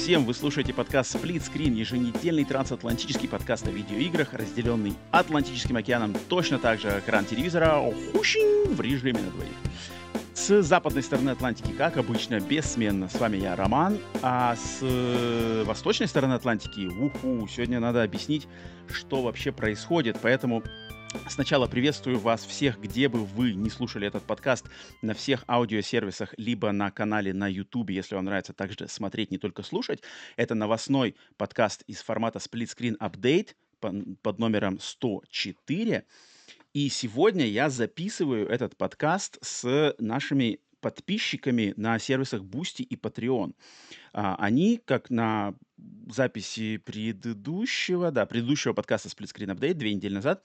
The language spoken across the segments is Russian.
Всем! Вы слушаете подкаст Split Screen, еженедельный трансатлантический подкаст о видеоиграх, разделенный Атлантическим океаном точно так же экран телевизора в режиме на двоих. С западной стороны Атлантики, как обычно, бессменно. С вами я, Роман. А с э, восточной стороны Атлантики, уху, сегодня надо объяснить, что вообще происходит. Поэтому Сначала приветствую вас всех, где бы вы не слушали этот подкаст, на всех аудиосервисах, либо на канале на YouTube, если вам нравится также смотреть, не только слушать. Это новостной подкаст из формата Split Screen Update под номером 104. И сегодня я записываю этот подкаст с нашими подписчиками на сервисах Boosty и Patreon. А, они, как на записи предыдущего, да, предыдущего подкаста Split Screen Update две недели назад,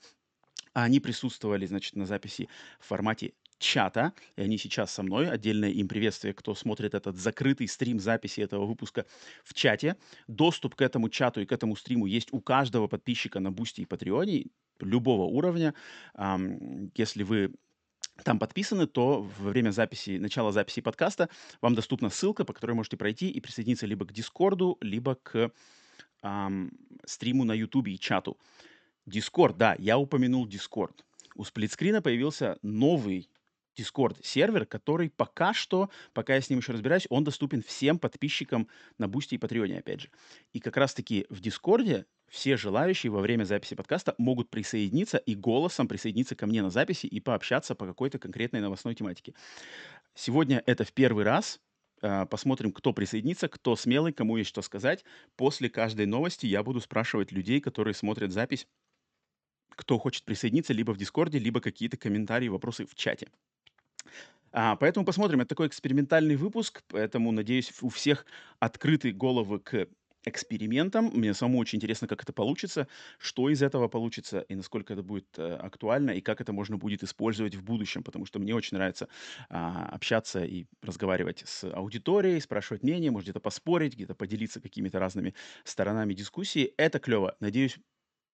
а они присутствовали, значит, на записи в формате чата, и они сейчас со мной. Отдельное им приветствие, кто смотрит этот закрытый стрим записи этого выпуска в чате. Доступ к этому чату и к этому стриму есть у каждого подписчика на Бусти и Патреоне любого уровня. Если вы там подписаны, то во время записи, начала записи подкаста вам доступна ссылка, по которой можете пройти и присоединиться либо к Дискорду, либо к эм, стриму на Ютубе и чату. Discord, да, я упомянул Discord. У сплитскрина появился новый Discord сервер, который пока что, пока я с ним еще разбираюсь, он доступен всем подписчикам на Бусти и Патреоне, опять же. И как раз-таки в Дискорде все желающие во время записи подкаста могут присоединиться и голосом присоединиться ко мне на записи и пообщаться по какой-то конкретной новостной тематике. Сегодня это в первый раз. А, посмотрим, кто присоединится, кто смелый, кому есть что сказать. После каждой новости я буду спрашивать людей, которые смотрят запись, кто хочет присоединиться либо в Дискорде, либо какие-то комментарии, вопросы в чате. А, поэтому посмотрим. Это такой экспериментальный выпуск, поэтому, надеюсь, у всех открыты головы к экспериментам. Мне самому очень интересно, как это получится, что из этого получится, и насколько это будет э, актуально, и как это можно будет использовать в будущем, потому что мне очень нравится а, общаться и разговаривать с аудиторией, спрашивать мнение, может где-то поспорить, где-то поделиться какими-то разными сторонами дискуссии. Это клево. Надеюсь,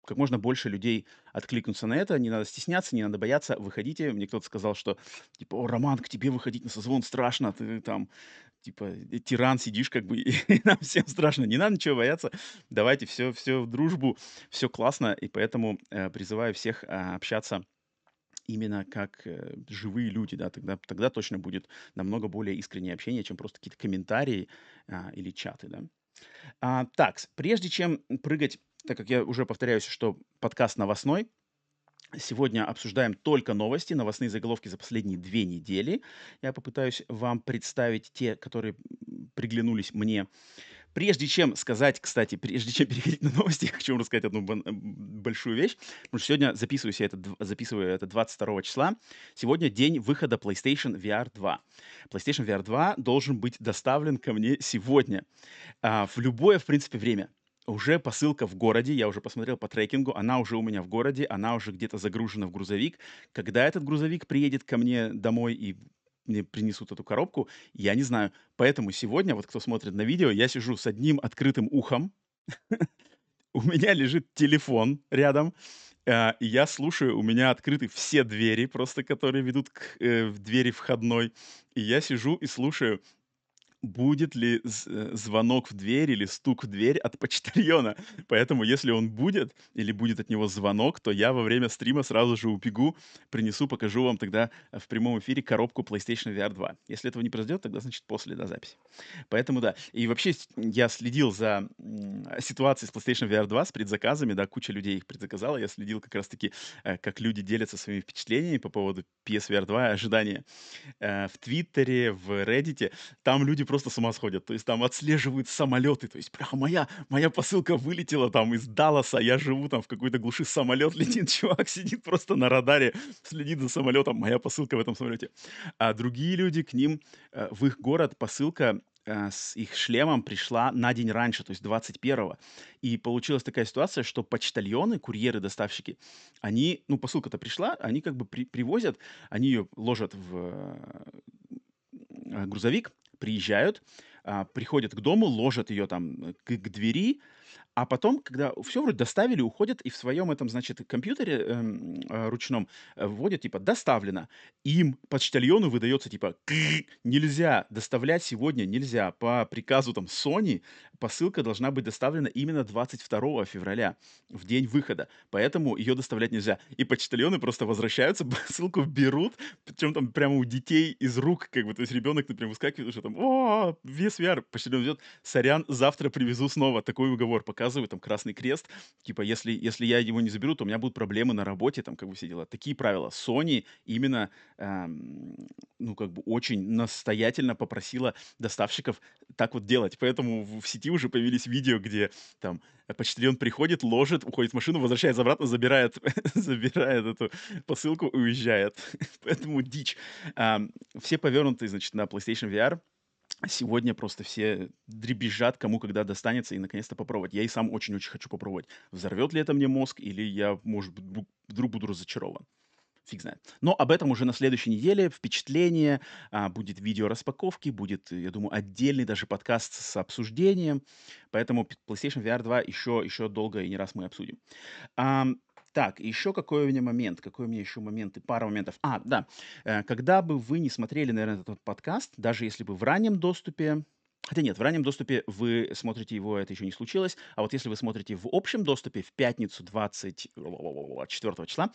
как можно больше людей откликнутся на это, не надо стесняться, не надо бояться, выходите. Мне кто-то сказал, что, типа, о, Роман, к тебе выходить на созвон страшно, ты там, типа, э, тиран сидишь, как бы, и нам всем страшно. Не надо ничего бояться, давайте все, все в дружбу, все классно, и поэтому э, призываю всех э, общаться именно как э, живые люди, да, тогда, тогда точно будет намного более искреннее общение, чем просто какие-то комментарии а, или чаты, да. А, так, прежде чем прыгать так как я уже повторяюсь, что подкаст новостной, Сегодня обсуждаем только новости, новостные заголовки за последние две недели. Я попытаюсь вам представить те, которые приглянулись мне. Прежде чем сказать, кстати, прежде чем переходить на новости, я хочу вам рассказать одну большую вещь. Потому что сегодня записываю я это, записываю это 22 числа. Сегодня день выхода PlayStation VR 2. PlayStation VR 2 должен быть доставлен ко мне сегодня. А, в любое, в принципе, время уже посылка в городе, я уже посмотрел по трекингу, она уже у меня в городе, она уже где-то загружена в грузовик. Когда этот грузовик приедет ко мне домой и мне принесут эту коробку, я не знаю. Поэтому сегодня, вот кто смотрит на видео, я сижу с одним открытым ухом, у меня лежит телефон рядом, э, я слушаю, у меня открыты все двери, просто которые ведут к э, двери входной, и я сижу и слушаю будет ли э, звонок в дверь или стук в дверь от почтальона. Поэтому, если он будет или будет от него звонок, то я во время стрима сразу же убегу, принесу, покажу вам тогда в прямом эфире коробку PlayStation VR 2. Если этого не произойдет, тогда, значит, после да, записи. Поэтому да. И вообще я следил за ситуацией с PlayStation VR 2, с предзаказами, да, куча людей их предзаказала. Я следил как раз-таки, э, как люди делятся своими впечатлениями по поводу PSVR 2 и ожидания. Э, в Твиттере, в Reddit. Там люди просто с ума сходят. То есть там отслеживают самолеты. То есть, прямо моя, моя посылка вылетела там из Далласа, я живу там в какой-то глуши, самолет летит, чувак сидит просто на радаре, следит за самолетом, моя посылка в этом самолете. А другие люди к ним, э, в их город посылка э, с их шлемом пришла на день раньше, то есть 21-го. И получилась такая ситуация, что почтальоны, курьеры, доставщики, они, ну, посылка-то пришла, они как бы при- привозят, они ее ложат в э, грузовик, приезжают, а, приходят к дому, ложат ее там к, к двери, а потом, когда все вроде доставили, уходят и в своем этом, значит, компьютере эм, э, ручном э, вводят, типа, доставлено. Им, почтальону, выдается, типа, нельзя доставлять сегодня, нельзя. По приказу там Sony посылка должна быть доставлена именно 22 февраля, в день выхода. Поэтому ее доставлять нельзя. И почтальоны просто возвращаются, посылку берут, причем там прямо у детей из рук, как бы, то есть ребенок, например, выскакивает, что там, о, вес VR, почтальон идет, сорян, завтра привезу снова. Такой уговор пока показывает, там, Красный Крест, типа, если, если я его не заберу, то у меня будут проблемы на работе, там, как бы все дела. Такие правила. Sony именно, эм, ну, как бы очень настоятельно попросила доставщиков так вот делать. Поэтому в, сети уже появились видео, где там почтальон приходит, ложит, уходит в машину, возвращается обратно, забирает, забирает эту посылку уезжает. Поэтому дичь. Um, все повернуты, значит, на PlayStation VR Сегодня просто все дребезжат, кому когда достанется, и наконец-то попробовать. Я и сам очень-очень хочу попробовать. Взорвет ли это мне мозг, или я, может быть, вдруг буду разочарован. Фиг знает. Но об этом уже на следующей неделе. Впечатление, а, будет видео распаковки, будет, я думаю, отдельный даже подкаст с обсуждением. Поэтому PlayStation VR 2 еще, еще долго и не раз мы обсудим. А, так, еще какой у меня момент? Какой у меня еще моменты? Пара моментов. А, да. Э, когда бы вы не смотрели, наверное, этот подкаст, даже если бы в раннем доступе, Хотя нет, в раннем доступе вы смотрите его, это еще не случилось. А вот если вы смотрите в общем доступе в пятницу 24 числа,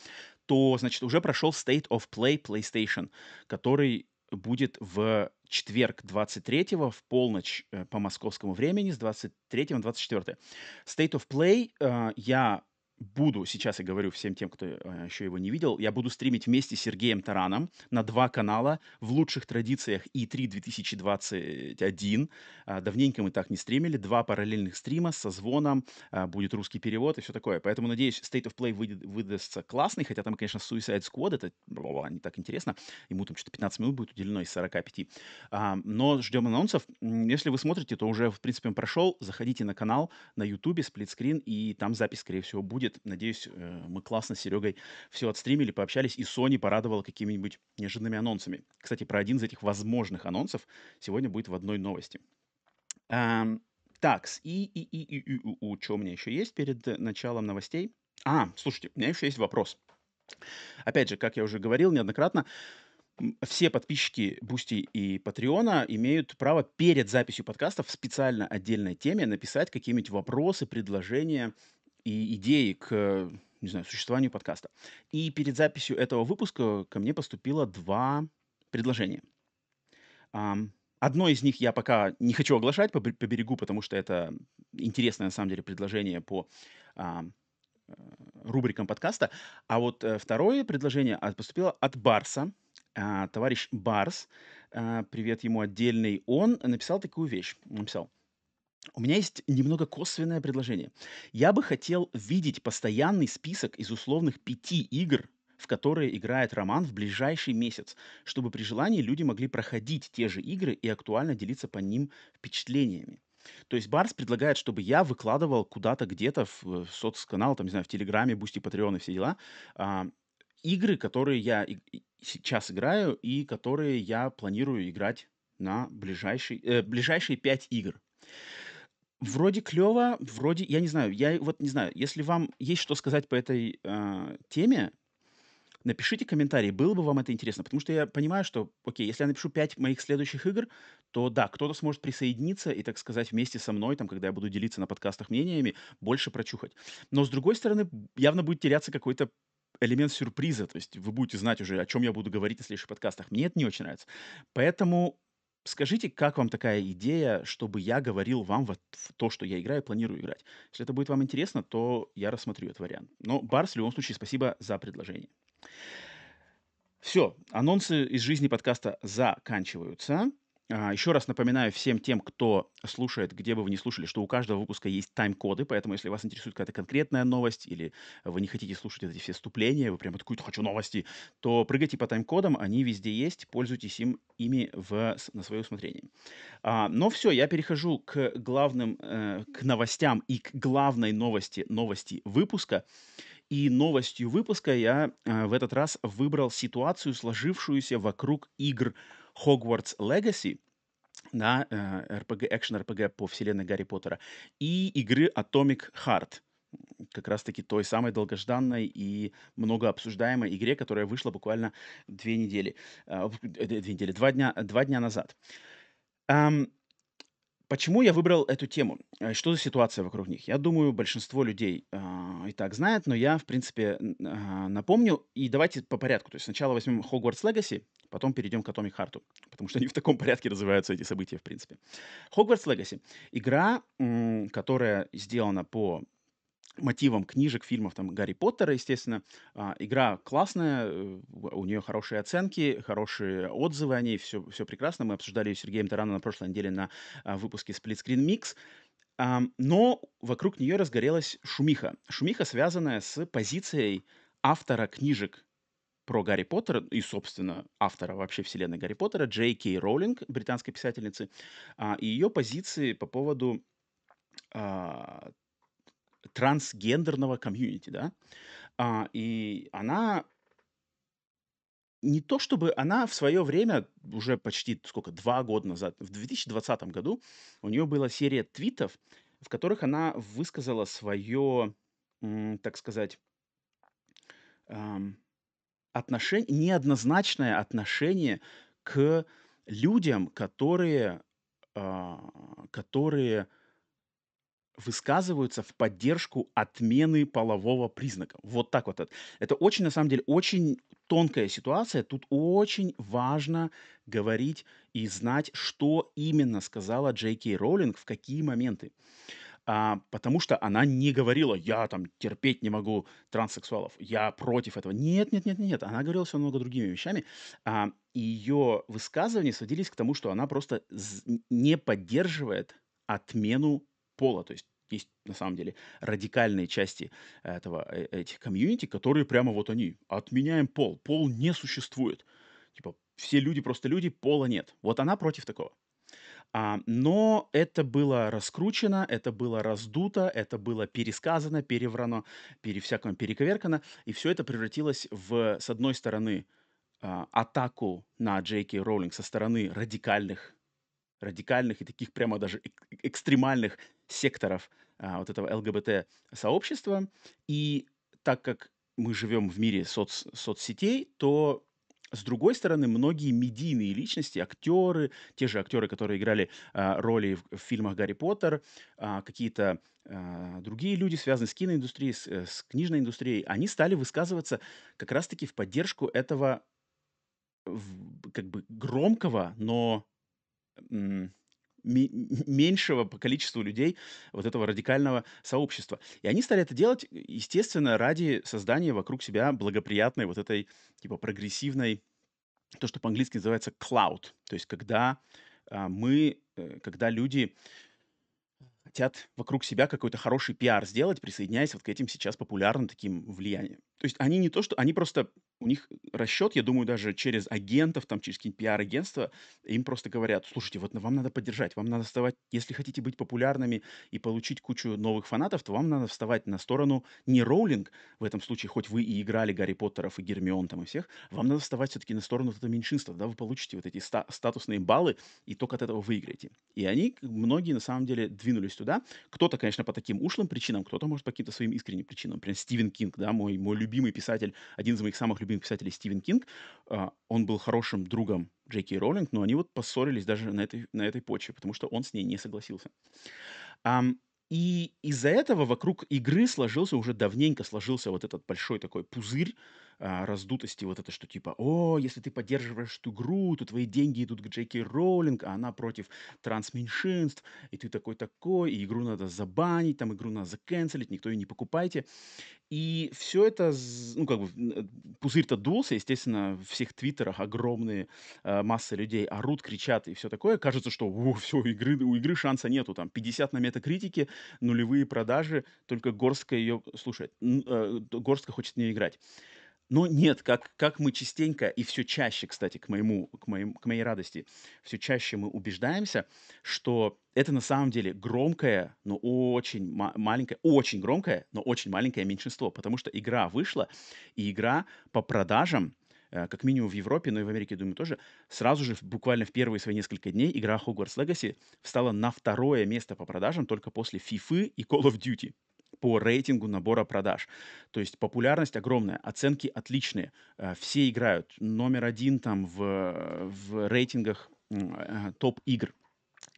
то, значит, уже прошел State of Play PlayStation, который будет в четверг 23 в полночь э, по московскому времени с 23 на 24. State of Play э, я буду, сейчас я говорю всем тем, кто э, еще его не видел, я буду стримить вместе с Сергеем Тараном на два канала в лучших традициях E3 2021. А, давненько мы так не стримили. Два параллельных стрима со звоном, а, будет русский перевод и все такое. Поэтому, надеюсь, State of Play выйдет, выдастся классный, хотя там, конечно, Suicide Squad, это не так интересно. Ему там что-то 15 минут будет уделено из 45. А, но ждем анонсов. Если вы смотрите, то уже, в принципе, он прошел. Заходите на канал на YouTube, сплитскрин, и там запись, скорее всего, будет будет. Надеюсь, э, мы классно с Серегой все отстримили, пообщались, и Sony порадовала какими-нибудь неожиданными анонсами. Кстати, про один из этих возможных анонсов сегодня будет в одной новости. Так, и, и, и, и, и, и, и, что у меня еще есть перед началом новостей? А, слушайте, у меня еще есть вопрос. Опять же, как я уже говорил неоднократно, все подписчики Бусти и Патреона имеют право перед записью подкастов в специально отдельной теме написать какие-нибудь вопросы, предложения и идеи к, не знаю, существованию подкаста. И перед записью этого выпуска ко мне поступило два предложения. Одно из них я пока не хочу оглашать по, по берегу, потому что это интересное на самом деле предложение по а, рубрикам подкаста. А вот а, второе предложение поступило от Барса. А, товарищ Барс, а, привет ему отдельный, он написал такую вещь. Написал – у меня есть немного косвенное предложение. Я бы хотел видеть постоянный список из условных пяти игр, в которые играет Роман в ближайший месяц, чтобы при желании люди могли проходить те же игры и актуально делиться по ним впечатлениями. То есть Барс предлагает, чтобы я выкладывал куда-то где-то в, в соцканал, там, не знаю, в Телеграме, Бусти, Патреон и все дела, а, игры, которые я и сейчас играю и которые я планирую играть на ближайший, э, ближайшие пять игр. Вроде клево, вроде, я не знаю, я вот не знаю, если вам есть что сказать по этой э, теме, напишите комментарий, было бы вам это интересно, потому что я понимаю, что, окей, если я напишу 5 моих следующих игр, то да, кто-то сможет присоединиться и, так сказать, вместе со мной, там, когда я буду делиться на подкастах мнениями, больше прочухать. Но, с другой стороны, явно будет теряться какой-то элемент сюрприза, то есть вы будете знать уже, о чем я буду говорить в следующих подкастах. Мне это не очень нравится. Поэтому Скажите, как вам такая идея, чтобы я говорил вам вот в то, что я играю, планирую играть? Если это будет вам интересно, то я рассмотрю этот вариант. Но, Барс, в любом случае, спасибо за предложение. Все, анонсы из жизни подкаста заканчиваются. А, еще раз напоминаю всем тем, кто слушает, где бы вы ни слушали, что у каждого выпуска есть тайм-коды, поэтому если вас интересует какая-то конкретная новость или вы не хотите слушать эти все вступления, вы прямо такой, хочу новости, то прыгайте по тайм-кодам, они везде есть, пользуйтесь им, ими в, на свое усмотрение. А, но все, я перехожу к главным, э, к новостям и к главной новости, новости выпуска. И новостью выпуска я э, в этот раз выбрал ситуацию, сложившуюся вокруг игр Hogwarts Legacy, да, RPG, экшен-RPG по вселенной Гарри Поттера, и игры Atomic Heart, как раз-таки той самой долгожданной и много обсуждаемой игре, которая вышла буквально две недели, э, две недели, два дня, два дня назад. Почему я выбрал эту тему? Э, что за ситуация вокруг них? Я думаю, большинство людей э, и так знает, но я, в принципе, э, напомню. И давайте по порядку. То есть сначала возьмем Hogwarts Legacy, потом перейдем к Atomic Heart, потому что они в таком порядке развиваются, эти события, в принципе. Hogwarts Legacy. Игра, которая сделана по мотивам книжек, фильмов, там, Гарри Поттера, естественно. А, игра классная, э, у нее хорошие оценки, хорошие отзывы о ней, все, все прекрасно. Мы обсуждали ее с Сергеем Тараном на прошлой неделе на а, выпуске Split Screen Mix. Но вокруг нее разгорелась шумиха. Шумиха, связанная с позицией автора книжек про Гарри Поттера и, собственно, автора вообще вселенной Гарри Поттера, Джей Кей Роулинг, британской писательницы, а, и ее позиции по поводу а, трансгендерного комьюнити, да. А, и она не то чтобы она в свое время, уже почти сколько, два года назад, в 2020 году, у нее была серия твитов, в которых она высказала свое, так сказать, отношение, неоднозначное отношение к людям, которые, а, которые высказываются в поддержку отмены полового признака. Вот так вот. Это очень, на самом деле, очень тонкая ситуация. Тут очень важно говорить и знать, что именно сказала Джей Кей Роулинг в какие моменты. А, потому что она не говорила, я там терпеть не могу транссексуалов, я против этого. Нет, нет, нет, нет. Она говорила все много другими вещами. А, ее высказывания сводились к тому, что она просто не поддерживает отмену пола. То есть есть на самом деле радикальные части этого, э, этих комьюнити, которые прямо вот они, отменяем пол, пол не существует. Типа все люди просто люди, пола нет. Вот она против такого. А, но это было раскручено, это было раздуто, это было пересказано, переврано, пере, всяком перековеркано, и все это превратилось в, с одной стороны, а, атаку на Джей Кей Роулинг со стороны радикальных радикальных и таких прямо даже экстремальных секторов а, вот этого ЛГБТ-сообщества. И так как мы живем в мире соц, соцсетей, то с другой стороны, многие медийные личности, актеры, те же актеры, которые играли а, роли в, в фильмах Гарри Поттер, а, какие-то а, другие люди, связанные с киноиндустрией, с, э, с книжной индустрией, они стали высказываться как раз-таки в поддержку этого в, как бы громкого, но меньшего по количеству людей вот этого радикального сообщества. И они стали это делать, естественно, ради создания вокруг себя благоприятной вот этой типа прогрессивной, то, что по-английски называется cloud. То есть когда а, мы, э, когда люди хотят вокруг себя какой-то хороший пиар сделать, присоединяясь вот к этим сейчас популярным таким влияниям. То есть они не то, что... Они просто у них расчет, я думаю, даже через агентов, там, через какие-нибудь пиар-агентства, им просто говорят, слушайте, вот вам надо поддержать, вам надо вставать, если хотите быть популярными и получить кучу новых фанатов, то вам надо вставать на сторону не Роулинг, в этом случае, хоть вы и играли Гарри Поттеров и Гермион там и всех, вам надо вставать все-таки на сторону вот этого меньшинства, тогда вы получите вот эти ста- статусные баллы и только от этого выиграете. И они, многие на самом деле двинулись туда. Кто-то, конечно, по таким ушлым причинам, кто-то, может, по каким-то своим искренним причинам. Например, Стивен Кинг, да, мой, мой любимый писатель, один из моих самых любимых писателей Стивен Кинг, а, он был хорошим другом Джей Кей Роулинг, но они вот поссорились даже на этой, на этой почве, потому что он с ней не согласился. И из-за этого вокруг игры сложился, уже давненько сложился вот этот большой такой пузырь, а, раздутости вот это, что типа, о, если ты поддерживаешь эту игру, то твои деньги идут к Джеки Роулинг, а она против трансменьшинств, и ты такой-такой, и игру надо забанить, там игру надо заканцелить, никто ее не покупайте. И все это, ну, как бы, э, пузырь-то дулся, естественно, в всех твиттерах огромные э, массы людей орут, кричат и все такое. Кажется, что все, игры, у игры шанса нету, там 50 на метакритике, нулевые продажи, только горстка ее слушает, э, горстка хочет в нее играть. Но нет, как, как мы частенько, и все чаще, кстати, к, моему, к, моим, к моей радости, все чаще мы убеждаемся, что это на самом деле громкое, но очень ма- маленькое, очень громкое, но очень маленькое меньшинство, потому что игра вышла, и игра по продажам, э, как минимум в Европе, но и в Америке, думаю, тоже, сразу же, буквально в первые свои несколько дней, игра Hogwarts Legacy встала на второе место по продажам только после FIFA и Call of Duty по рейтингу набора продаж. То есть популярность огромная, оценки отличные, э, все играют. Номер один там в, в рейтингах э, топ-игр.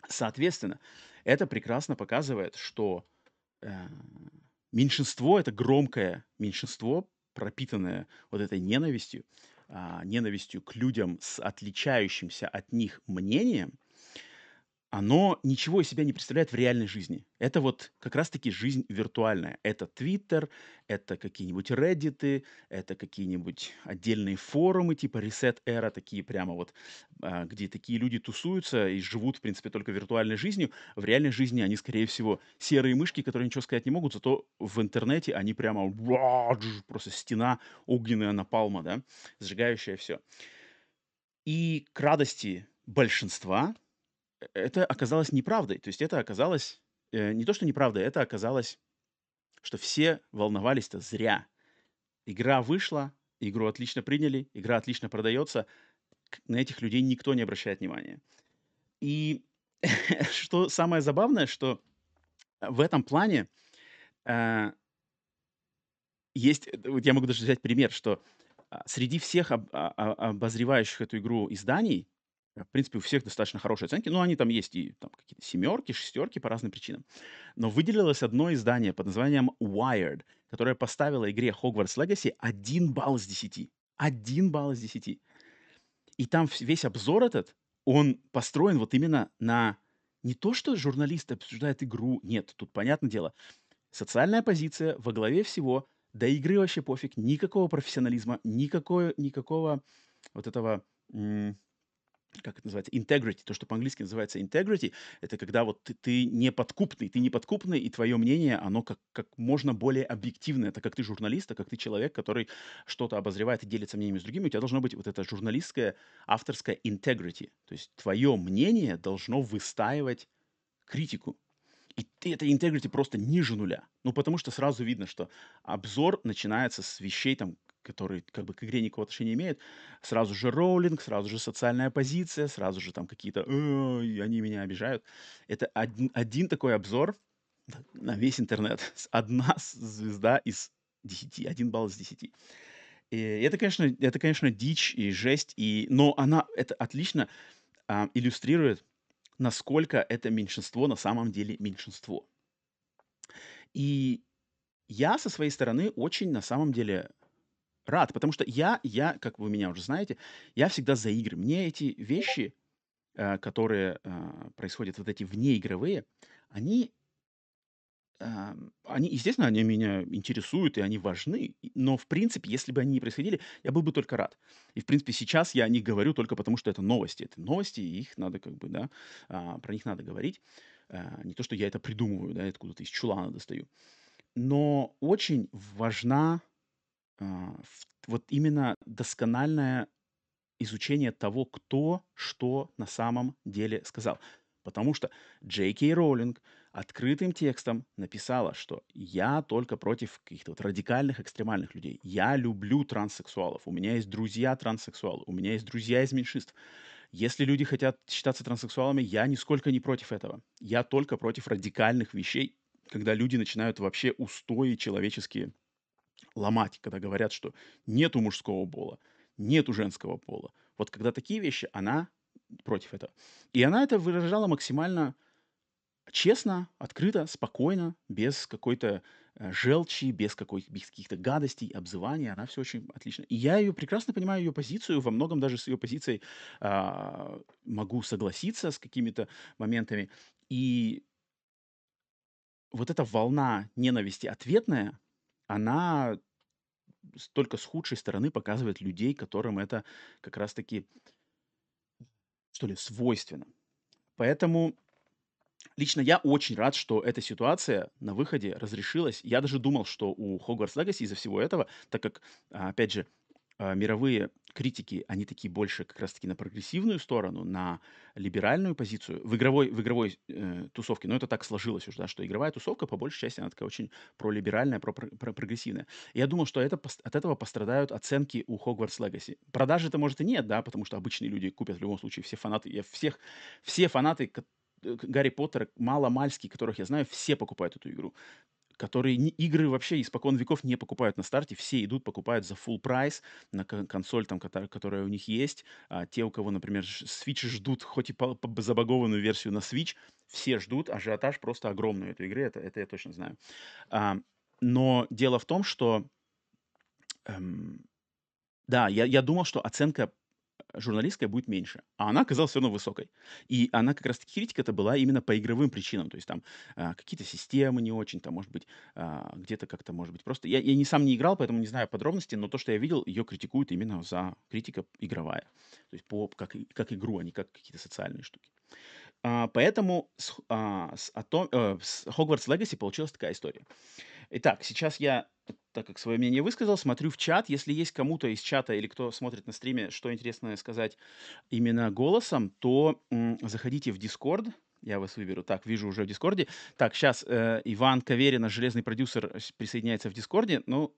Соответственно, это прекрасно показывает, что э, меньшинство, это громкое меньшинство, пропитанное вот этой ненавистью, э, ненавистью к людям с отличающимся от них мнением – оно ничего из себя не представляет в реальной жизни. Это вот как раз-таки жизнь виртуальная. Это Twitter, это какие-нибудь Reddit, это какие-нибудь отдельные форумы типа Reset Era, такие прямо вот, а, где такие люди тусуются и живут, в принципе, только виртуальной жизнью. В реальной жизни они, скорее всего, серые мышки, которые ничего сказать не могут, зато в интернете они прямо просто стена огненная напалма, да, сжигающая все. И к радости большинства это оказалось неправдой. То есть это оказалось э, не то, что неправда, это оказалось, что все волновались-то зря. Игра вышла, игру отлично приняли, игра отлично продается, на этих людей никто не обращает внимания. И что самое забавное, что в этом плане э, есть, вот я могу даже взять пример, что а, среди всех об, а, а, обозревающих эту игру изданий Э, в принципе, у всех достаточно хорошие оценки. Ну, они там есть и там какие-то семерки, шестерки по разным причинам. Но выделилось одно издание под названием Wired, которое поставило игре Hogwarts Legacy 1 балл из 10. 1 балл из 10. И там весь обзор этот, он построен вот именно на не то, что журналист обсуждает игру, нет, тут понятное дело, социальная позиция во главе всего, до игры вообще пофиг, никакого профессионализма, никакого, никакого вот этого как это называется, integrity, то, что по-английски называется integrity, это когда вот ты, ты не подкупный, ты не подкупный, и твое мнение, оно как, как можно более объективное. Это как ты журналист, а как ты человек, который что-то обозревает и делится мнениями с другими, у тебя должно быть вот это журналистское, авторское integrity. То есть твое мнение должно выстаивать критику. И ты это integrity просто ниже нуля. Ну, потому что сразу видно, что обзор начинается с вещей, там, который как бы к игре никакого отношения не имеет, сразу же роулинг, сразу же социальная позиция, сразу же там какие-то они меня обижают. Это один, один такой обзор на весь интернет. Одна звезда из десяти, один балл из десяти. И это, конечно, это, конечно, дичь и жесть, и... но она это отлично а, иллюстрирует, насколько это меньшинство на самом деле меньшинство. И я со своей стороны очень на самом деле рад, потому что я, я, как вы меня уже знаете, я всегда за игры. Мне эти вещи, э, которые э, происходят, вот эти внеигровые, они, э, они, естественно, они меня интересуют, и они важны, но, в принципе, если бы они не происходили, я был бы только рад. И, в принципе, сейчас я о них говорю только потому, что это новости. Это новости, и их надо как бы, да, а, про них надо говорить. Не то, что я это придумываю, да, откуда-то из чулана достаю. Но очень важна а, вот именно доскональное изучение того, кто что на самом деле сказал. Потому что Джей Кей Роулинг открытым текстом написала, что я только против каких-то вот радикальных, экстремальных людей. Я люблю транссексуалов. У меня есть друзья транссексуалы. У меня есть друзья из меньшинств. Если люди хотят считаться транссексуалами, я нисколько не против этого. Я только против радикальных вещей, когда люди начинают вообще устои человеческие ломать, когда говорят, что нету мужского пола, нету женского пола. Вот когда такие вещи, она против этого. И она это выражала максимально честно, открыто, спокойно, без какой-то э, желчи, без, какой, без каких-то гадостей, обзываний. Она все очень отлично. И я ее прекрасно понимаю, ее позицию. Во многом даже с ее позицией а, могу согласиться с какими-то моментами. И вот эта волна ненависти ответная, она только с худшей стороны показывает людей, которым это как раз-таки, что ли, свойственно. Поэтому лично я очень рад, что эта ситуация на выходе разрешилась. Я даже думал, что у Hogwarts Legacy из-за всего этого, так как, а, опять же, а, мировые критики, они такие больше как раз-таки на прогрессивную сторону, на либеральную позицию в игровой, в игровой э, тусовке. Но это так сложилось уже, да, что игровая тусовка, по большей части, она такая очень пролиберальная, про, про прогрессивная. И я думал, что это, от этого пострадают оценки у Hogwarts Legacy. Продажи-то, может, и нет, да, потому что обычные люди купят в любом случае, все фанаты, я всех, все фанаты э, Гарри Поттера, мало-мальские, которых я знаю, все покупают эту игру которые не, игры вообще испокон веков не покупают на старте, все идут, покупают за full прайс на консоль, там, которая, которая у них есть. А те, у кого, например, Switch ждут, хоть и по, по забагованную версию на Switch, все ждут, ажиотаж просто огромный этой игры, это, это я точно знаю. А, но дело в том, что эм, да, я, я думал, что оценка журналистская будет меньше, а она оказалась все равно высокой. И она как раз-таки критика это была именно по игровым причинам, то есть там а, какие-то системы не очень, там, может быть, а, где-то как-то, может быть, просто... Я, я не сам не играл, поэтому не знаю подробности, но то, что я видел, ее критикуют именно за критика игровая, то есть по, как, как игру, а не как какие-то социальные штуки. А, поэтому с, а, с, Atom, э, с Hogwarts Legacy получилась такая история. Итак, сейчас я, так как свое мнение высказал, смотрю в чат. Если есть кому-то из чата или кто смотрит на стриме, что интересное сказать именно голосом, то м, заходите в Discord. Я вас выберу. Так, вижу уже в Дискорде. Так, сейчас э, Иван Каверин, наш железный продюсер, присоединяется в Дискорде. Ну,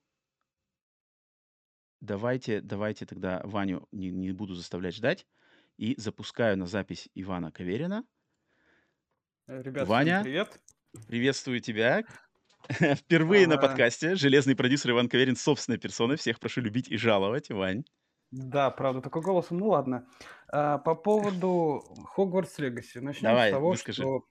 давайте, давайте тогда Ваню не, не буду заставлять ждать. И запускаю на запись Ивана Каверина. Ребят, Ваня, привет. Приветствую тебя. Впервые на подкасте железный продюсер Иван Каверин собственной персоной. Всех прошу любить и жаловать, Вань. Да, правда, такой голосом. Ну ладно. А, по поводу Hogwarts Legacy. Начнем Давай, с того, выскажи. что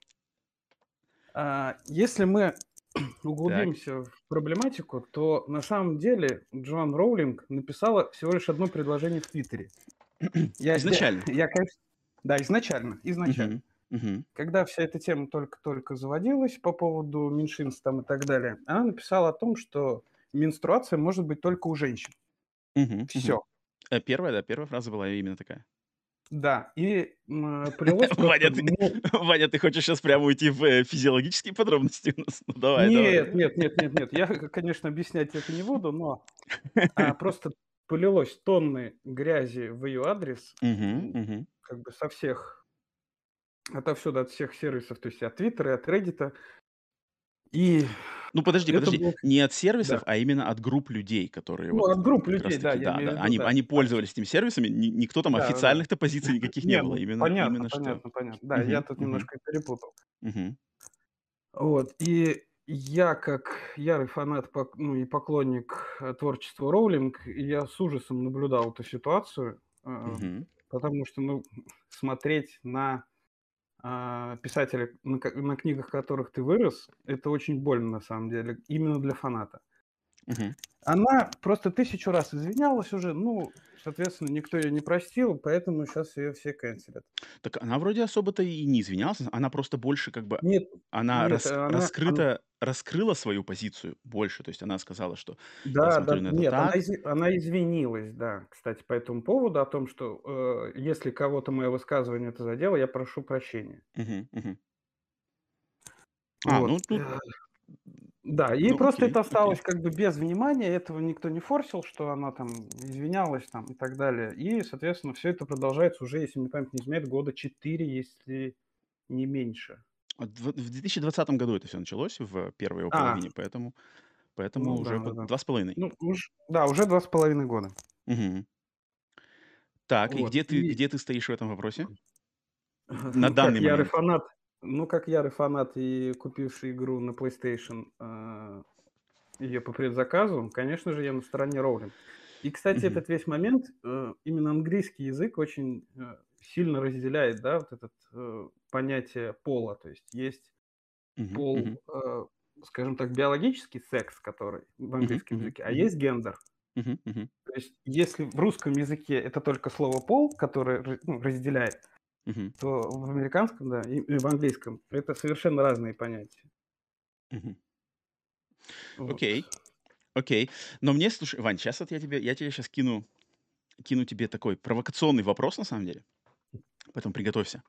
а, если мы углубимся так. в проблематику, то на самом деле Джоан Роулинг написала всего лишь одно предложение в Твиттере. Я, изначально? Я, я, конечно, да, изначально. Изначально. Uh-huh. Угу. Когда вся эта тема только-только заводилась по поводу меньшинств там и так далее, она написала о том, что менструация может быть только у женщин. Угу. Все. Угу. Первая, да, первая фраза была именно такая. Да, и Ваня, ты, Ваня, ты хочешь сейчас прямо уйти в э, физиологические подробности у нас? Ну, давай, нет, давай. нет, нет, нет, нет. Я, конечно, объяснять это не буду, но а, просто полилось тонны грязи в ее адрес, угу, угу. как бы со всех отовсюду, от всех сервисов, то есть от Твиттера, от Reddit. И ну подожди, подожди, был... не от сервисов, да. а именно от групп людей, которые ну, вот, от групп людей, да, да, да. Виду, они, да. они пользовались этими сервисами, никто там да, официальных-то да. позиций никаких не, не было, именно, понятно, именно понятно, что. понятно, да, угу, я тут угу. немножко перепутал. Угу. Вот и я как ярый фанат, ну и поклонник э, творчества Роулинг, я с ужасом наблюдал эту ситуацию, угу. потому что ну смотреть на писателя, на, на книгах которых ты вырос, это очень больно на самом деле, именно для фаната. Угу. Она просто тысячу раз извинялась уже, ну, соответственно, никто ее не простил, поэтому сейчас ее все канцелят. Так она вроде особо-то и не извинялась, она просто больше как бы... Нет, она, нет, рас, она раскрыта, она... раскрыла свою позицию больше, то есть она сказала, что... Да, да, нет, так. Она, из, она извинилась, да, кстати, по этому поводу, о том, что э, если кого-то мое высказывание это задело, я прошу прощения. Угу, угу. А, вот. ну тут да, и ну, просто окей, это осталось окей. как бы без внимания, этого никто не форсил, что она там извинялась там и так далее. И, соответственно, все это продолжается уже, если мне память не изменяет, года 4, если не меньше. В 2020 году это все началось, в первой его а. половине, поэтому, поэтому ну, уже да, два с половиной. Ну, уж, да, уже два с половиной года. Угу. Так, вот. и где ты, и... где ты стоишь в этом вопросе? На данный момент. Ярый фанат, ну, как ярый фанат и купивший игру на PlayStation э, ее по предзаказу, конечно же, я на стороне Роулинг. И, кстати, mm-hmm. этот весь момент, э, именно английский язык очень э, сильно разделяет, да, вот это э, понятие пола. То есть есть Мгм, пол, э, скажем так, биологический секс, который в английском языке, а есть гендер. Мгм. То есть, если в русском языке это только слово пол, которое ну, разделяет, Мгм. то в американском, да, и, и в английском это совершенно разные понятия. Мгм. Вот. Окей. Окей. Но мне, слушай, Вань, сейчас вот я тебе, я тебе сейчас кину, кину тебе такой провокационный вопрос, на самом деле. Поэтому приготовься.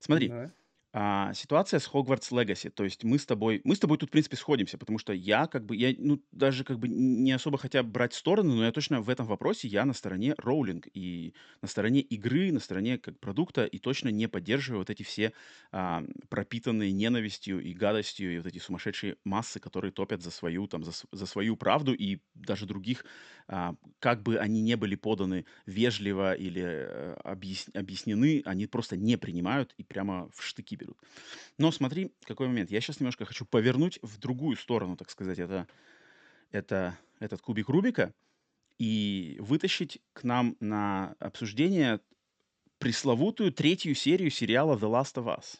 Смотри, Да. А, ситуация с Хогвартс Легаси. То есть мы с тобой мы с тобой тут, в принципе, сходимся, потому что я как бы, я, ну, даже как бы не особо хотя брать сторону, но я точно в этом вопросе я на стороне Роулинг и на стороне игры, на стороне как продукта и точно не поддерживаю вот эти все а, пропитанные ненавистью и гадостью и вот эти сумасшедшие массы, которые топят за свою там за, за свою правду и даже других, а, как бы они не были поданы вежливо или э, объяс- объяснены, они просто не принимают и прямо в штыки. Но смотри, какой момент. Я сейчас немножко хочу повернуть в другую сторону, так сказать, это, это, этот кубик Рубика и вытащить к нам на обсуждение пресловутую третью серию сериала The Last of Us.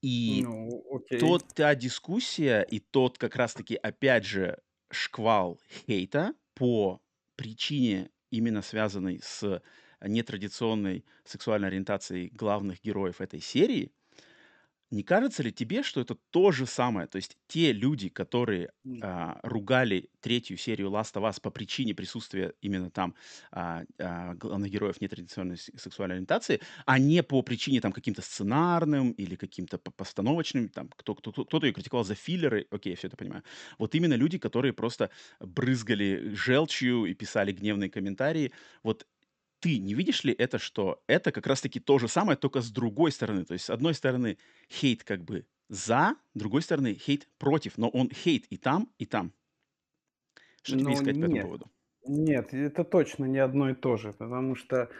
И Ну, окей. тот, та дискуссия и тот как раз-таки, опять же, шквал хейта по причине, именно связанной с нетрадиционной сексуальной ориентацией главных героев этой серии, не кажется ли тебе, что это то же самое? То есть те люди, которые а, ругали третью серию Last of Us по причине присутствия именно там а, а, главных героев нетрадиционной сексуальной ориентации, а не по причине там каким-то сценарным или каким-то постановочным, там кто, кто, кто-то ее критиковал за филлеры, окей, я все это понимаю. Вот именно люди, которые просто брызгали желчью и писали гневные комментарии, вот ты не видишь ли это, что это как раз-таки то же самое, только с другой стороны? То есть, с одной стороны, хейт как бы за, с другой стороны, хейт против, но он хейт и там, и там. Что тебе Но искать по этому нет, поводу? нет, это точно не одно и то же, потому что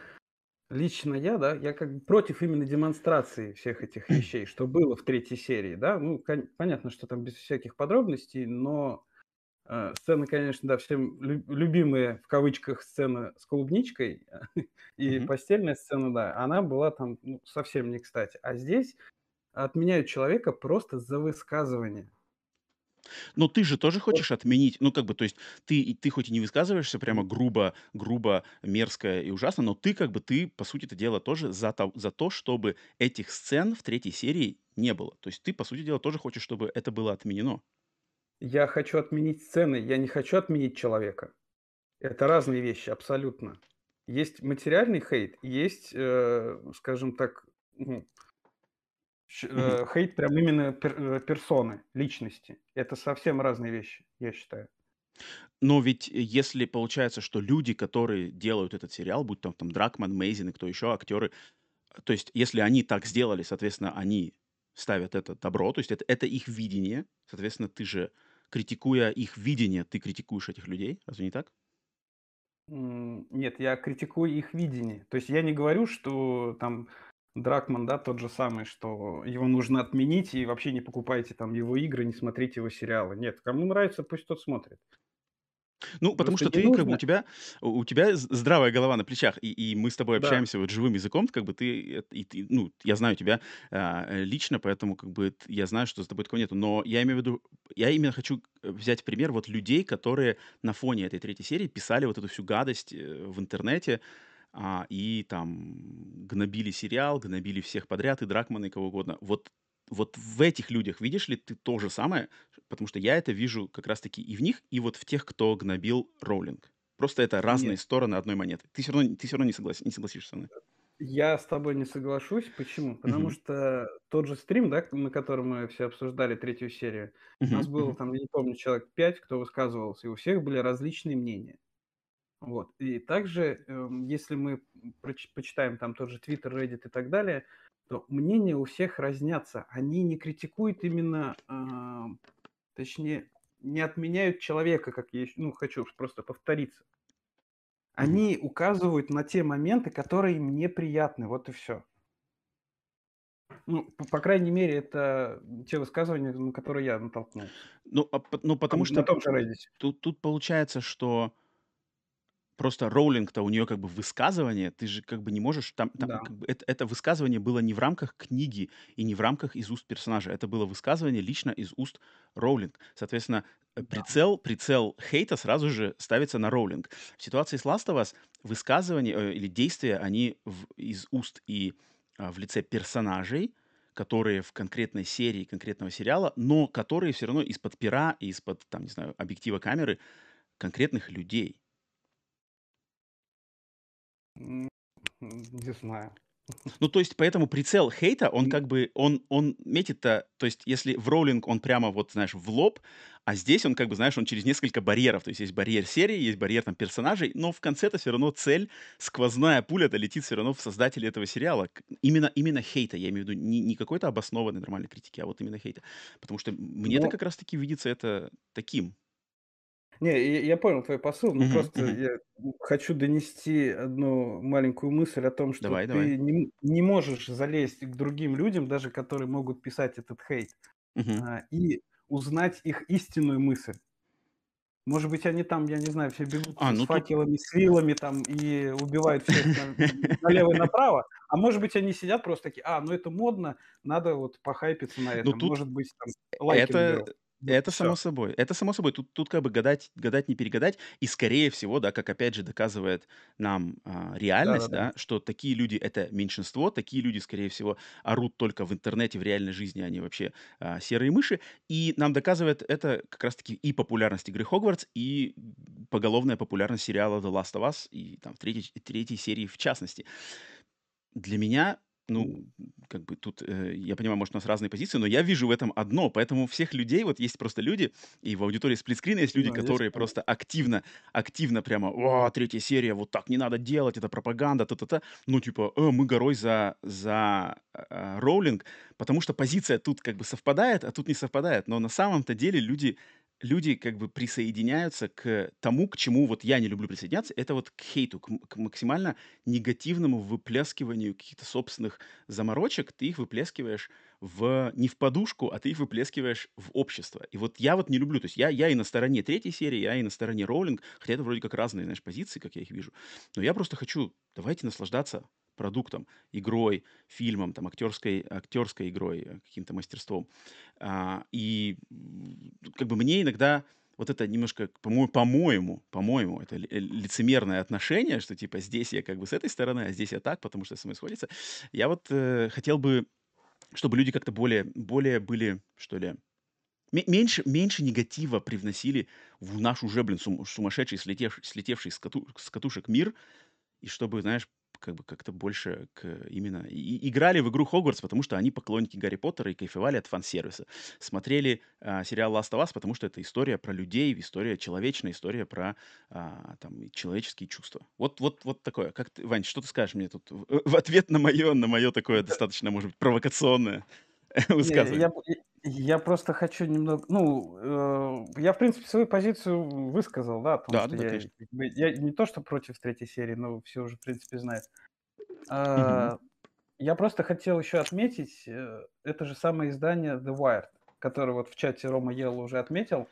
лично я, да, я как бы против именно демонстрации всех этих вещей, что было в третьей серии, да. Ну, понятно, что там без всяких подробностей, но э, сцены, конечно, да, всем лю- любимые, в кавычках, сцена с клубничкой и Мгм. постельная сцена, да, она была там ну, совсем не кстати. А здесь отменяют человека просто за высказывание. Но ты же тоже хочешь отменить, ну, как бы, то есть ты, ты хоть и не высказываешься прямо грубо, грубо, мерзко и ужасно, но ты, как бы, ты, по сути дела, тоже за то, за то, чтобы этих сцен в третьей серии не было. То есть ты, по сути дела, тоже хочешь, чтобы это было отменено. Я хочу отменить сцены, я не хочу отменить человека. Это разные вещи, абсолютно. Есть материальный хейт, есть, э, скажем так, ну, э, хейт прям именно пер- э, персоны, личности. Это совсем разные вещи, я считаю. Но ведь если получается, что люди, которые делают этот сериал, будь там, там Дракман, Мейзин и кто еще, актеры, то есть если они так сделали, соответственно, они ставят это добро, то есть это, это их видение, соответственно, ты же, критикуя их видение, ты критикуешь этих людей, разве не так? Нет, я критикую их видение. То есть я не говорю, что там Дракман, да, тот же самый, что его нужно отменить и вообще не покупайте там его игры, не смотрите его сериалы. Нет, кому нравится, пусть тот смотрит. Ну, потому Просто что не ты, как бы, у тебя, у тебя здравая голова на плечах, и, и мы с тобой да, общаемся вот живым языком, как бы ты, э, и ты, ну, я знаю тебя а, э, лично, поэтому, как бы, т- я знаю, что с тобой такого нету, но я имею в виду, я именно хочу э, взять пример вот людей, которые на фоне этой третьей серии писали вот эту всю гадость э, в интернете, а, и там гнобили сериал, гнобили всех подряд, и Дракмана, и кого угодно. Вот, вот в этих людях видишь ли ты то же самое, Потому что я это вижу как раз-таки и в них, и вот в тех, кто гнобил Роулинг. Просто это разные нет. стороны одной монеты. Ты все равно, ты все равно не, согласен, не согласишься со мной. Я с тобой не соглашусь. Почему? Потому Мгм. что тот же стрим, да, на котором мы все обсуждали третью серию, у нас было там, я не помню, человек пять, кто высказывался, и у всех были различные мнения. Вот. И также, эм, если мы почитаем там тот же Twitter, Reddit и так далее, то мнения у всех разнятся. Они не критикуют именно, ам, точнее, не отменяют человека, как я ну, хочу просто повториться. Они указывают на те моменты, которые им неприятны. Вот и все. Ну, по по крайней мере, это те высказывания, на которые я натолкнулся. Ну, а ну, потому на что том же Reddit. тут, тут получается, что просто Роулинг-то у нее как бы высказывание, ты же как бы не можешь там, там Да. как бы это, это высказывание было не в рамках книги и не в рамках из уст персонажа, это было высказывание лично из уст Роулинг. Соответственно, э, Да. прицел, прицел хейта сразу же ставится на Роулинг. В ситуации с Last of Us высказывания э, или действия, они в- из уст и а, в лице персонажей, которые в конкретной серии конкретного сериала, но которые все равно из-под пера и из-под, там, не знаю, объектива камеры конкретных людей. Не знаю. Ну, то есть, поэтому прицел хейта, он как бы, он, он метит-то, то есть, если в роулинг он прямо вот, знаешь, в лоб, а здесь он как бы, знаешь, он через несколько барьеров, то есть, есть барьер серии, есть барьер там персонажей, но в конце-то все равно цель, сквозная пуля-то летит все равно в создателей этого сериала. Именно, именно хейта, я имею в виду, не, не какой-то обоснованной нормальной критики, а вот именно хейта. Потому что мне-то Но как раз-таки видится это таким. Не, я, я понял твой посыл, но Мгм, просто мгм. я хочу донести одну маленькую мысль о том, что Давай, давай. ты не, м- не можешь залезть к другим людям, даже которые могут писать этот хейт, Мгм. а, и узнать их истинную мысль. Может быть, они там, я не знаю, все бегут А, с ну тут... факелами, с вилами там и убивают всех на- налево и направо, а может быть, они сидят просто такие, а, ну это модно, надо вот похайпиться на Ну этом, тут может быть, там лайки Это, наберу. Вот это и само все. собой. Это само собой. Тут, тут как бы гадать, гадать не перегадать. И скорее всего, да, как опять же доказывает нам а, реальность, Да-да-да. да, что такие люди это меньшинство, такие люди, скорее всего, орут только в интернете, в реальной жизни, они вообще а, серые мыши. И нам доказывает это как раз-таки и популярность игры Хогвартс, и поголовная популярность сериала The Last of Us, и там в третьей, третьей серии в частности. Для меня, ну, как бы тут, э, я понимаю, может, у нас разные позиции, но я вижу в этом одно. Поэтому всех людей, вот есть просто люди, и в аудитории сплитскрина есть люди, есть которые просто активно, активно прямо, о, третья серия, вот так не надо делать, это пропаганда, та-та-та. Ну, типа, э, мы горой за, за э, Роулинг, потому что позиция тут как бы совпадает, а тут не совпадает. Но на самом-то деле люди люди как бы присоединяются к тому, к чему вот я не люблю присоединяться, это вот к хейту, к, к максимально негативному выплескиванию каких-то собственных заморочек, ты их выплескиваешь в, не в подушку, а ты их выплескиваешь в общество. И вот я вот не люблю, то есть я, я и на стороне третьей серии, я и на стороне Роулинг, хотя это вроде как разные, знаешь, позиции, как я их вижу, но я просто хочу, давайте наслаждаться продуктом, игрой, фильмом, там, актерской, актерской игрой, э, каким-то мастерством. А, и как бы мне иногда вот это немножко, по-моему, по-моему, по-моему, это э, лицемерное отношение, что типа здесь я как бы с этой стороны, а здесь я так, потому что со мной сходится. Я вот э, хотел бы, чтобы люди как-то более, более были, что ли, ме- меньше, меньше негатива привносили в наш уже, блин, сум- сумасшедший, слетевший, слетевший с, кату- с катушек мир, и чтобы, знаешь, как бы как-то больше к именно и играли в игру Хогвартс, потому что они поклонники Гарри Поттера и кайфовали от фан-сервиса. Смотрели, а, сериал Last of Us, потому что это история про людей, история человечная, история про, а, там, человеческие чувства. Вот вот вот такое. Как ты, Вань, что ты скажешь мне тут в ответ на мое на мое такое достаточно, может быть, провокационное я, высказывание? Я просто хочу немного, ну, э, я, в принципе, свою позицию высказал, да, о том, что Да-да-да, я, конечно. я не то, что против третьей серии, но все уже, в принципе, знают. Мгм. А, я просто хотел еще отметить, э, это же самое издание The Wired, которое вот в чате Рома Ел уже отметил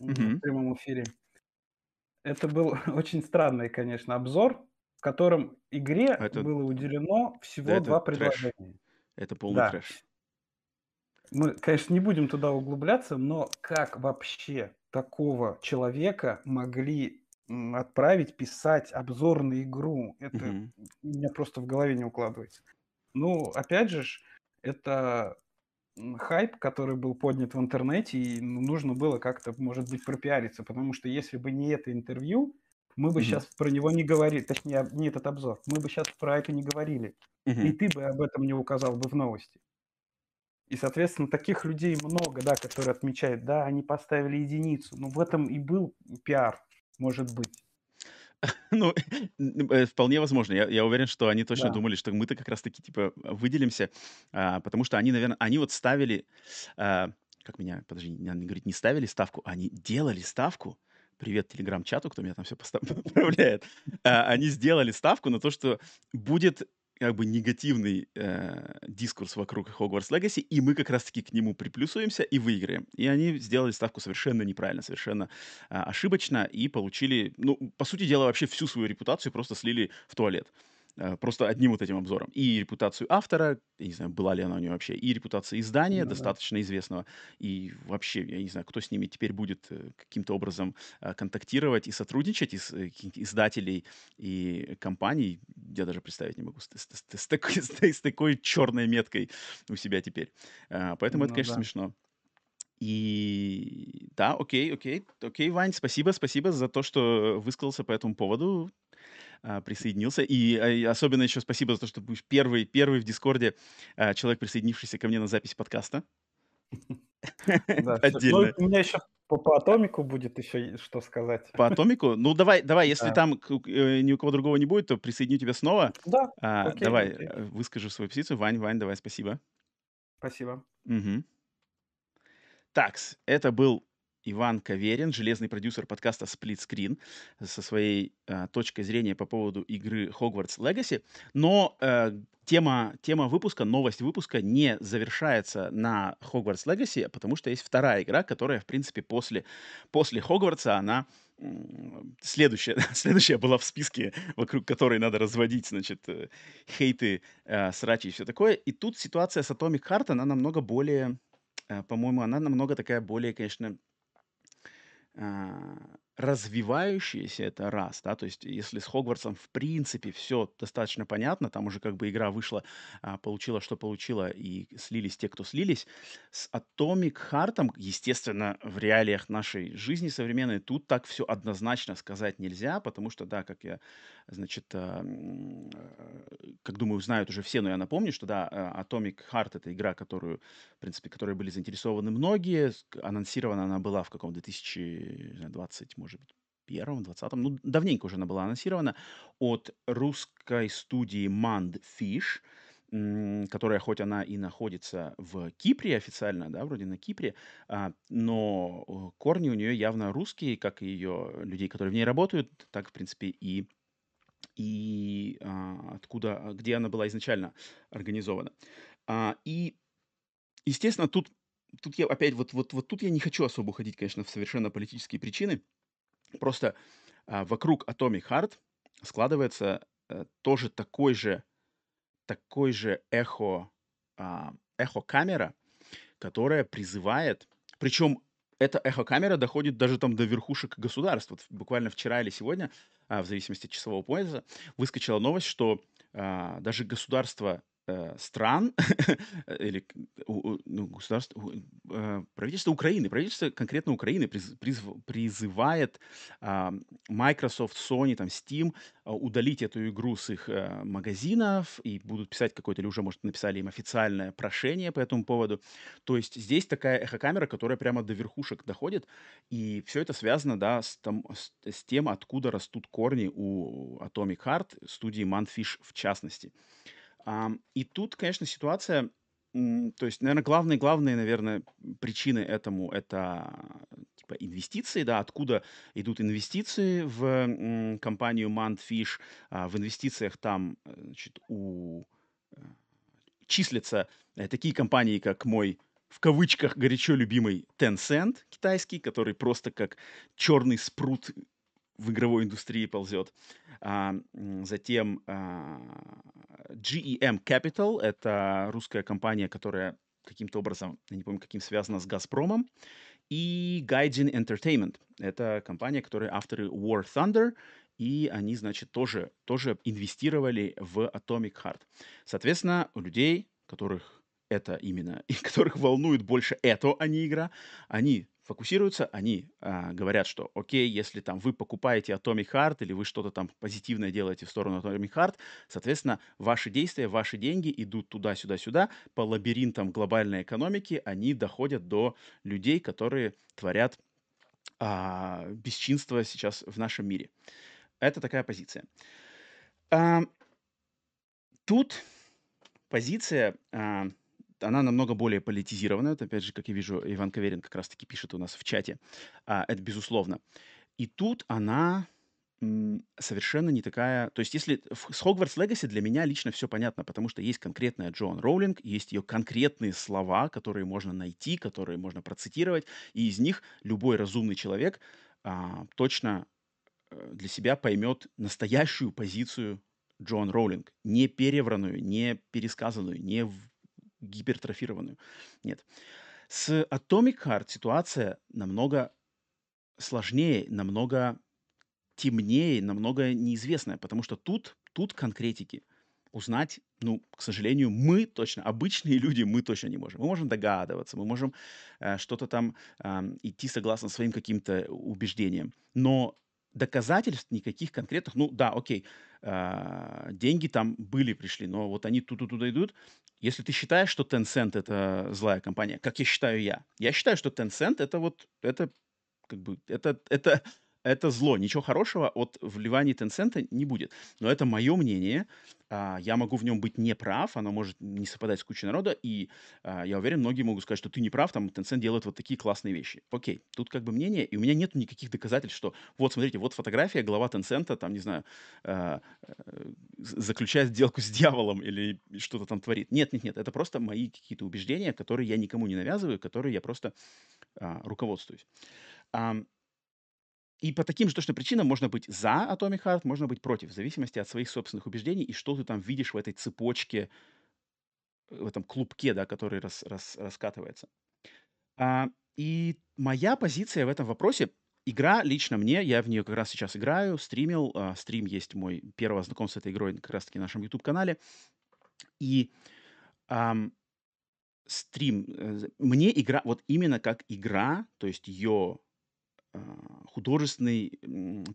м, в прямом эфире. Это был очень странный, конечно, обзор, в котором игре Это было уделено да, всего это два трэш. предложения. Это полный Да, трэш. Мы, конечно, не будем туда углубляться, но как вообще такого человека могли отправить писать обзор на игру? Это Мгм. у меня просто в голове не укладывается. Ну, опять же, это хайп, который был поднят в интернете, и ну, нужно было как-то, может быть, пропиариться, потому что если бы не это интервью, мы бы Мгм. сейчас про него не говорили, точнее, не этот обзор, мы бы сейчас про это не говорили, и Мгм. ты бы об этом не указал бы в новости. И, соответственно, таких людей много, да, которые отмечают, да, они поставили единицу. Но в этом и был пиар, может быть. Ну, э, вполне возможно. Я я уверен, что они точно Да. думали, что мы-то как раз таки, типа, выделимся, а, потому что они, наверно, они вот ставили, а, как меня, подожди, не надо говорить, не ставили ставку, они делали ставку. Привет телеграм-чату, кто меня там все поправляет. А, они сделали ставку на то, что будет как бы негативный э, дискурс вокруг Hogwarts Legacy, и мы как раз-таки к нему приплюсуемся и выиграем. И они сделали ставку совершенно неправильно, совершенно э, ошибочно, и получили, ну, по сути дела, вообще всю свою репутацию просто слили в туалет. Э, просто одним вот этим обзором. И репутацию автора, я не знаю, была ли она у него вообще, и репутация издания, ну, достаточно да. известного, и вообще, я не знаю, кто с ними теперь будет э, каким-то образом э, контактировать и сотрудничать из издателей и компаний, я даже представить не могу, с, с, с, с, такой, с, с такой черной меткой у себя теперь. Поэтому ну, это, конечно, да. смешно. И да, окей, окей, окей, Вань, спасибо, спасибо за то, что высказался по этому поводу а, присоединился. И, а, особенно еще спасибо за то, что будешь первый, первый в Дискорде а, человек, присоединившийся ко мне на запись подкаста. Да, Отдельно. Ну, у меня еще по, по атомику будет еще что сказать. По атомику? Ну, давай, давай, если да. там э, ни у кого другого не будет, то присоединю тебя снова. Да. А, окей, давай, окей. Э, выскажи свою позицию. Вань, Вань, давай, спасибо. Спасибо. Угу. Так, это был Иван Каверин, железный продюсер подкаста Split Screen, со своей э, точкой зрения по поводу игры Hogwarts Legacy. Но э, тема, тема выпуска, новость выпуска не завершается на Hogwarts Legacy, потому что есть вторая игра, которая, в принципе, после, после Хогвартса, она следующая, следующая была в списке, вокруг которой надо разводить, значит, э, хейты, э, срачи и все такое. И тут ситуация с Atomic Heart, она намного более, э, по-моему, она намного такая более, конечно, а, развивающееся это раз, да, то есть если с Хогвартсом в принципе все достаточно понятно, там уже как бы игра вышла, а, получила, что получила, и слились те, кто слились, с Atomic Heart, естественно, в реалиях нашей жизни современной, тут так все однозначно сказать нельзя, потому что, да, как я, значит, а, как думаю, знают уже все, но я напомню, что, да, Atomic Heart — это игра, которую, в принципе, которой были заинтересованы многие, анонсирована она была в каком 2020, может быть, первом, двадцатом, ну, давненько уже она была анонсирована, от русской студии Mandfish, которая, хоть она и находится в Кипре официально, да, вроде на Кипре, а, но корни у нее явно русские, как и ее людей, которые в ней работают, так, в принципе, и и а, откуда, где она была изначально организована. А, и, естественно, тут, тут я опять, вот, вот, вот тут я не хочу особо уходить, конечно, в совершенно политические причины, Просто а, вокруг Atomic Heart складывается а, тоже такой же, такой же эхо, а, эхо-камера, которая призывает, причем эта эхо-камера доходит даже там до верхушек государств. Вот буквально вчера или сегодня, а, в зависимости от часового пояса, выскочила новость, что а, даже государства э, стран или ну, государство, э, правительство Украины, правительство конкретно Украины приз, приз, призывает э, Microsoft, Sony, там, Steam э, удалить эту игру с их э, магазинов и будут писать какое-то, или уже, может, написали им официальное прошение по этому поводу. То есть здесь такая эхокамера, которая прямо до верхушек доходит, и все это связано, да, с, там, с, с тем, откуда растут корни у Atomic Heart, студии Manfish в частности. И тут, конечно, ситуация, то есть, наверное, главные, главные, наверное, причины этому это типа инвестиции, да, откуда идут инвестиции в компанию Mantfish. А, в инвестициях там, значит, у э, числятся э, такие компании, как мой в кавычках горячо любимый Tencent китайский, который просто как черный спрут в игровой индустрии ползет. А, затем а, GEM Capital — это русская компания, которая каким-то образом, я не помню, каким связана с «Газпромом». И Gaijin Entertainment — это компания, которая авторы War Thunder, и они, значит, тоже, тоже инвестировали в Atomic Heart. Соответственно, у людей, которых это именно, и которых волнует больше это, а не игра, они фокусируются, они а, говорят, что окей, если там вы покупаете Atomic Heart или вы что-то там позитивное делаете в сторону Atomic Heart, соответственно, ваши действия, ваши деньги идут туда-сюда-сюда, по лабиринтам глобальной экономики, они доходят до людей, которые творят а, бесчинство сейчас в нашем мире. Это такая позиция. А, тут позиция... А, она намного более политизирована. Это, опять же, как я вижу, Иван Каверин как раз-таки пишет у нас в чате. А, это безусловно. И тут она совершенно не такая... То есть если с Hogwarts Legacy для меня лично все понятно, потому что есть конкретная Джоан Роулинг, есть ее конкретные слова, которые можно найти, которые можно процитировать, и из них любой разумный человек а, точно э, для себя поймет настоящую позицию Джоан Роулинг, не перевранную, не пересказанную, не гипертрофированную. Нет. С Atomic Heart ситуация намного сложнее, намного темнее, намного неизвестное, потому что тут, тут конкретики узнать, ну, к сожалению, мы точно, обычные люди, мы точно не можем. Мы можем догадываться, мы можем э, что-то там э, идти согласно своим каким-то убеждениям, но доказательств никаких конкретных, ну да, окей, э, деньги там были, пришли, но вот они туда-туда идут. Если ты считаешь, что Tencent это злая компания, как я считаю я, я считаю, что Tencent это вот, это как бы, это, это это зло. Ничего хорошего от вливания Tencent не будет. Но это мое мнение. А, я могу в нем быть неправ, оно может не совпадать с кучей народа, и а, я уверен, многие могут сказать, что ты не прав, там Tencent делает вот такие классные вещи. Окей, тут как бы мнение, и у меня нет никаких доказательств, что вот, смотрите, вот фотография, глава Tencent, там, не знаю, а, э, заключает сделку с дьяволом или что-то там творит. Нет, нет, нет, это просто мои какие-то убеждения, которые я никому не навязываю, которые я просто руководствуюсь. И по таким же точно причинам можно быть за Atomic Heart, можно быть против, в зависимости от своих собственных убеждений и что ты там видишь в этой цепочке, в этом клубке, да, который рас, рас, раскатывается. А, и моя позиция в этом вопросе, игра лично мне, я в нее как раз сейчас играю, стримил, а, стрим есть мой первое знакомство с этой игрой как раз-таки на нашем YouTube-канале. И ам, стрим, э, мне игра, вот именно как игра, то есть ее а, художественный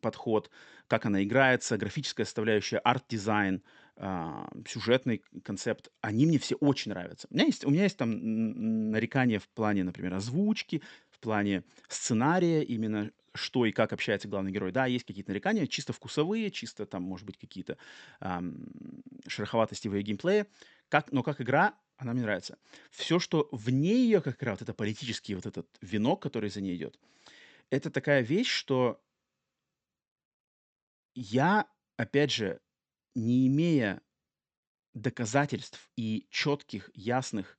подход, как она играется, графическая составляющая, арт-дизайн, а, сюжетный концепт, они мне все очень нравятся. У меня есть, у меня есть там нарекания в плане, например, озвучки, в плане сценария, именно что и как общается главный герой. Да, есть какие-то нарекания, чисто вкусовые, чисто там, может быть, какие-то эм, шероховатости в ее геймплее. Как, но как игра, она мне нравится. Все, что вне ее, как игра, вот это политический вот этот венок, который за ней идет, это такая вещь, что я, опять же, не имея доказательств и четких, ясных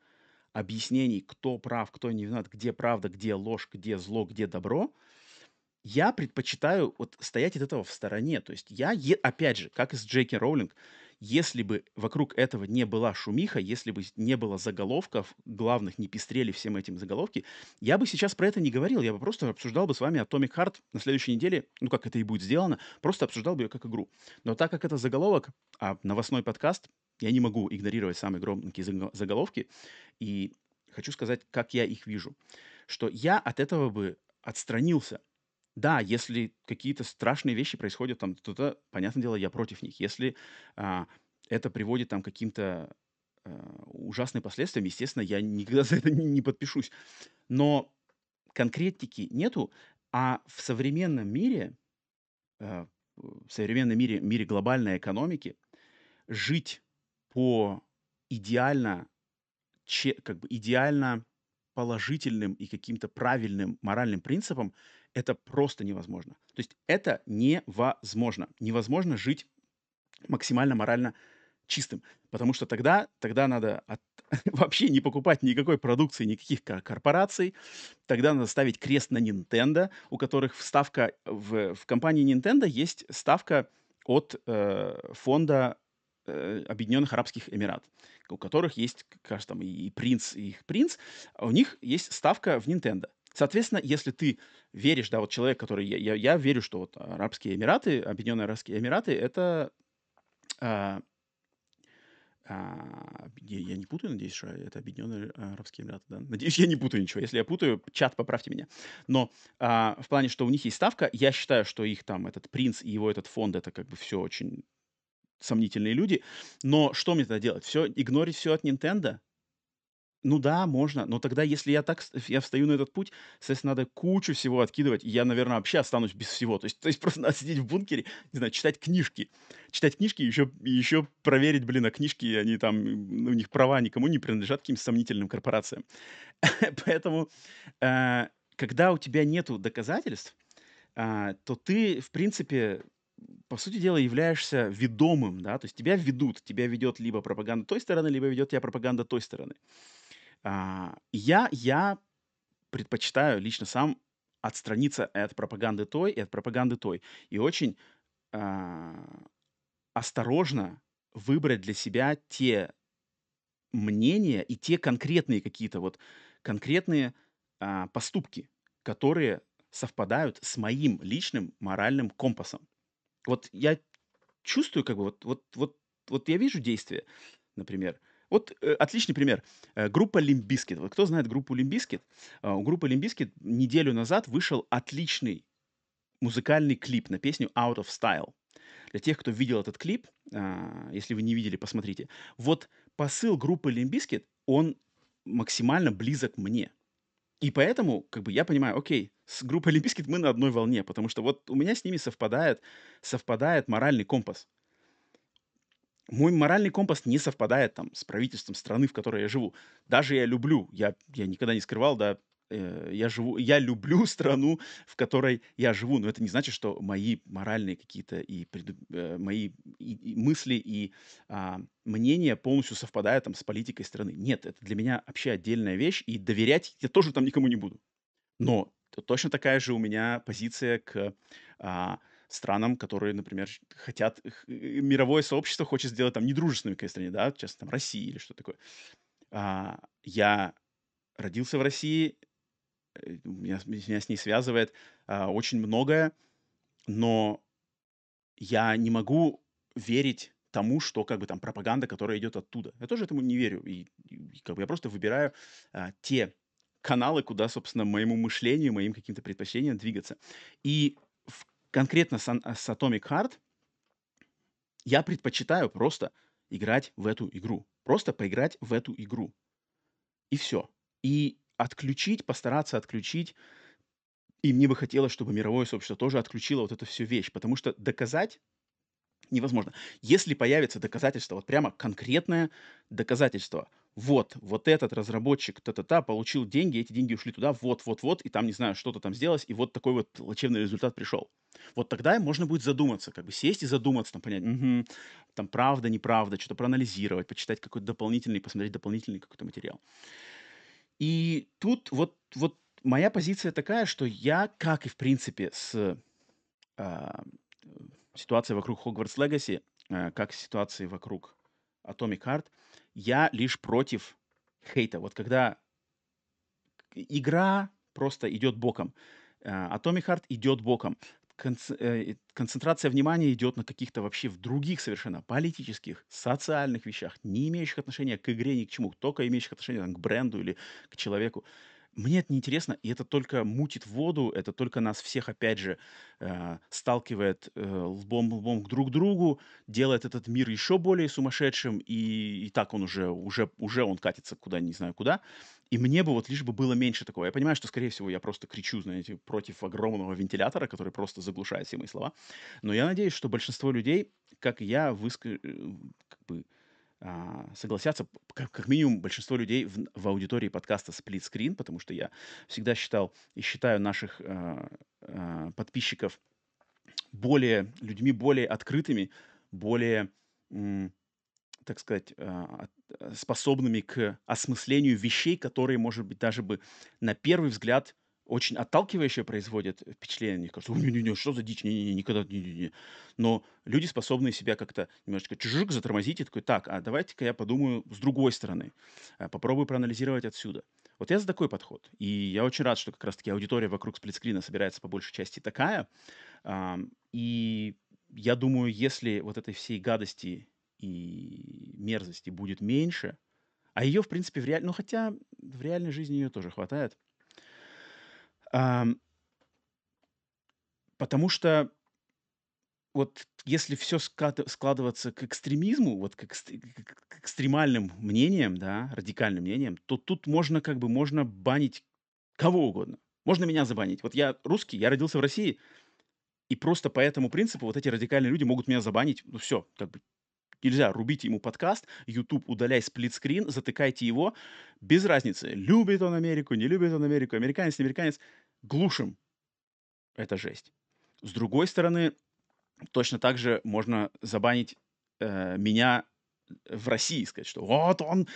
объяснений, кто прав, кто не виноват, где правда, где ложь, где зло, где добро, я предпочитаю вот стоять от этого в стороне. То есть я, опять же, как и с Джеки Роулинг, если бы вокруг этого не была шумиха, если бы не было заголовков главных, не пестрели всем этим заголовки, я бы сейчас про это не говорил. Я бы просто обсуждал бы с вами Atomic Heart на следующей неделе, ну, как это и будет сделано, просто обсуждал бы ее как игру. Но так как это заголовок, а новостной подкаст, я не могу игнорировать самые громкие заголовки, и хочу сказать, как я их вижу. Что я от этого бы отстранился. Да, если какие-то страшные вещи происходят там, то, то понятное дело, я против них. Если а, это приводит там к каким-то а, ужасным последствиям, естественно, я никогда за это не, не подпишусь. Но конкретики нету, а в современном мире, а, в современном мире, мире глобальной экономики, жить по идеально, че, как бы идеально положительным и каким-то правильным моральным принципам это просто невозможно. То есть это невозможно. Невозможно жить максимально морально чистым. Потому что тогда, тогда надо от, вообще не покупать никакой продукции, никаких корпораций. Тогда надо ставить крест на Nintendo, у которых ставка в, в компании Nintendo есть ставка от э, фонда э, Объединенных Арабских Эмират, у которых есть, кажется, там и принц, и их принц, а у них есть ставка в Nintendo. Соответственно, если ты веришь, да, вот человек, который... Я, я, я верю, что вот Арабские Эмираты, Объединенные Арабские Эмираты, это... А, а, я, я не путаю, надеюсь, что это Объединенные Арабские Эмираты, да? Надеюсь, я не путаю ничего. Если я путаю, чат, поправьте меня. Но а, в плане, что у них есть ставка, я считаю, что их там, этот принц и его этот фонд, это как бы все очень сомнительные люди. Но что мне тогда делать? Все, игнорить все от Nintendo? Ну да, можно, но тогда, если я так, я встаю на этот путь, соответственно, надо кучу всего откидывать, и я, наверное, вообще останусь без всего. То есть, то есть просто надо сидеть в бункере, не знаю, читать книжки. Читать книжки и еще, еще проверить, блин, а книжки, они там, у них права никому не принадлежат каким-то сомнительным корпорациям. Поэтому, э, когда у тебя нету доказательств, э, то ты, в принципе, по сути дела, являешься ведомым, да, то есть тебя ведут, тебя ведет либо пропаганда той стороны, либо ведет тебя пропаганда той стороны. А, я, я предпочитаю лично сам отстраниться от пропаганды той и от пропаганды той. И очень а, осторожно выбрать для себя те мнения и те конкретные какие-то вот конкретные а, поступки, которые совпадают с моим личным моральным компасом. Вот я чувствую, как бы, вот, вот, вот, вот я вижу действие, например. Вот э, отличный пример. Э, группа Limp Bizkit. Вот кто знает группу Limp Bizkit? Э, у группы Limp Bizkit неделю назад вышел отличный музыкальный клип на песню Out of Style. Для тех, кто видел этот клип, э, если вы не видели, посмотрите. Вот посыл группы Limp Bizkit, он максимально близок мне. И поэтому, как бы, я понимаю, окей, с группой Limp Bizkit мы на одной волне, потому что вот у меня с ними совпадает, совпадает моральный компас. Мой моральный компас не совпадает там с правительством страны, в которой я живу. Даже я люблю, я, я никогда не скрывал, да, э, я живу, я люблю страну, в которой я живу, но это не значит, что мои моральные какие-то и преду, э, мои и, и мысли и а, мнения полностью совпадают там с политикой страны. Нет, это для меня вообще отдельная вещь, и доверять я тоже там никому не буду. Но точно такая же у меня позиция к а, странам, которые, например, хотят, мировое сообщество хочет сделать там недружественной к стране, да, сейчас там России или что такое. А, я родился в России, Э, меня, меня с ней связывает а, очень многое, но я не могу верить тому, что как бы там пропаганда, которая идет оттуда. Я тоже этому не верю. И, и как бы я просто выбираю а, те каналы, куда, собственно, моему мышлению, моим каким-то предпочтениям двигаться. И конкретно с, с Atomic Heart я предпочитаю просто играть в эту игру. Просто поиграть в эту игру. И все. И отключить, постараться отключить. И мне бы хотелось, чтобы мировое сообщество тоже отключило вот эту всю вещь, потому что доказать невозможно. Если появится доказательство, вот прямо конкретное доказательство, вот, вот этот разработчик та-та-та получил деньги, эти деньги ушли туда, вот, вот, вот, и там, не знаю, что-то там сделалось, и вот такой вот плачевный результат пришел. Вот тогда можно будет задуматься, как бы сесть и задуматься, там, понять, угу, там правда, неправда, что-то проанализировать, почитать какой-то дополнительный, посмотреть дополнительный какой-то материал. И тут вот, вот моя позиция такая, что я, как и в принципе с а, ситуацией вокруг Hogwarts Legacy, а, как ситуацией вокруг Atomic Heart, я лишь против хейта. Вот когда игра просто идет боком, а, Atomic Heart идет боком, Э, концентрация внимания идет на каких-то вообще в других совершенно политических, социальных вещах, не имеющих отношения к игре ни к чему, только имеющих отношение там, к бренду или к человеку. Мне это неинтересно, и это только мутит воду, это только нас всех, опять же, э, сталкивает э, лбом лбом друг к другу, делает этот мир еще более сумасшедшим, и, и так он уже, уже, уже он катится куда не знаю куда. И мне бы вот лишь бы было меньше такого. Я понимаю, что, скорее всего, я просто кричу, знаете, против огромного вентилятора, который просто заглушает все мои слова. Но я надеюсь, что большинство людей, как я, выска... Э, как бы, а, согласятся, как, как минимум, большинство людей в, в аудитории подкаста Screen, потому что я всегда считал и считаю наших а, а, подписчиков более людьми более открытыми, более, м, так сказать, а, способными к осмыслению вещей, которые, может быть, даже бы на первый взгляд очень отталкивающее производит впечатление. Мне кажется, не-не-не, что за дичь, не-не-не, никогда, не-не-не. Но люди способны себя как-то немножечко чужик затормозить и такой, так, а давайте-ка я подумаю с другой стороны, э, попробую проанализировать отсюда. Вот я за такой подход. И я очень рад, что как раз-таки аудитория вокруг сплитскрина собирается по большей части такая. И я думаю, если вот этой всей гадости и мерзости будет меньше, а ее, в принципе, в реаль... ну хотя в реальной жизни ее тоже хватает – потому что вот если все складываться к экстремизму, вот к, экст- к экстремальным мнениям, да, радикальным мнениям, то тут можно как бы можно банить кого угодно. Можно меня забанить. Вот я русский, я родился в России, и просто по этому принципу вот эти радикальные люди могут меня забанить. Ну все, как бы нельзя. Рубите ему подкаст, YouTube удаляй сплитскрин, затыкайте его. Без разницы, любит он Америку, не любит он Америку, американец, не американец. Глушим. Это жесть. С другой стороны, точно так же можно забанить э, меня в России, сказать, что вот он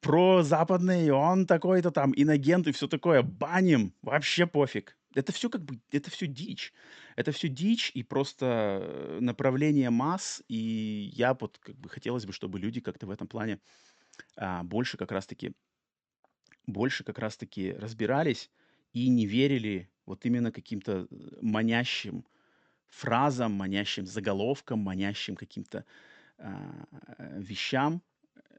прозападный, он такой-то там инагент и все такое, баним, вообще пофиг. Это все как бы, это все дичь. Это все дичь и просто э, направление масс, и я вот как бы хотелось бы, чтобы люди как-то в этом плане а, больше как раз-таки, больше как раз-таки разбирались и не верили вот именно каким-то э, манящим фразам, манящим заголовкам, манящим каким-то а, вещам.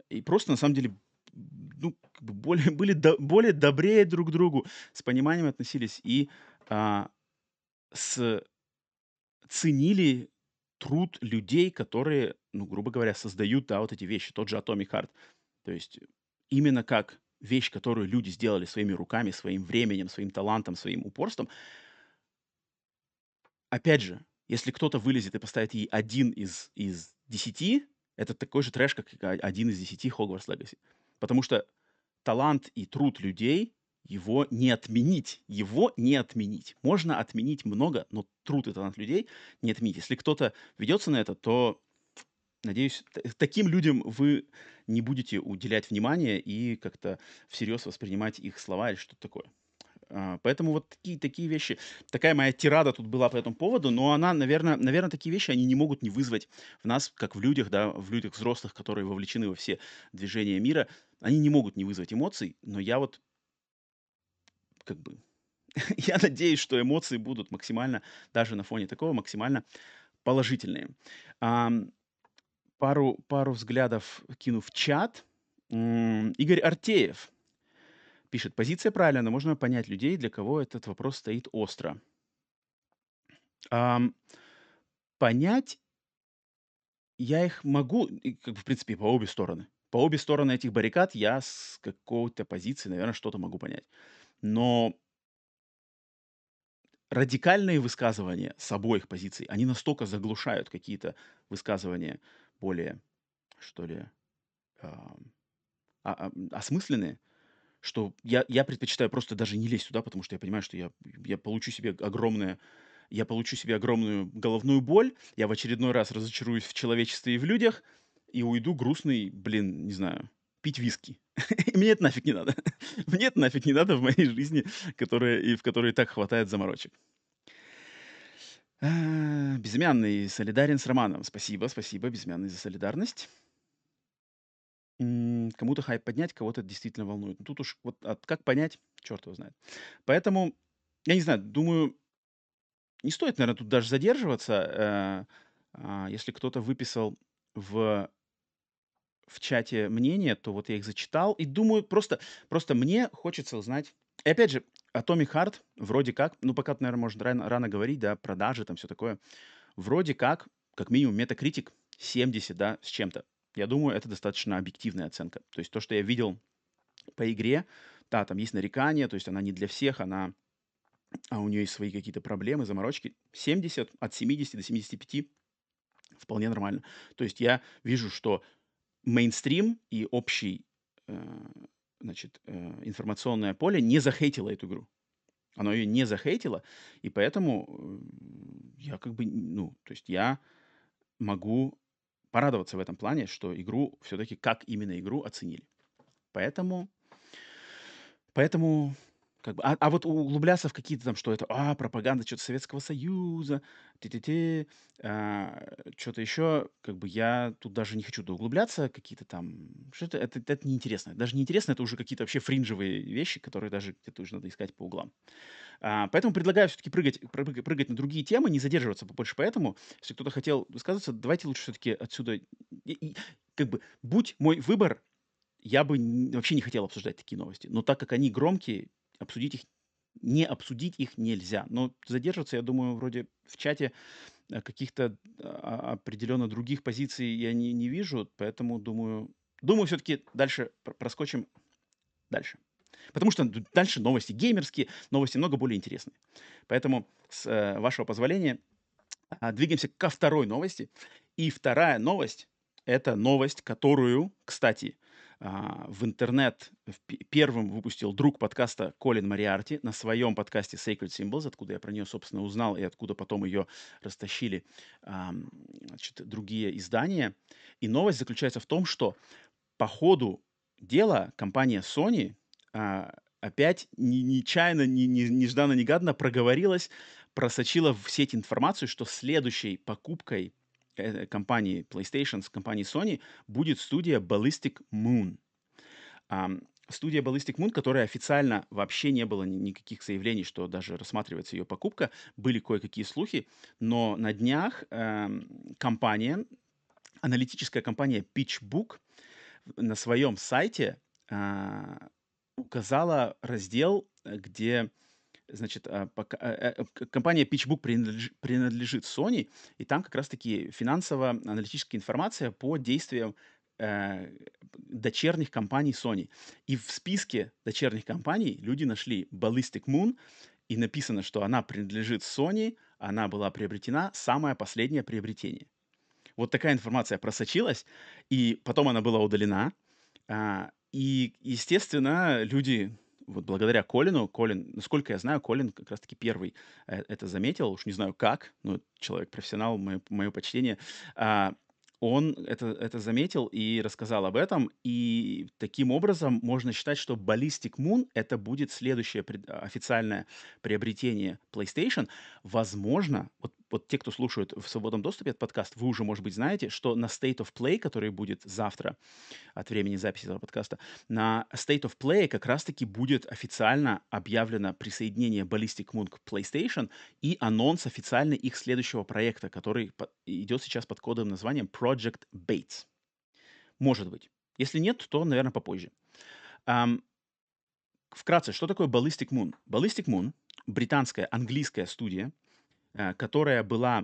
И просто на самом деле ну, более, были до, более добрее друг к другу, с пониманием относились и а, с, ценили труд людей, которые, ну, грубо говоря, создают, да, вот эти вещи, тот же Atomic Heart. То есть именно как вещь, которую люди сделали своими руками, своим временем, своим талантом, своим упорством. Опять же, если кто-то вылезет и поставит ей один из, из десяти, это такой же трэш, как один из десяти Hogwarts Legacy. Потому что талант и труд людей, его не отменить. Его не отменить. Можно отменить много, но труд и талант людей не отменить. Если кто-то ведется на это, то, надеюсь, таким людям вы не будете уделять внимание и как-то всерьез воспринимать их слова или что-то такое. А, поэтому вот такие, такие вещи, такая моя тирада тут была по этому поводу, но она, наверное, наверное, такие вещи, они не могут не вызвать в нас, как в людях, да, в людях взрослых, которые вовлечены во все движения мира, они не могут не вызвать эмоций, но я вот как бы я надеюсь, что эмоции будут максимально, даже на фоне такого, максимально положительные. Пару, пару взглядов кину в чат. Игорь Артеев Пишет, позиция правильная, но можно понять людей, для кого этот вопрос стоит остро. Ам, понять я их могу, как в принципе, по обе стороны. По обе стороны этих баррикад я с какой-то позиции, наверное, что-то могу понять. Но радикальные высказывания с обоих позиций, они настолько заглушают какие-то высказывания более, что ли, а- а- осмысленные, что я, я предпочитаю просто даже не лезть туда, потому что я понимаю, что я, я получу себе огромное я получу себе огромную головную боль, я в очередной раз разочаруюсь в человечестве и в людях, и уйду грустный, блин, не знаю, пить виски. Мне это нафиг не надо. Мне это нафиг не надо в моей жизни, которая, и в которой так хватает заморочек. А, безымянный солидарен с Романом. Спасибо, спасибо, безымянный за солидарность кому-то хайп поднять, кого-то действительно волнует. Ну, тут уж вот от, как понять, черт его знает. Поэтому, я не знаю, думаю, не стоит, наверное, тут даже задерживаться. Э, э, если кто-то выписал в, в чате мнение, то вот я их зачитал. И думаю, просто, просто мне хочется узнать. И опять же, Atomic Heart вроде как, ну, пока, наверное, может рано, рано говорить, да, продажи, там все такое. Вроде как, как минимум, метакритик 70, да, с чем-то. Я думаю, это достаточно объективная оценка. То есть то, что я видел по игре, да, там есть нарекания, то есть она не для всех, она, а у нее есть свои какие-то проблемы, заморочки. 70, от 70 до 75 вполне нормально. То есть я вижу, что мейнстрим и общий, э, значит, э, информационное поле не захейтило эту игру. Оно ее не захейтило, и поэтому э, я как бы, ну, то есть я могу порадоваться в этом плане, что игру все-таки как именно игру оценили. Поэтому, поэтому как бы, а, а вот углубляться в какие-то там, что это, а, пропаганда что-то Советского Союза, ти-ти-ти, а, что-то еще, как бы я тут даже не хочу углубляться, какие-то там, что-то, это, это неинтересно. Даже неинтересно, это уже какие-то вообще фринжевые вещи, которые даже где-то уже надо искать по углам. А, поэтому предлагаю все-таки прыгать, прыгать, прыгать на другие темы, не задерживаться побольше. Поэтому, если кто-то хотел высказываться, давайте лучше все-таки отсюда, и, и, как бы, будь мой выбор, я бы вообще не хотел обсуждать такие новости. Но так как они громкие, обсудить их, не обсудить их нельзя. Но задерживаться, я думаю, вроде в чате э, каких-то а, определенно других позиций я не, не вижу, поэтому думаю, думаю, все-таки дальше проскочим дальше. Потому что дальше новости геймерские, новости много более интересные. Поэтому, с э, вашего позволения, э, двигаемся ко второй новости. И вторая новость – это новость, которую, кстати, а, в интернет первым выпустил друг подкаста Колин Мариарти на своем подкасте Sacred Symbols, откуда я про нее, собственно, узнал и откуда потом ее растащили значит, другие издания. И новость заключается в том, что по ходу дела компания Sony а, опять нечаянно, не, не, нежданно-негаданно проговорилась, просочила в сеть информацию, что следующей покупкой компании PlayStation с компанией Sony будет студия Ballistic Moon. Um, студия Ballistic Moon, которая официально вообще не было никаких заявлений, что даже рассматривается ее покупка, были кое-какие слухи, но на днях э, компания, аналитическая компания PitchBook на своем сайте э, указала раздел, э, где значит, а, пока, э, э, компания PitchBook принадлежит, Sony, и там как раз-таки финансово-аналитическая информация по действиям э, дочерних компаний Sony. И в списке дочерних компаний люди нашли Ballistic Moon, и написано, что она принадлежит Sony, она была приобретена, самое последнее приобретение. Вот такая информация просочилась, и потом она была удалена. А, и, естественно, люди вот благодаря Колину, Колин, насколько я знаю, Колин как раз-таки первый э, это заметил, уж не знаю как, но человек профессионал, мое, мое почтение, а, он это, это заметил и рассказал об этом, и таким образом можно считать, что Ballistic Moon это будет следующее пред, официальное приобретение PlayStation. Возможно, вот вот те, кто слушают в свободном доступе этот подкаст, вы уже, может быть, знаете, что на State of Play, который будет завтра от времени записи этого подкаста, на State of Play как раз-таки будет официально объявлено присоединение Ballistic Moon к PlayStation и анонс официальный их следующего проекта, который идет сейчас под кодовым названием Project Bates. Может быть. Если нет, то, наверное, попозже. Um, вкратце, что такое Ballistic Moon? Ballistic Moon — британская, английская студия — которая была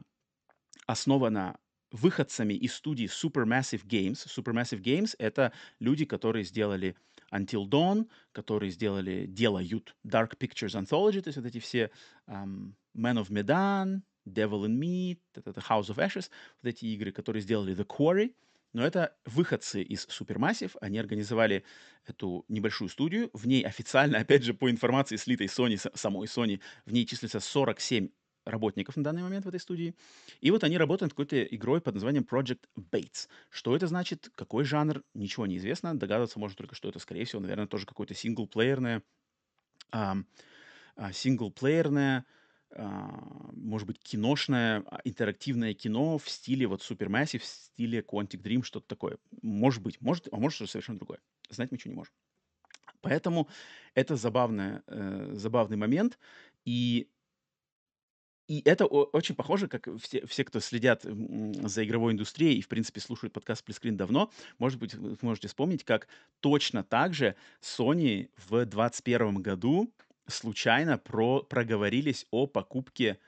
основана выходцами из студии Supermassive Games. Supermassive Games — это люди, которые сделали Until Dawn, которые сделали, делают Dark Pictures Anthology, то есть вот эти все um, Man of Medan, Devil in Me, House of Ashes, вот эти игры, которые сделали The Quarry, но это выходцы из Supermassive, они организовали эту небольшую студию, в ней официально, опять же, по информации слитой Sony, самой Sony, в ней числится 47 работников на данный момент в этой студии. И вот они работают какой-то игрой под названием Project Bates. Что это значит, какой жанр, ничего не известно. Догадываться можно только, что это, скорее всего, наверное, тоже какое-то синглплеерное, а, а, синглплеерное, а, может быть, киношное, а, интерактивное кино в стиле вот Supermassive, в стиле Quantic Dream, что-то такое. Может быть, может, а может что-то совершенно другое. Знать мы ничего не можем. Поэтому это забавное, э, забавный момент. И и это очень похоже, как все, все, кто следят за игровой индустрией и, в принципе, слушают подкаст Сплитскрин давно, может быть, вы можете вспомнить, как точно так же Sony в 2021 году случайно про, проговорились о покупке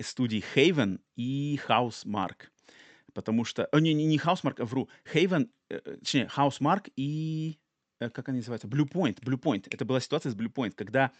студий Haven и Housemark. Потому что... О, не, не, не Housemark, а вру. Haven, э, э точнее, Housemark и... Э, как они называются? Bluepoint. Bluepoint. Это была ситуация с Bluepoint, когда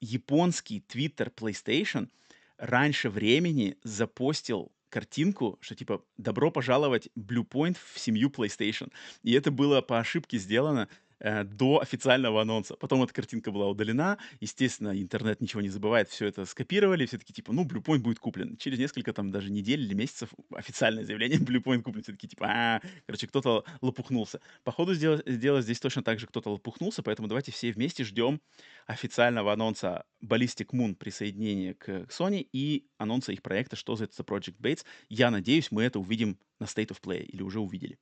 японский Twitter PlayStation — раньше времени запостил картинку, что типа «Добро пожаловать Blue Point в семью PlayStation». И это было по ошибке сделано, э, до официального анонса. Потом эта картинка была удалена. Естественно, интернет ничего не забывает, все это скопировали, все таки типа, ну, Bluepoint будет куплен. Через несколько там даже недель или месяцев официальное заявление Bluepoint куплен. Все таки типа, а, короче, кто-то лопухнулся. Походу, сделать, сделать здесь точно так же кто-то лопухнулся, поэтому давайте все вместе ждем официального анонса Ballistic Moon присоединения к Sony и анонса их проекта, что за это Project Bates. Я надеюсь, мы это увидим на State of Play или уже увидели.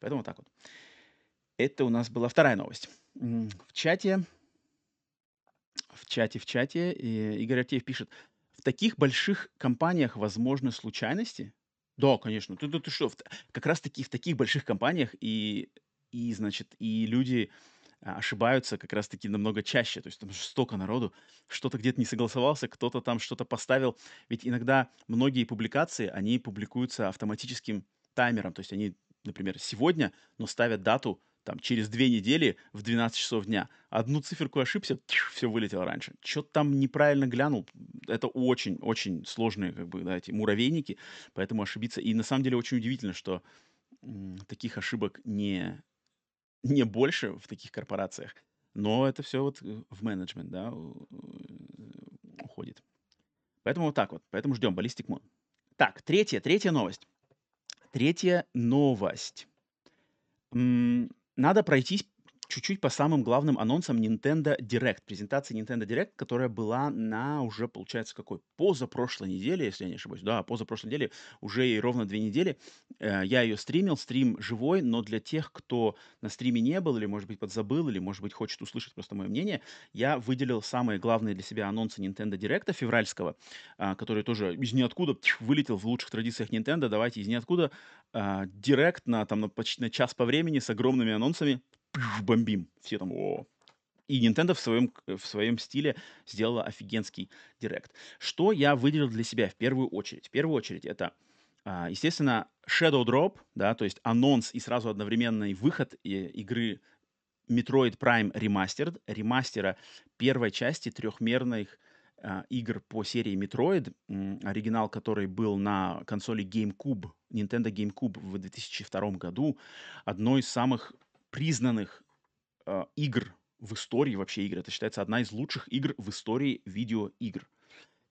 Поэтому так вот. Это у нас была вторая новость. В чате, в чате, в чате Игорь Артеев пишет, в таких больших компаниях возможны случайности? Да, конечно. Ты, ты, ты что, как раз таки в таких больших компаниях и, и, значит, и люди а, ошибаются как раз-таки намного чаще. То есть там столько народу, что-то где-то не согласовался, кто-то там что-то поставил. Ведь иногда многие публикации, они публикуются автоматическим таймером. То есть они, например, сегодня, но ставят дату там, через две недели в 12 часов дня. Одну циферку ошибся, все вылетело раньше. Что-то там неправильно глянул. Это очень-очень сложные, как бы, да, эти муравейники, поэтому ошибиться. И на самом деле очень удивительно, что м, таких ошибок не, не больше в таких корпорациях, но это все вот э, в менеджмент, да, уходит. Поэтому вот так вот. Поэтому ждем Ballistic Moon. Так, третья, третья новость. Третья новость. Надо пройтись чуть-чуть по самым главным анонсам Nintendo Direct, презентации Nintendo Direct, которая была на уже, получается, какой? Позапрошлой неделе, если я не ошибаюсь. Да, позапрошлой неделе, уже и ровно две недели. Э, я ее стримил, стрим живой, но для тех, кто на стриме не был, или, может быть, подзабыл, или, может быть, хочет услышать просто мое мнение, я выделил самые главные для себя анонсы Nintendo Direct февральского, а, который тоже из ниоткуда вылетел в лучших традициях Nintendo. Давайте из ниоткуда Директ на, там, на почти на час по времени с огромными анонсами бомбим. Все там, о, и Nintendo в своем, в своем стиле сделала офигенский директ. Что я выделил для себя в первую очередь? В первую очередь это, а, естественно, Shadow Drop, да, то есть анонс и сразу одновременный выход игры Metroid Prime Remastered, ремастера первой части трехмерных а, игр по серии Metroid, оригинал, который был на консоли GameCube, Nintendo GameCube в 2002 году, одной из самых признанных э, игр в истории вообще игр. Это считается одна из лучших игр в истории видеоигр.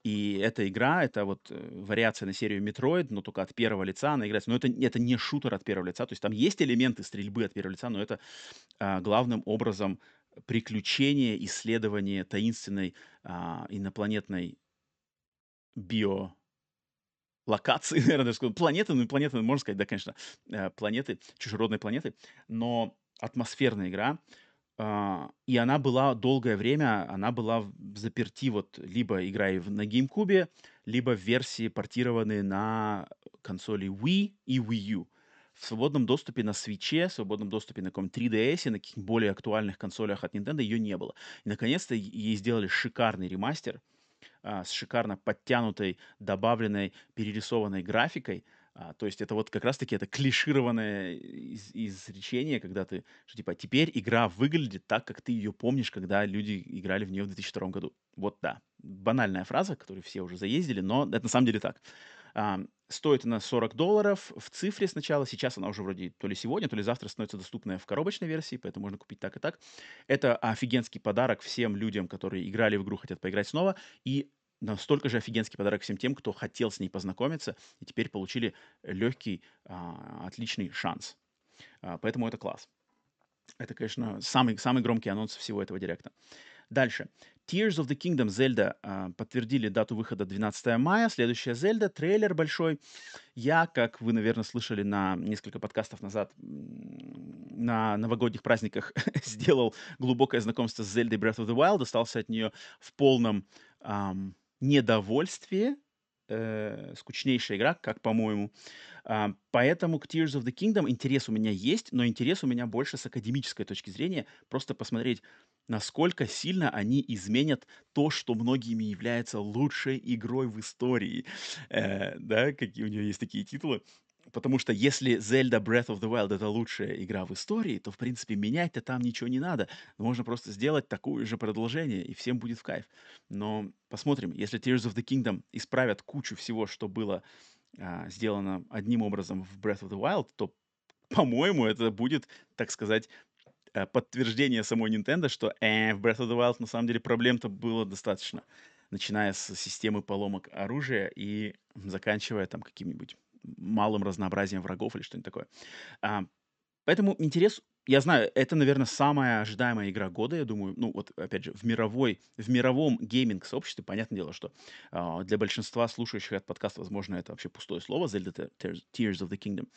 И эта игра, это вот э, вариация на серию Metroid, но только от первого лица она играется. Но это, это не шутер от первого лица, то есть там есть элементы стрельбы от первого лица, но это э, главным образом приключение, исследование таинственной э, инопланетной био локации, наверное, даже планеты, ну, планеты, можно сказать, да, конечно, э, планеты, чужеродной планеты, но атмосферная игра, а, и она была долгое время, она была в заперти вот либо играя на GameCube, либо в версии портированной на консоли Wii и Wii U. В свободном доступе на Switch, в свободном доступе на каком 3DS, на каких-нибудь более актуальных консолях от Nintendo ее не было. И наконец-то ей сделали шикарный ремастер а, с шикарно подтянутой, добавленной, перерисованной графикой – а, то есть это вот как раз-таки это клишированное из, изречение, когда ты, что типа, теперь игра выглядит так, как ты ее помнишь, когда люди играли в нее в 2002 году. Вот да, банальная фраза, которую все уже заездили, но это на самом деле так. А, стоит она 40 долларов в цифре сначала, сейчас она уже вроде то ли сегодня, то ли завтра становится доступная в коробочной версии, поэтому можно купить так и так. Это офигенский подарок всем людям, которые играли в игру, хотят поиграть снова, и настолько же офигенский подарок всем тем, кто хотел с ней познакомиться и теперь получили легкий, а, отличный шанс. А, поэтому это класс. Это, конечно, самый, самый громкий анонс всего этого директа. Дальше. Tears of the Kingdom Zelda а, подтвердили дату выхода 12 мая. Следующая Zelda, трейлер большой. Я, как вы, наверное, слышали на несколько подкастов назад, на новогодних праздниках сделал глубокое знакомство с Zelda Breath of the Wild, остался от нее в полном ам, недовольствие, э, скучнейшая игра, как по-моему. А, поэтому к Tears of the Kingdom интерес у меня есть, но интерес у меня больше с академической точки зрения. Просто посмотреть, насколько сильно они изменят то, что многими является лучшей игрой в истории. Э, да, какие у нее есть такие титулы. Потому что если Zelda Breath of the Wild это лучшая игра в истории, то, в принципе, менять-то там ничего не надо. Можно просто сделать такое же продолжение, и всем будет в кайф. Но посмотрим, если Tears of the Kingdom исправят кучу всего, что было а, сделано одним образом в Breath of the Wild, то, по-моему, это будет, так сказать, э, подтверждение самой Nintendo, что э, в Breath of the Wild на самом деле проблем-то было достаточно. Начиная с системы поломок оружия и заканчивая там каким-нибудь малым разнообразием врагов или что-нибудь такое. А, поэтому интерес, я знаю, это, наверное, самая ожидаемая игра года, я думаю. Ну, вот, опять же, в мировой, в мировом гейминг-сообществе, понятное дело, что а, для большинства слушающих этот подкаст, возможно, это вообще пустое слово, Zelda Tears of the Kingdom.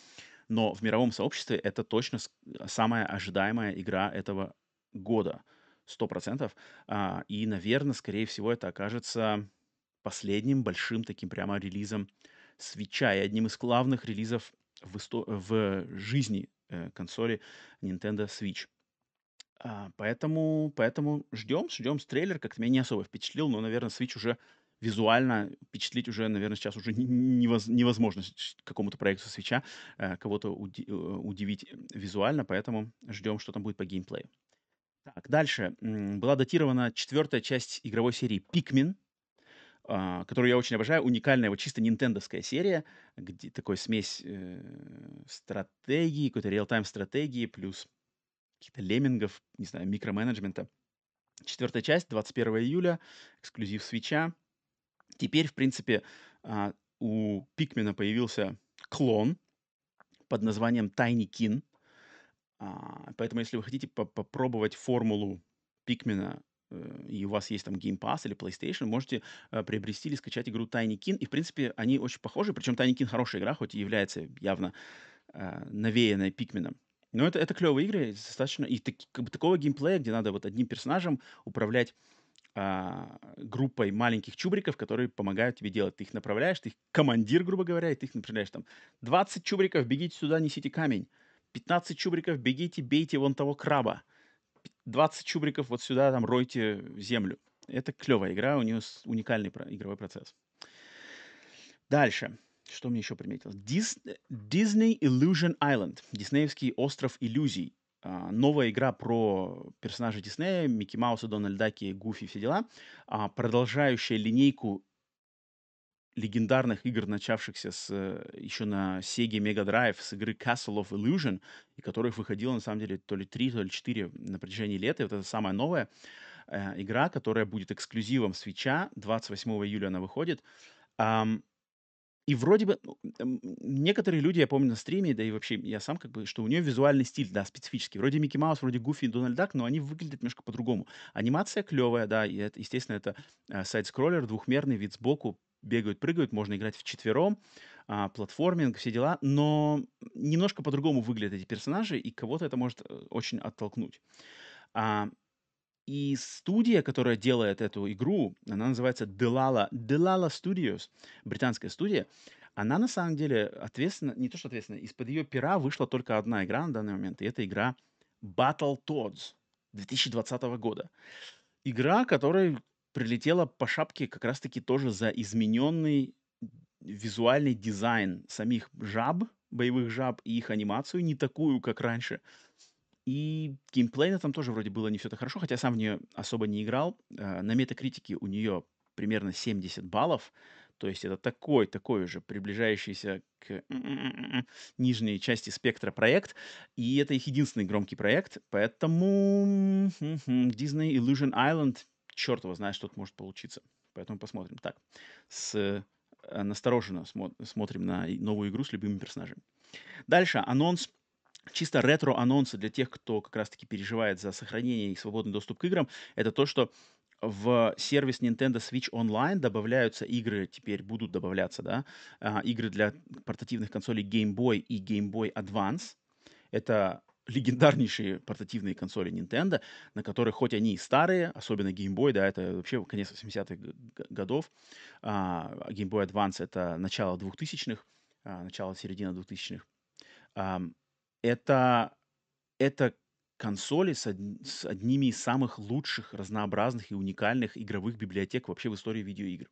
Но в мировом сообществе это точно самая ожидаемая игра этого года. Сто процентов. А, и, наверное, скорее всего, это окажется последним большим таким прямо релизом свеча и одним из главных релизов в, исто- в жизни э, консоли Nintendo Switch. А, поэтому, поэтому ждем, ждем трейлер. Как-то меня не особо впечатлил, но, наверное, Switch уже визуально впечатлить уже, наверное, сейчас уже невоз, невозможно какому-то проекту свеча э, кого-то уди, э, удивить визуально, поэтому ждем, что там будет по геймплею. Так, дальше. Была датирована четвертая часть игровой серии Pikmin, а, которую я очень обожаю. Уникальная, вот чисто нинтендовская серия, где такой смесь э, стратегии, какой-то реал-тайм стратегии, плюс каких-то леммингов, не знаю, микроменеджмента. Четвертая часть, 21 июля, эксклюзив свеча. Теперь, в принципе, а, у Пикмена появился клон под названием Tiny Kin. А, поэтому, если вы хотите попробовать формулу Пикмена и у вас есть там Game Pass или PlayStation, можете э, приобрести или скачать игру Tiny Kin. И, в принципе, они очень похожи. Причем Tiny Kin хорошая игра, хоть и является явно э, навеянной Пикменом. Но это, это клевые игры, достаточно... И так, как бы такого геймплея, где надо вот одним персонажем управлять а, группой маленьких чубриков, которые помогают тебе делать. Ты их направляешь, ты их командир, грубо говоря, и ты их направляешь там. 20 чубриков, бегите сюда, несите камень. 15 чубриков, бегите, бейте вон того краба. 20 чубриков вот сюда, там, ройте землю. Это клевая игра, у нее уникальный игровой процесс. Дальше. Что мне еще приметилось? Disney Illusion Island. Диснеевский остров иллюзий. А, новая игра про персонажей Диснея, Микки Мауса, Дональд Даки, Гуфи, все дела, а, продолжающая линейку легендарных игр, начавшихся с, еще на Sega Mega Drive с игры Castle of Illusion, и которых выходило, на самом деле, то ли три, то ли четыре на протяжении лета. И вот это самая новая э, игра, которая будет эксклюзивом свеча. 28 июля она выходит. Um, и вроде бы ну, некоторые люди, я помню на стриме, да и вообще я сам как бы, что у нее визуальный стиль, да, специфический. Вроде Микки Маус, вроде Гуфи и Дональд Дак, но они выглядят немножко по-другому. Анимация клевая, да, и это, естественно, это э, сайт-скроллер, двухмерный вид сбоку, бегают, прыгают, можно играть в четвером, а, платформинг, все дела, но немножко по-другому выглядят эти персонажи, и кого-то это может э, очень оттолкнуть. А, и студия, которая делает эту игру, она называется Delala, Delala Studios, британская студия. Она на самом деле ответственна, не то что ответственна, из-под ее пера вышла только одна игра на данный момент, и это игра Battle Toads 2020 года. Игра, которая прилетела по шапке как раз-таки тоже за измененный визуальный дизайн самих жаб, боевых жаб и их анимацию, не такую, как раньше. И геймплейно там тоже вроде было не все так хорошо, хотя сам в нее особо не играл. Э, на метакритике у нее примерно 70 баллов, то есть это такой, такой уже приближающийся к нижней части спектра проект. И это их единственный громкий проект, поэтому Disney Illusion Island, черт его знает, что тут может получиться. Поэтому посмотрим. Так, с э, настороженно смотрим на новую игру с любыми персонажами. Дальше анонс чисто ретро-анонсы для тех, кто как раз-таки переживает за сохранение и свободный доступ к играм, это то, что в сервис Nintendo Switch Online добавляются игры, теперь будут добавляться, да, а, игры для портативных консолей Game Boy и Game Boy Advance. Это легендарнейшие портативные консоли Nintendo, на которых хоть они и старые, особенно Game Boy, да, это вообще конец 80-х годов, а Game Boy Advance это начало 2000-х, а, начало середина 2000-х это, это консоли с, од, с одними из самых лучших, разнообразных и уникальных игровых библиотек вообще в истории видеоигр.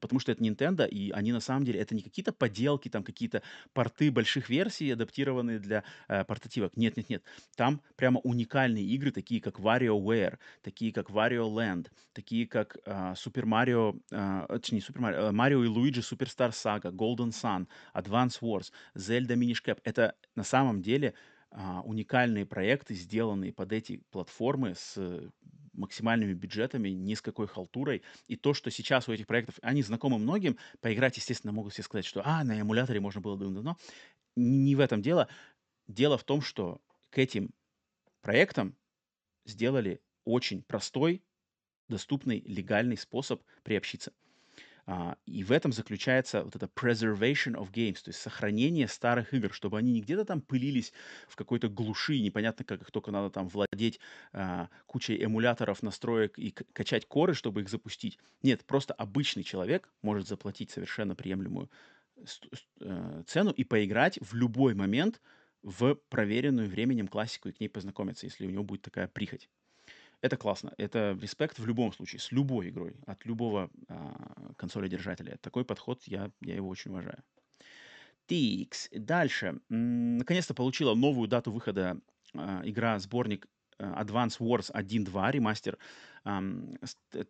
Потому что это Nintendo, и они на самом деле, это не какие-то поделки, там какие-то порты больших версий, адаптированные для э, портативок. Нет, нет, нет. Там прямо уникальные игры, такие как WarioWare, такие как Wario Land, такие как э, Super Mario, э, точнее, Super Mario, э, Mario и Luigi Superstar Saga, Golden Sun, Advance Wars, Zelda Minish Cap. Это на самом деле а, уникальные проекты, сделанные под эти платформы с максимальными бюджетами, ни с какой халтурой. И то, что сейчас у этих проектов, они знакомы многим, поиграть, естественно, могут все сказать, что а, на эмуляторе можно было давно. Не в этом дело. Дело в том, что к этим проектам сделали очень простой, доступный, легальный способ приобщиться. А, и в этом заключается вот это preservation of games, то есть сохранение старых игр, чтобы они не где-то там пылились в какой-то глуши, непонятно как их только надо там владеть а, кучей эмуляторов, настроек и качать коры, чтобы их запустить. Нет, просто обычный человек может заплатить совершенно приемлемую э, цену и поиграть в любой момент в проверенную временем классику и к ней познакомиться, если у него будет такая прихоть. Это классно. Это респект в любом случае, с любой игрой, от любого а, консоли-держателя. Такой подход, я, я его очень уважаю. Тикс. Дальше. Наконец-то получила новую дату выхода а, игра-сборник а, Advance Wars 1.2 ремастер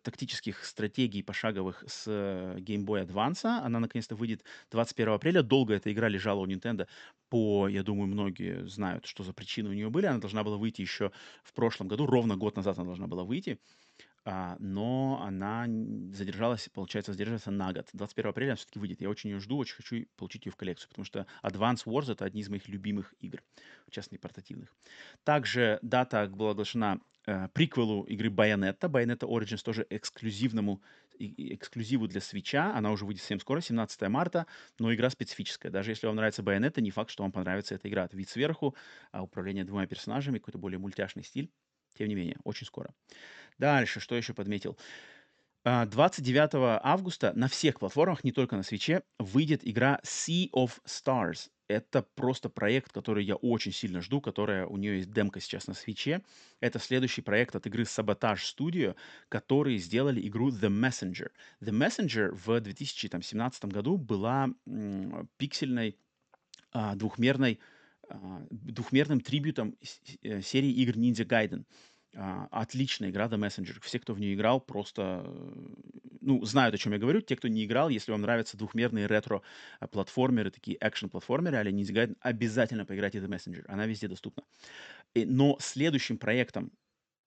тактических стратегий пошаговых с Game Boy Advance. Она наконец-то выйдет 21 апреля. Долго эта игра лежала у Nintendo по, я думаю, многие знают, что за причины у нее были. Она должна была выйти еще в прошлом году, ровно год назад она должна была выйти. А, но она задержалась, получается, задерживается на год. 21 апреля она все-таки выйдет. Я очень ее жду, очень хочу получить ее в коллекцию, потому что Advance Wars — это одни из моих любимых игр, в частности, портативных. Также дата была оглашена э, приквелу игры Bayonetta. Bayonetta Origins тоже эксклюзивному эксклюзиву для свеча. Она уже выйдет совсем скоро, 17 марта, но игра специфическая. Даже если вам нравится Bayonetta, не факт, что вам понравится эта игра. Это вид сверху, а управление двумя персонажами, какой-то более мультяшный стиль. Тем не менее, очень скоро. Дальше, что еще подметил? 29 а, августа на всех платформах, не только на свече, выйдет игра Sea of Stars. Это просто проект, который я очень сильно жду, которая у нее есть демка сейчас на свече. Это следующий проект от игры Sabotage Studio, которые сделали игру The Messenger. The Messenger в 2017 году была м, пиксельной а, двухмерной двухмерным трибютом э, серии игр Ninja Gaiden. А, отличная игра The Messenger. Все, кто в нее играл, просто, э, ну, знают, о чем я говорю. Те, кто не играл, если вам нравятся двухмерные ретро-платформеры, такие экшен-платформеры, или Ninja Gaiden, обязательно поиграйте The Messenger. Она везде доступна. Но следующим проектом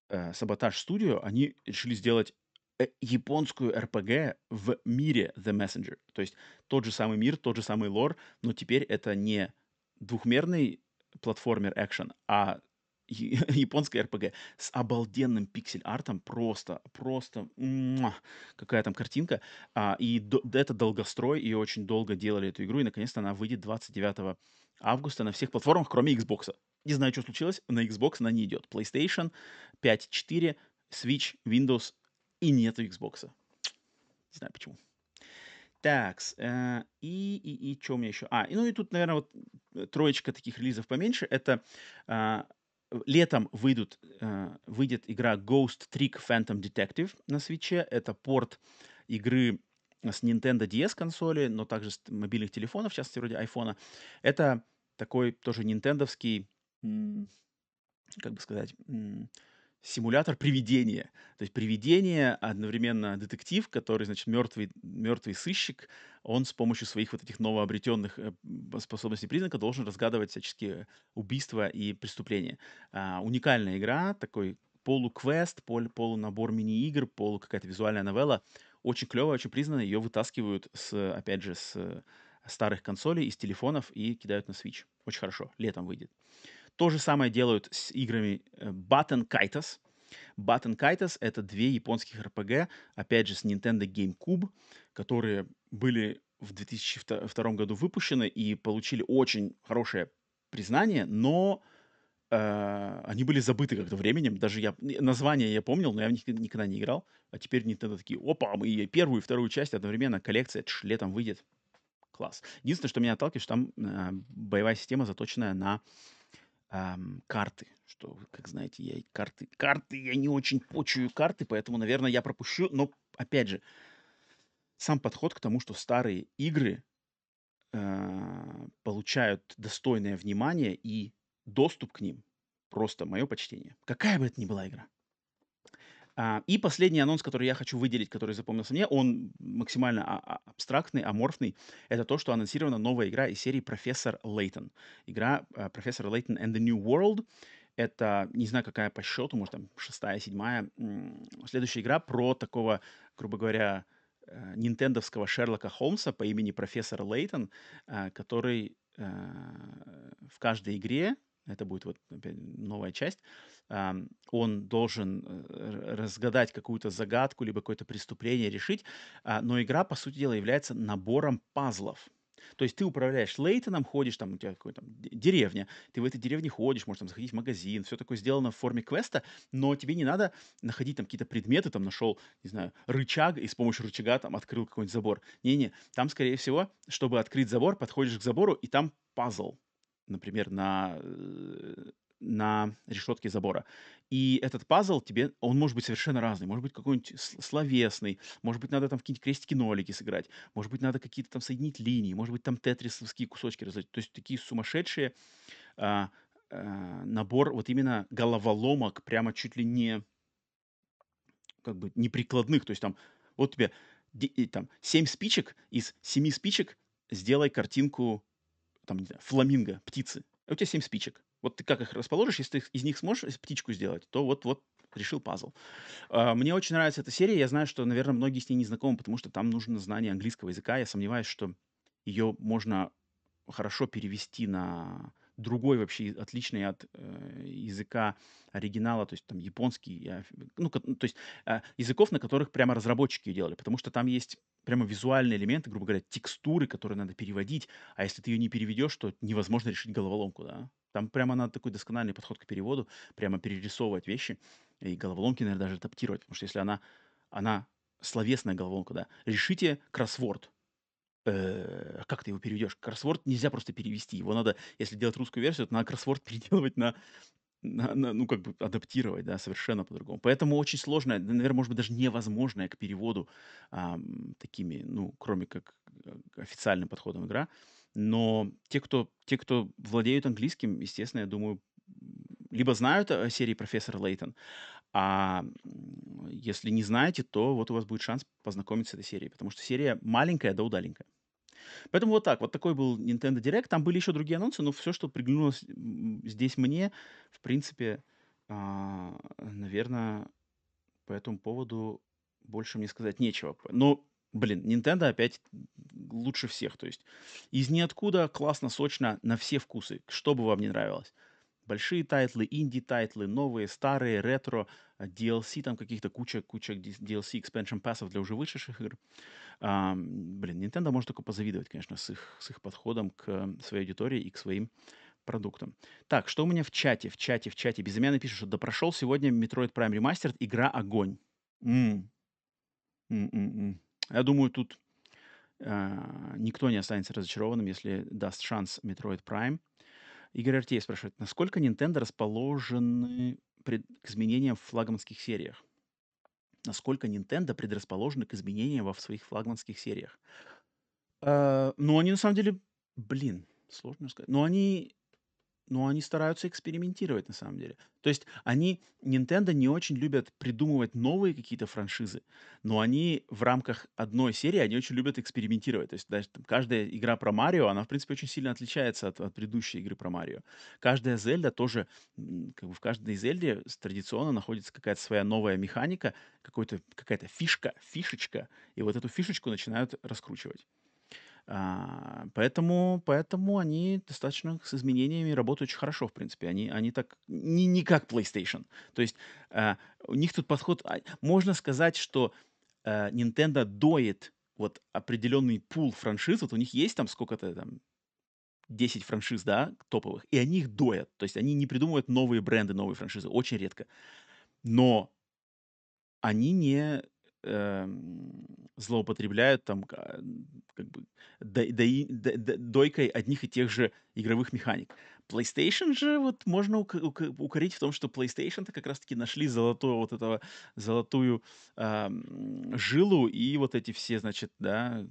э, Sabotage Studio они решили сделать э, японскую RPG в мире The Messenger. То есть тот же самый мир, тот же самый лор, но теперь это не двухмерный платформер экшен, а японская РПГ с обалденным пиксель-артом, просто, просто, муа, какая там картинка. А, и до, это долгострой, и очень долго делали эту игру, и наконец-то она выйдет 29 августа на всех платформах, кроме Xbox. Не знаю, что случилось, на Xbox она не идет. PlayStation 5.4, Switch, Windows и нету Xbox. Не знаю почему. Так, э, и, и, и что у меня еще? А, и, ну и тут, наверное, вот э, троечка таких релизов поменьше. Это э, летом выйдут, э, выйдет игра Ghost Trick Phantom Detective на свече. Это порт игры с Nintendo DS консоли, но также с мобильных телефонов, в частности, вроде iPhone. Это такой тоже нинтендовский, как бы сказать, симулятор привидения. То есть привидение одновременно детектив, который, значит, мертвый, мертвый сыщик, он с помощью своих вот этих новообретенных э, способностей признака должен разгадывать всяческие убийства и преступления. А, уникальная игра, такой полуквест, пол, полунабор мини-игр, полу какая-то визуальная новелла. Очень клевая, очень признанная. Ее вытаскивают, с, опять же, с старых консолей, из телефонов и кидают на Switch. Очень хорошо. Летом выйдет. То же самое делают с играми э, Button Kaitos. Button Kaitos — это две японских RPG, опять же, с Nintendo GameCube, которые были в 2002 году выпущены и получили очень хорошее признание, но э, они были забыты как-то временем. Даже я название я помнил, но я в них никогда не играл. А теперь Nintendo такие, опа, мы первую и вторую часть одновременно, коллекция, тш, летом выйдет. Класс. Единственное, что меня отталкивает, что там э, боевая система заточенная на ам, карты, что, как знаете, я карты, карты, я не очень почую карты, поэтому, наверное, я пропущу. Но, опять же, сам подход к тому, что старые игры э, получают достойное внимание и доступ к ним, просто мое почтение. Какая бы это ни была игра. А, и последний анонс, который я хочу выделить, который запомнился мне, он максимально а- а- абстрактный, аморфный. Это то, что анонсирована новая игра из серии «Профессор Лейтон». Игра «Профессор Лейтон and the New World». Это, не знаю, какая по счету, может, там, шестая, седьмая. Следующая игра про такого, грубо говоря, э, нинтендовского Шерлока Холмса по имени профессор Лейтон, который э, в каждой игре это будет вот опять новая часть, он должен э, разгадать какую-то загадку, либо какое-то преступление решить, а, но игра, по сути дела, является набором пазлов. То есть ты управляешь Лейтоном, ходишь там, у тебя какая-то деревня, ты в этой деревне ходишь, можешь там заходить в магазин, все такое сделано в форме квеста, но тебе не надо находить там какие-то предметы, там нашел, не знаю, рычаг, и с помощью рычага там открыл какой-нибудь забор. Не-не, там, скорее всего, чтобы открыть забор, подходишь к забору, и там пазл например, на, э, на решетке забора. И этот пазл тебе, он может быть совершенно разный. Может быть какой-нибудь словесный, может быть надо там какие-нибудь крестики-нолики сыграть, может быть надо какие-то там соединить линии, может быть там тетрисовские кусочки разложить. То есть такие сумасшедшие а, а, набор вот именно головоломок, прямо чуть ли не как бы неприкладных. То есть там вот тебе там 7 спичек, из 7 спичек сделай картинку там, не знаю, фламинго, птицы. А у тебя 7 спичек. Вот ты как их расположишь, если ты из них сможешь птичку сделать, то вот, вот решил пазл. А, мне очень нравится эта серия. Я знаю, что, наверное, многие с ней не знакомы, потому что там нужно знание английского языка. Я сомневаюсь, что ее можно хорошо перевести на другой вообще отличный от э, языка оригинала, то есть там японский, ну, то есть э, языков, на которых прямо разработчики делали, потому что там есть прямо визуальные элементы, грубо говоря, текстуры, которые надо переводить, а если ты ее не переведешь, то невозможно решить головоломку, да. Там прямо надо такой доскональный подход к переводу, прямо перерисовывать вещи. И головоломки, наверное, даже адаптировать, потому что если она, она словесная головоломка, да, решите кроссворд, э, как ты его переведешь? Кроссворд нельзя просто перевести. Его надо, если делать русскую версию, то надо кроссворд переделывать на, на, на ну, как бы адаптировать, да, совершенно по-другому. Поэтому очень сложно, наверное, может быть, даже невозможная к переводу а, такими, ну, кроме как э, официальным подходом игра. Но те, кто, те, кто владеют английским, естественно, я думаю, либо знают о серии «Профессор Лейтон», а если не знаете, то вот у вас будет шанс познакомиться с этой серией, потому что серия маленькая да удаленькая. Поэтому вот так, вот такой был Nintendo Direct. Там были еще другие анонсы, но все, что приглянулось здесь мне, в принципе, а, наверное, по этому поводу больше мне сказать нечего. Но, блин, Nintendo опять лучше всех. То есть из ниоткуда классно, сочно, на все вкусы. Что бы вам не нравилось. Большие тайтлы, инди-тайтлы, новые, старые, ретро, DLC, там каких-то куча, куча DLC, expansion pass ов для уже вышедших игр. А, блин, Nintendo может только позавидовать, конечно, с их, с их подходом к своей аудитории и к своим продуктам. Так, что у меня в чате? В чате, в чате. Безымянный пишет, что да прошел сегодня Metroid Prime Remastered, игра огонь. М-м. М-м-м. Я думаю, тут э, никто не останется разочарованным, если даст шанс Metroid Prime. Игорь Артеев спрашивает, насколько Nintendo расположены пред... к изменениям в флагманских сериях? насколько Nintendo предрасположены к изменениям во своих флагманских сериях. Э, ну, они на самом деле, блин, сложно сказать. Но они но они стараются экспериментировать на самом деле. То есть они, Nintendo не очень любят придумывать новые какие-то франшизы, но они в рамках одной серии, они очень любят экспериментировать. То есть даже там, каждая игра про Марио, она, в принципе, очень сильно отличается от, от предыдущей игры про Марио. Каждая Зельда тоже, как бы в каждой Зельде традиционно находится какая-то своя новая механика, какая-то фишка, фишечка, и вот эту фишечку начинают раскручивать. А, поэтому, поэтому они достаточно с изменениями работают очень хорошо, в принципе. Они, они так не, не как PlayStation. То есть а, у них тут подход... А, можно сказать, что Nintendo доит вот определенный пул франшиз. Вот у них есть там сколько-то там 10 франшиз, да, топовых, и они их доят. То есть они не придумывают новые бренды, новые франшизы. Очень редко. Но они не эм, злоупотребляют там как бы дойкой одних и тех же игровых механик. PlayStation же вот можно укорить в том, что PlayStation-то как раз-таки нашли золотую вот этого золотую э, жилу и вот эти все, значит, да,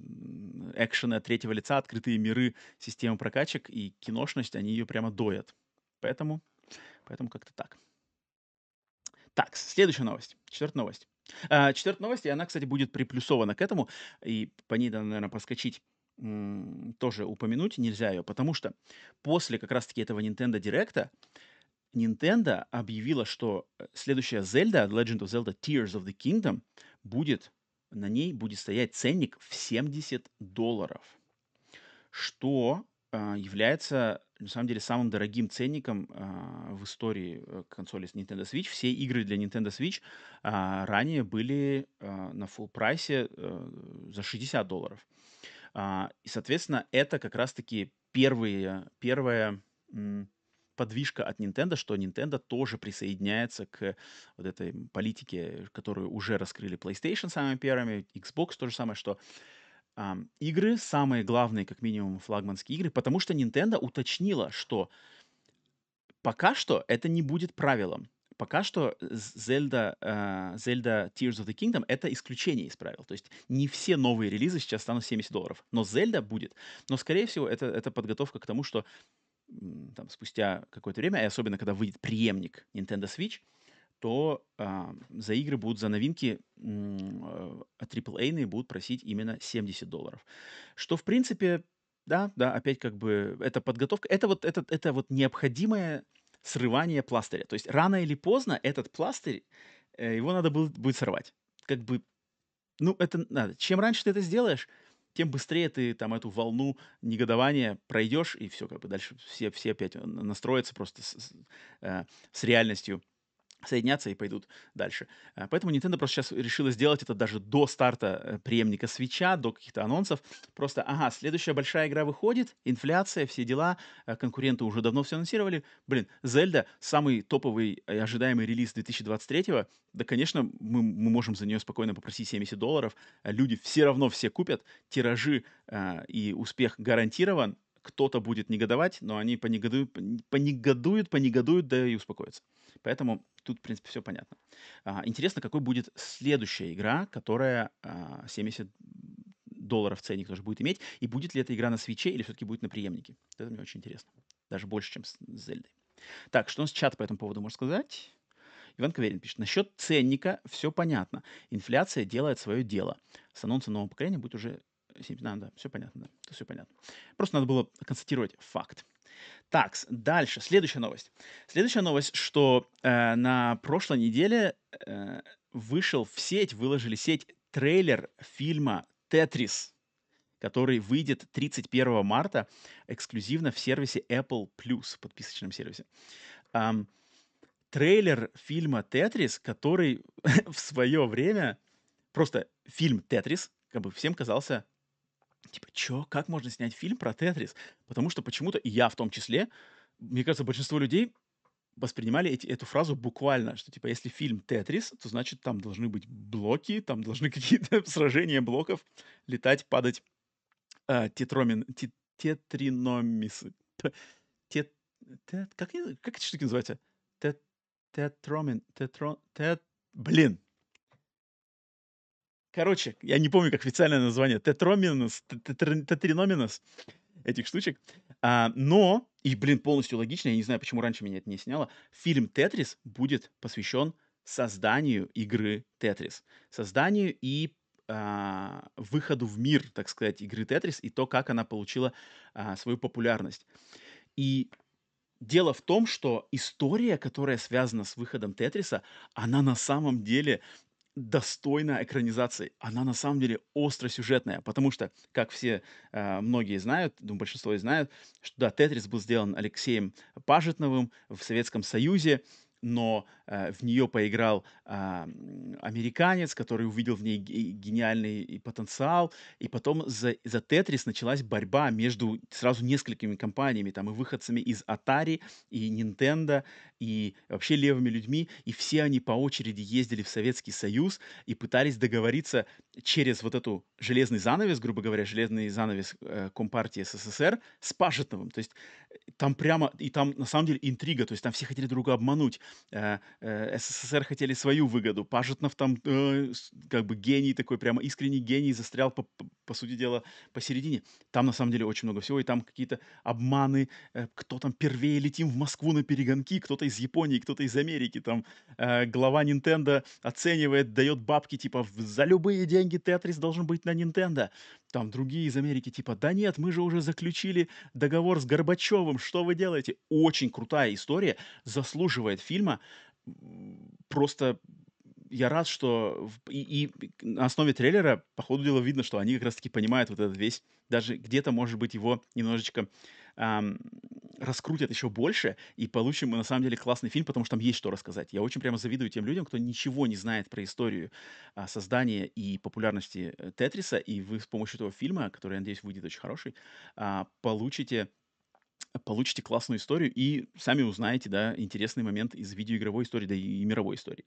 экшены от третьего лица, открытые миры, системы прокачек и киношность, они ее прямо доят. Поэтому, поэтому как-то так. Так, следующая новость. Четвертая новость. А, четвертая новость, и она, кстати, будет приплюсована к этому, и по ней наверное, проскочить тоже упомянуть нельзя ее, потому что после как раз-таки этого Nintendo Direct Nintendo объявила, что э, следующая Zelda, Legend of Zelda Tears of the Kingdom, будет, на ней будет стоять ценник в 70 долларов, что э, является на самом деле самым дорогим ценником э, в истории э, консоли Nintendo Switch. Все игры для Nintendo Switch э, ранее были э, на full прайсе э, за 60 долларов. Э, и, соответственно, это как раз-таки первые, первая м, подвижка от Nintendo, что Nintendo тоже присоединяется к вот этой политике, которую уже раскрыли PlayStation самыми первыми, Xbox то же самое, что игры, самые главные, как минимум, флагманские игры, потому что Nintendo уточнила, что пока что это не будет правилом. Пока что Zelda, uh, Zelda Tears of the Kingdom — это исключение из правил. То есть не все новые релизы сейчас станут 70 долларов. Но Zelda будет. Но, скорее всего, это, это подготовка к тому, что там, спустя какое-то время, и особенно когда выйдет преемник Nintendo Switch, то а, за игры будут, за новинки AAA будут просить именно 70 долларов. Что, в принципе, да, да, опять как бы это подготовка, это вот, это, это вот необходимое срывание пластыря. То есть рано или поздно этот пластырь, э, его надо будет, будет сорвать. Как бы, ну, это надо. Чем раньше ты это сделаешь, тем быстрее ты там эту волну негодования пройдешь, и все, как бы дальше все, все опять настроятся просто с, с, э, с реальностью соединятся и пойдут дальше. А, поэтому Nintendo просто сейчас решила сделать это даже до старта э, преемника свеча, до каких-то анонсов. Просто, ага, следующая большая игра выходит, инфляция, все дела, э, конкуренты уже давно все анонсировали. Блин, Зельда, самый топовый ожидаемый релиз 2023-го, да, конечно, мы, мы можем за нее спокойно попросить 70 долларов. Люди все равно все купят, тиражи э, и успех гарантирован, кто-то будет негодовать, но они понегодуют, понегодуют, понегодуют, да и успокоятся. Поэтому тут, в принципе, все понятно. А, интересно, какой будет следующая игра, которая а, 70 долларов ценник тоже будет иметь, и будет ли эта игра на свече или все-таки будет на преемнике. Это мне очень интересно. Даже больше, чем с Зельдой. Так, что у нас чат по этому поводу может сказать? Иван Каверин пишет. Насчет ценника все понятно. Инфляция делает свое дело. С анонсом нового поколения будет уже 7, да, все понятно, да, это все понятно. Просто надо было констатировать факт. Так, дальше, следующая новость. Следующая новость, что э, на прошлой неделе э, вышел в сеть, выложили в сеть трейлер фильма «Тетрис», который выйдет 31 марта эксклюзивно в сервисе Apple Plus, подписочном сервисе. Эм, трейлер фильма «Тетрис», который в свое время, просто фильм «Тетрис», как бы всем казался Типа, чё? Как можно снять фильм про Тетрис? Потому что почему-то, и я в том числе, мне кажется, большинство людей воспринимали эти, эту фразу буквально, что типа если фильм Тетрис, то значит там должны быть блоки, там должны какие-то сражения блоков, летать, падать, э, тетромин, тет, тетриномисы. Тет, тет, как, как эти штуки называются? Тет, тетромин, тетро, тет, блин, Короче, я не помню, как официальное название. Тетроминус, тетриноминус этих штучек. А, но, и, блин, полностью логично, я не знаю, почему раньше меня это не сняло, фильм «Тетрис» будет посвящен созданию игры «Тетрис». Созданию и а, выходу в мир, так сказать, игры «Тетрис» и то, как она получила а, свою популярность. И дело в том, что история, которая связана с выходом «Тетриса», она на самом деле достойна экранизации. Она на самом деле остросюжетная, потому что, как все э, многие знают, думаю, большинство и знают, что да, Тетрис был сделан Алексеем Пажетновым в Советском Союзе, но э, в нее поиграл э, американец, который увидел в ней гениальный потенциал, и потом за, за Тетрис началась борьба между сразу несколькими компаниями, там и выходцами из Atari, и Nintendo, и вообще левыми людьми, и все они по очереди ездили в Советский Союз и пытались договориться через вот эту железный занавес, грубо говоря, железный занавес э, Компартии СССР с Пажетовым. То есть э, там прямо, и там на самом деле интрига, то есть там все хотели друга обмануть. Э, э, СССР хотели свою выгоду. Пажетнов там э, как бы гений такой, прямо искренний гений, застрял, по, по, по сути дела, посередине. Там на самом деле очень много всего, и там какие-то обманы, э, кто там первее летим в Москву на перегонки, кто-то из Японии, кто-то из Америки, там э, глава Nintendo оценивает, дает бабки, типа, за любые деньги Тетрис должен быть на Nintendo. Там другие из Америки, типа, да нет, мы же уже заключили договор с Горбачевым, что вы делаете? Очень крутая история, заслуживает фильма. Просто я рад, что и, и на основе трейлера, по ходу дела, видно, что они как раз-таки понимают вот этот весь, даже где-то, может быть, его немножечко эм, раскрутят еще больше, и получим мы на самом деле классный фильм, потому что там есть что рассказать. Я очень прямо завидую тем людям, кто ничего не знает про историю а, создания и популярности э, Тетриса, и вы с помощью этого фильма, который, я надеюсь, выйдет очень хороший, а, получите получите классную историю и сами узнаете, да, интересный момент из видеоигровой истории, да и мировой истории.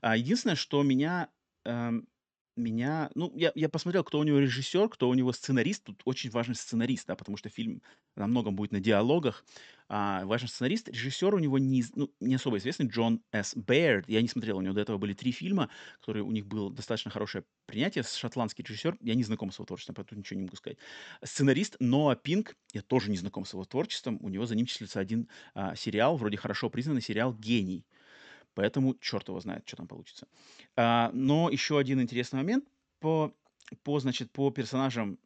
А, единственное, что меня эм, меня, ну, я, я посмотрел, кто у него режиссер, кто у него сценарист. Тут очень важный сценарист, да, потому что фильм на многом будет на диалогах. А, важный сценарист. Режиссер у него не, ну, не особо известный, Джон С. Бэйрд. Я не смотрел, у него до этого были три фильма, которые у них было достаточно хорошее принятие. Шотландский режиссер, я не знаком с его творчеством, поэтому ничего не могу сказать. Сценарист Ноа Пинк, я тоже не знаком с его творчеством. У него за ним числится один а, сериал, вроде хорошо признанный сериал «Гений». Поэтому черт его знает, что там получится. А, но еще один интересный момент. По, по, значит, по персонажам,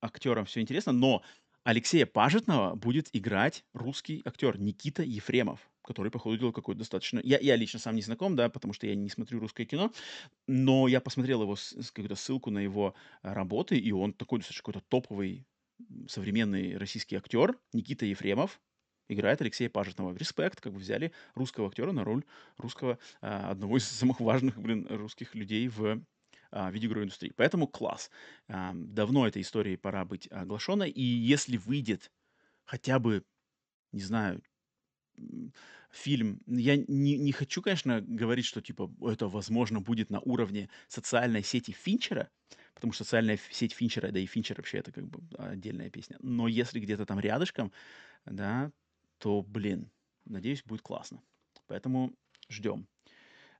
актерам все интересно, но Алексея Пажетного будет играть русский актер Никита Ефремов, который, по ходу дела, какой-то достаточно... Я, я лично сам не знаком, да, потому что я не смотрю русское кино, но я посмотрел его, какую-то ссылку на его работы, и он такой достаточно какой-то топовый современный российский актер Никита Ефремов, играет Алексея Пажетного. Респект, как бы взяли русского актера на роль русского, а, одного из самых важных, блин, русских людей в а, видеоигровой индустрии. Поэтому класс. А, давно этой истории пора быть оглашенной. И если выйдет хотя бы, не знаю, фильм. Я не, не хочу, конечно, говорить, что типа это, возможно, будет на уровне социальной сети Финчера, потому что социальная сеть Финчера, да и Финчер вообще это как бы отдельная песня. Но если где-то там рядышком, да, то, блин, надеюсь, будет классно. Поэтому ждем.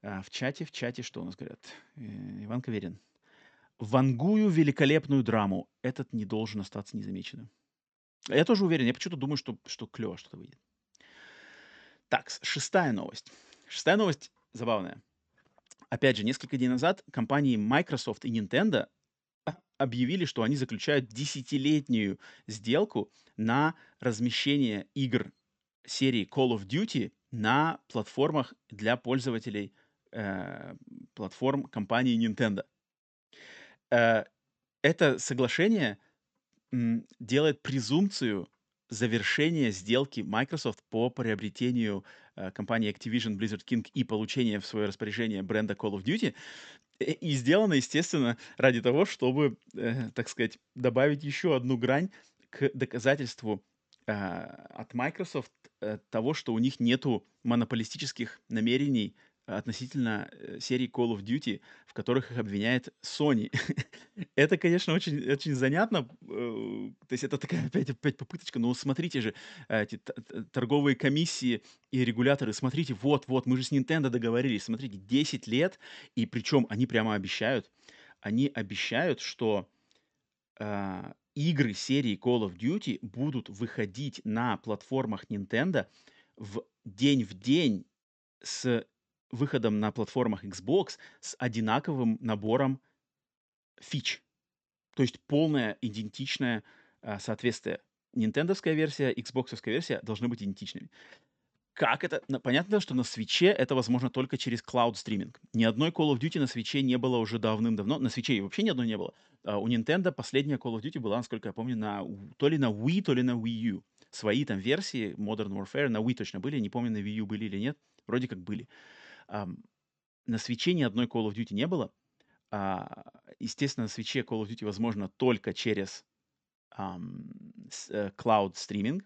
А, в чате, в чате что у нас говорят? Э, Иван Каверин. Вангую великолепную драму. Этот не должен остаться незамеченным. Я тоже уверен. Я почему-то думаю, что, что клево что-то выйдет. Так, шестая новость. Шестая новость забавная. Опять же, несколько дней назад компании Microsoft и Nintendo объявили, что они заключают десятилетнюю сделку на размещение игр серии Call of Duty на платформах для пользователей э, платформ компании Nintendo. Э, это соглашение м, делает презумпцию завершения сделки Microsoft по приобретению э, компании Activision Blizzard King и получения в свое распоряжение бренда Call of Duty. И сделано, естественно, ради того, чтобы, э, так сказать, добавить еще одну грань к доказательству э, от Microsoft э, того, что у них нету монополистических намерений относительно э, серии Call of Duty, в которых их обвиняет Sony. это, конечно, очень, очень занятно. Э, то есть это такая опять, опять попыточка. Но смотрите же, эти торговые комиссии и регуляторы, смотрите, вот, вот, мы же с Nintendo договорились, смотрите, 10 лет, и причем они прямо обещают, они обещают, что э, игры серии Call of Duty будут выходить на платформах Nintendo в день в день с выходом на платформах Xbox с одинаковым набором фич. То есть полное идентичное а, соответствие. Нинтендовская версия, Xbox версия должны быть идентичными. Как это? Понятно, что на свече это возможно только через cloud стриминг. Ни одной Call of Duty на свече не было уже давным-давно. На свече вообще ни одной не было. А у Nintendo последняя Call of Duty была, насколько я помню, на, то ли на Wii, то ли на Wii U. Свои там версии Modern Warfare на Wii точно были, не помню, на Wii U были или нет. Вроде как были. На свече ни одной Call of Duty не было. А, естественно, на свече Call of Duty возможно только через um, cloud стриминг.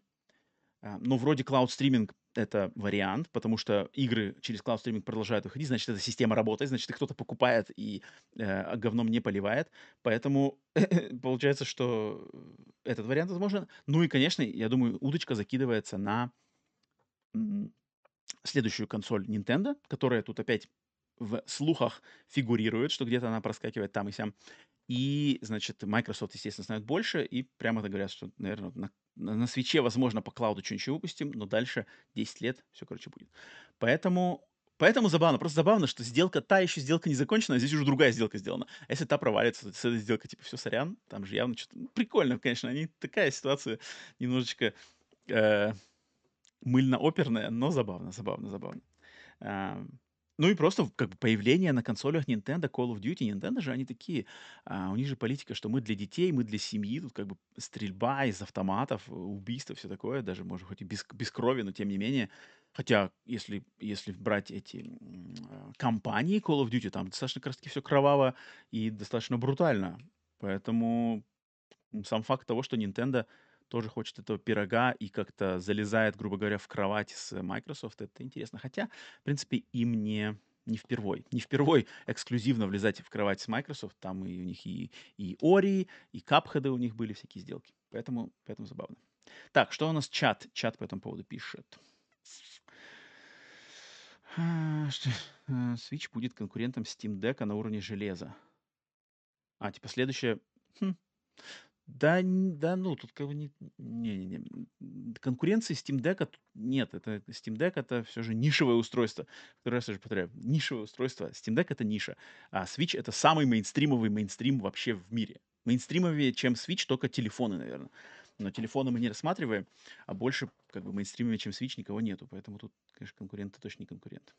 Uh, но вроде cloud стриминг это вариант, потому что игры через cloud стриминг продолжают выходить, значит, эта система работает, значит, их кто-то покупает и э, говном не поливает. Поэтому получается, что этот вариант возможен. Ну и, конечно, я думаю, удочка закидывается на следующую консоль Nintendo, которая тут опять в слухах фигурирует, что где-то она проскакивает там и сям. И, значит, Microsoft, естественно, знает больше, и прямо говорят, что, наверное, на, на свече, возможно, по клауду что-нибудь еще выпустим, но дальше 10 лет все, короче, будет. Поэтому, поэтому забавно, просто забавно, что сделка, та еще сделка не закончена, а здесь уже другая сделка сделана. А если та провалится, то эта сделка, типа, все, сорян, там же явно что-то... Ну, прикольно, конечно, они такая ситуация немножечко... Э, мыльно-оперная, но забавно, забавно, забавно. А, ну и просто как бы появление на консолях Nintendo, Call of Duty. Nintendo же они такие, а, у них же политика, что мы для детей, мы для семьи, тут как бы стрельба из автоматов, убийства, все такое, даже, может, хоть и без, без крови, но тем не менее. Хотя, если, если брать эти а, компании Call of Duty, там достаточно как раз таки все кроваво и достаточно брутально. Поэтому сам факт того, что Nintendo тоже хочет этого пирога и как-то залезает, грубо говоря, в кровать с Microsoft, это интересно. Хотя, в принципе, им не, не впервой. Не впервой эксклюзивно влезать в кровать с Microsoft. Там и у них и, и Ori, и Cuphead у них были всякие сделки. Поэтому, поэтому забавно. Так, что у нас чат? Чат по этому поводу пишет. А, э, Switch будет конкурентом Steam Deck на уровне железа. А, типа следующее... Хм. Да, да, ну, тут как бы не, не, не, не. конкуренции Steam Deck нет. Это Steam Deck это все же нишевое устройство. Второй раз уже повторяю, нишевое устройство. Steam Deck это ниша, а Switch это самый мейнстримовый мейнстрим вообще в мире. Мейнстримовее, чем Switch, только телефоны, наверное. Но телефоны мы не рассматриваем, а больше как бы мейнстримовее, чем Switch, никого нету. Поэтому тут, конечно, конкуренты точно не конкурент.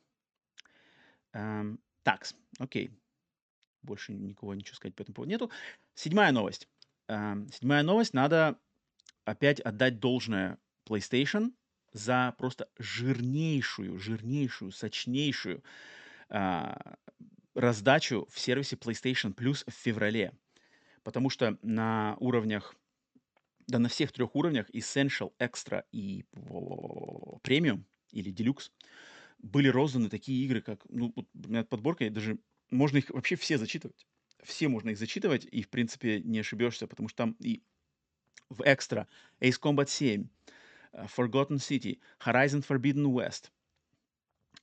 Эм, так, окей. Больше никого ничего сказать по этому поводу нету. Седьмая новость. Эм, седьмая новость. Надо опять отдать должное PlayStation за просто жирнейшую, жирнейшую, сочнейшую э, раздачу в сервисе PlayStation Plus в феврале. Потому что на уровнях, да на всех трех уровнях, Essential, Extra и Premium или Deluxe, были розданы такие игры, как, ну, у меня подборка, даже можно их вообще все зачитывать все можно их зачитывать, и, в принципе, не ошибешься, потому что там и в экстра Ace Combat 7, uh, Forgotten City, Horizon Forbidden West,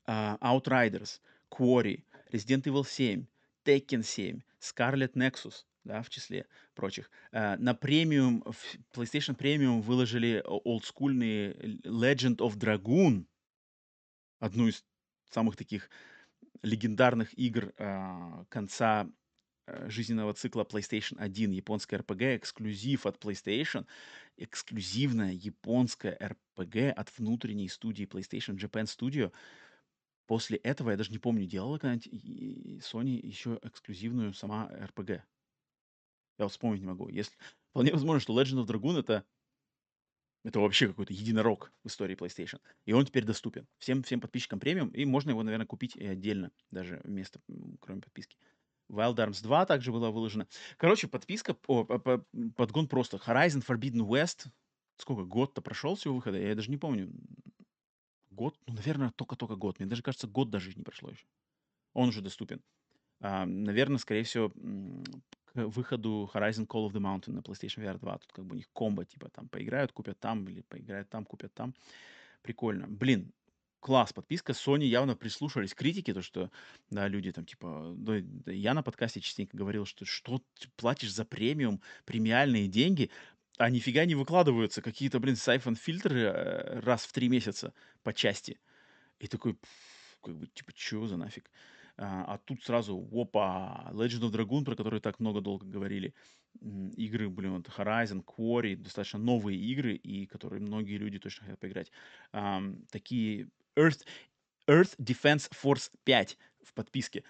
uh, Outriders, Quarry, Resident Evil 7, Tekken 7, Scarlet Nexus, да, в числе прочих. Uh, на премиум, в PlayStation Premium выложили олдскульный Legend of Dragoon, одну из самых таких легендарных игр uh, конца Э, жизненного цикла PlayStation 1, японская RPG, эксклюзив от PlayStation, эксклюзивная японская RPG от внутренней студии PlayStation Japan Studio. После этого, я даже не помню, делала когда-нибудь Sony еще эксклюзивную сама RPG. Я вот вспомнить не могу. Если... Вполне возможно, что Legend of Dragoon это это вообще какой-то единорог в истории PlayStation. И он теперь доступен всем, всем подписчикам премиум. И можно его, наверное, купить и отдельно, даже вместо, кроме подписки. Wild Arms 2 также была выложена. Короче, подписка, о, подгон просто. Horizon Forbidden West. Сколько, год-то прошел с его выхода? Я даже не помню. Год? Ну, наверное, только-только год. Мне даже кажется, год даже не прошло еще. Он уже доступен. А, наверное, скорее всего, к выходу Horizon Call of the Mountain на PlayStation VR 2. Тут как бы у них комбо, типа там поиграют, купят там, или поиграют там, купят там. Прикольно. Блин, класс, подписка. Sony явно прислушались к критике, то, что, да, люди там, типа, да, я на подкасте частенько говорил, что что ты платишь за премиум, премиальные деньги, а нифига не выкладываются какие-то, блин, сайфон фильтры э, раз в три месяца по части. И такой, как бы, типа, чё за нафиг? А, а тут сразу, опа, Legend of Dragoon, про который так много долго говорили, игры, блин, вот Horizon, Quarry, достаточно новые игры, и которые многие люди точно хотят поиграть. Um, такие Earth, Earth Defense Force 5 в подписке.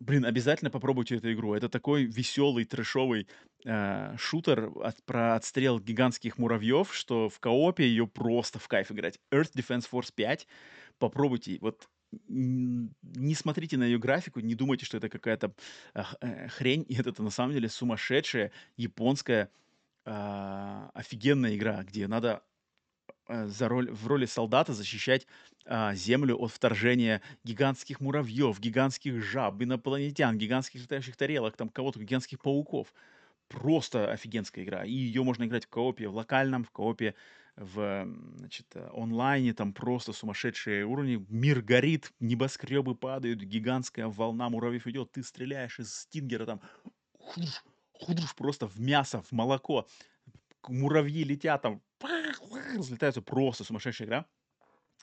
Блин, обязательно попробуйте эту игру. Это такой веселый, трэшовый э, шутер от, про отстрел гигантских муравьев, что в коопе ее просто в кайф играть. Earth Defense Force 5. Попробуйте. Вот не смотрите на ее графику, не думайте, что это какая-то э, хрень. И это на самом деле сумасшедшая японская э, офигенная игра, где надо Э, за роль, в роли солдата защищать а, Землю от вторжения гигантских муравьев, гигантских жаб, инопланетян, гигантских летающих тарелок, там кого-то, гигантских пауков. Просто офигенская игра. И ее можно играть в коопе, в локальном, в коопе, в значит, э, онлайне, там просто сумасшедшие уровни. Мир горит, небоскребы падают, гигантская волна муравьев идет, ты стреляешь из стингера там, худруш, худруш, просто в мясо, в молоко. Муравьи летят там, разлетаются просто сумасшедшая игра.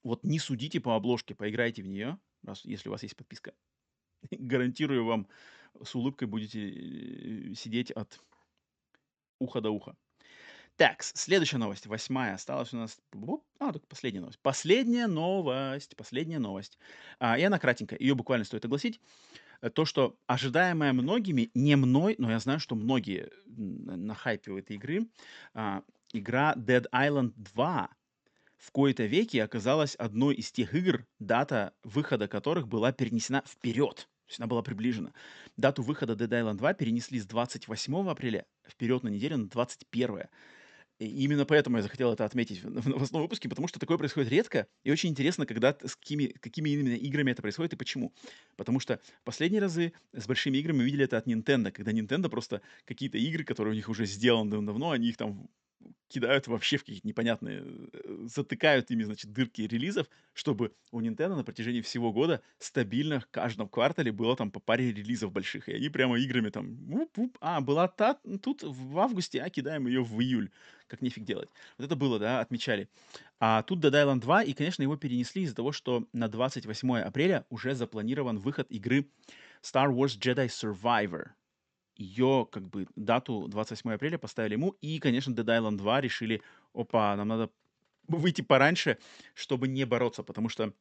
Вот не судите по обложке, поиграйте в нее, раз, если у вас есть подписка. Гарантирую вам, с улыбкой будете э, сидеть от уха до уха. Так, следующая новость, восьмая, осталась у нас... А, только последняя новость. Последняя новость, последняя новость. А, и она кратенькая, ее буквально стоит огласить. Э, то, что ожидаемое многими, не мной, но я знаю, что многие на хайпе у этой игры, а, игра Dead Island 2 в кои-то веке оказалась одной из тех игр, дата выхода которых была перенесена вперед. То есть она была приближена. Дату выхода Dead Island 2 перенесли с 28 апреля вперед на неделю на 21. И именно поэтому я захотел это отметить в новостном выпуске, потому что такое происходит редко, и очень интересно, когда, с какими, какими именно играми это происходит и почему. Потому что последние разы с большими играми мы видели это от Nintendo, когда Nintendo просто какие-то игры, которые у них уже сделаны давно, они их там кидают вообще в какие-то непонятные, э, затыкают ими, значит, дырки релизов, чтобы у Nintendo на протяжении всего года стабильно в каждом квартале было там по паре релизов больших. И они прямо играми там, уп-уп, а, была та, тут в августе, а кидаем ее в июль. Как нефиг делать. Вот это было, да, отмечали. А тут Dead Island 2, и, конечно, его перенесли из-за того, что на 28 апреля уже запланирован выход игры Star Wars Jedi Survivor ее, как бы, дату 28 апреля поставили ему. И, конечно, Dead Island 2 решили, опа, нам надо выйти пораньше, чтобы не бороться, потому что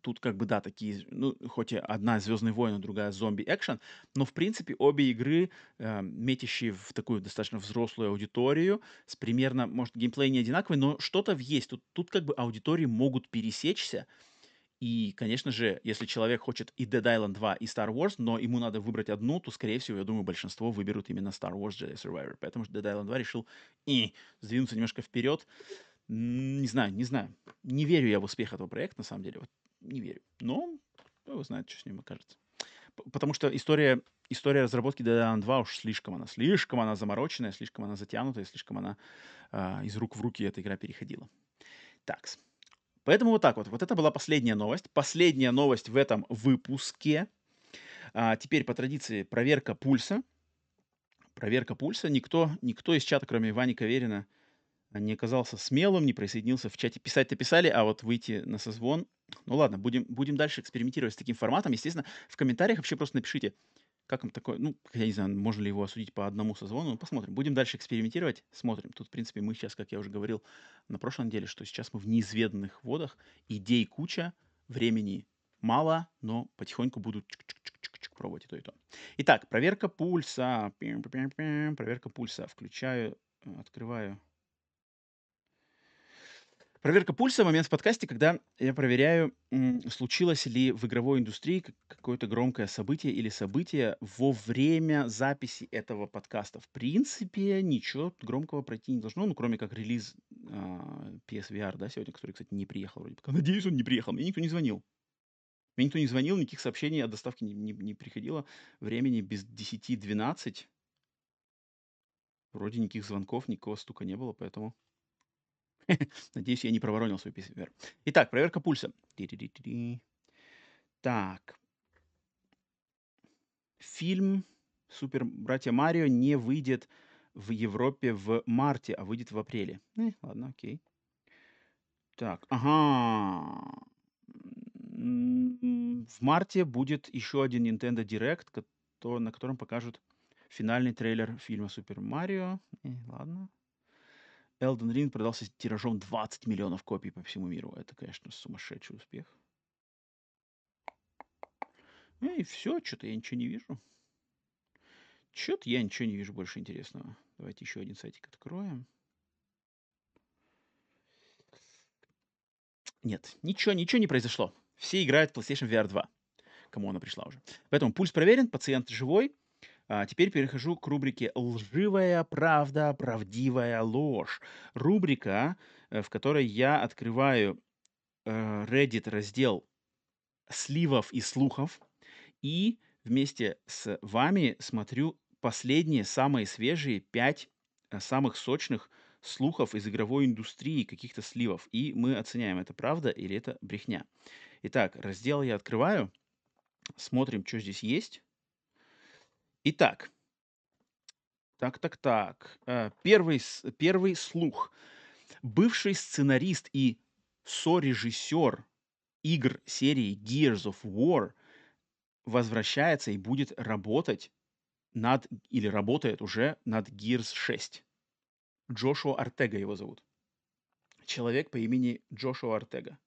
Тут как бы, да, такие, ну, хоть и одна Звездный войн, а другая зомби экшен, но, в принципе, обе игры, э, метящие в такую достаточно взрослую аудиторию, с примерно, может, геймплей не одинаковый, но что-то есть. Тут, тут как бы аудитории могут пересечься, и, конечно же, если человек хочет и Dead Island 2, и Star Wars, но ему надо выбрать одну, то, скорее всего, я думаю, большинство выберут именно Star Wars Jedi Survivor. Поэтому Dead Island 2 решил и сдвинуться немножко вперед. Не знаю, не знаю. Не верю я в успех этого проекта, на самом деле. Вот, не верю. Но кто его знает, что с ним окажется. Потому что история, история разработки Dead Island 2 уж слишком она, слишком она замороченная, слишком она затянутая, слишком она э, из рук в руки эта игра переходила. Так, Поэтому вот так вот. Вот это была последняя новость. Последняя новость в этом выпуске. А, теперь по традиции проверка пульса. Проверка пульса. Никто, никто из чата, кроме Вани Каверина, не оказался смелым, не присоединился в чате. Писать-то писали, а вот выйти на созвон... Ну ладно, будем, будем дальше экспериментировать с таким форматом. Естественно, в комментариях вообще просто напишите, как им такое, ну, я не знаю, можно ли его осудить по одному созвону, ну, посмотрим. Будем дальше экспериментировать, смотрим. Тут, в принципе, мы сейчас, как я уже говорил на прошлой неделе, что сейчас мы в неизведанных водах, идей куча, времени мало, но потихоньку буду пробовать и то, и то. Итак, проверка пульса. Проверка пульса. Включаю, открываю Проверка пульса– момент в подкасте, когда я проверяю, случилось ли в игровой индустрии какое-то громкое событие или событие во время записи этого подкаста. В принципе, ничего громкого пройти не должно, ну, кроме как релиз а, PSVR, да, сегодня, который, кстати, не приехал вроде бы. Надеюсь, он не приехал. Мне никто не звонил. Мне никто не звонил, никаких сообщений о доставке не, не, не приходило. Времени без 10-12. Вроде никаких звонков, никакого стука не было, поэтому Надеюсь, я не проворонил свой PSVR. Итак, проверка пульса. Так. Фильм «Супер Братья Марио» не выйдет в Европе в марте, а выйдет в апреле. Э, ладно, окей. Так, ага. В марте будет еще один Nintendo Direct, на котором покажут финальный трейлер фильма «Супер Марио». Э, ладно, Elden Ring продался тиражом 20 миллионов копий по всему миру. Это, конечно, сумасшедший успех. Ну и все, что-то я ничего не вижу. Что-то я ничего не вижу больше интересного. Давайте еще один сайтик откроем. Нет, ничего, ничего не произошло. Все играют в PlayStation VR 2. Кому она пришла уже. Поэтому пульс проверен, пациент живой. А теперь перехожу к рубрике «Лживая правда, правдивая ложь». Рубрика, э, в которой я открываю э, Reddit раздел сливов и слухов и вместе с вами смотрю последние, самые свежие пять э, самых сочных слухов из игровой индустрии, каких-то сливов. И мы оценяем, это правда или это брехня. Итак, раздел я открываю. Смотрим, что здесь есть. Итак, так, так, так. Э, первый, первый слух. Бывший сценарист и сорежиссер игр серии Gears of War возвращается и будет работать над, или работает уже над Gears 6. Джошуа Артега его зовут. Человек по имени Джошуа Артега.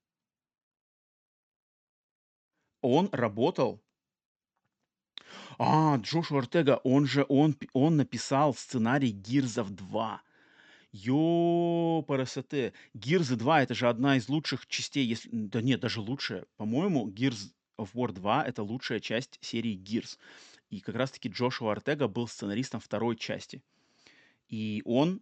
Он работал а, Джошуа Ортега, он же, он, он написал сценарий Гирзов 2. Ё, парасоте. Гирзы 2 это же одна из лучших частей, если... Да нет, даже лучшая. По-моему, Gears of War 2 это лучшая часть серии Gears. И как раз-таки Джошуа Артега был сценаристом второй части. И он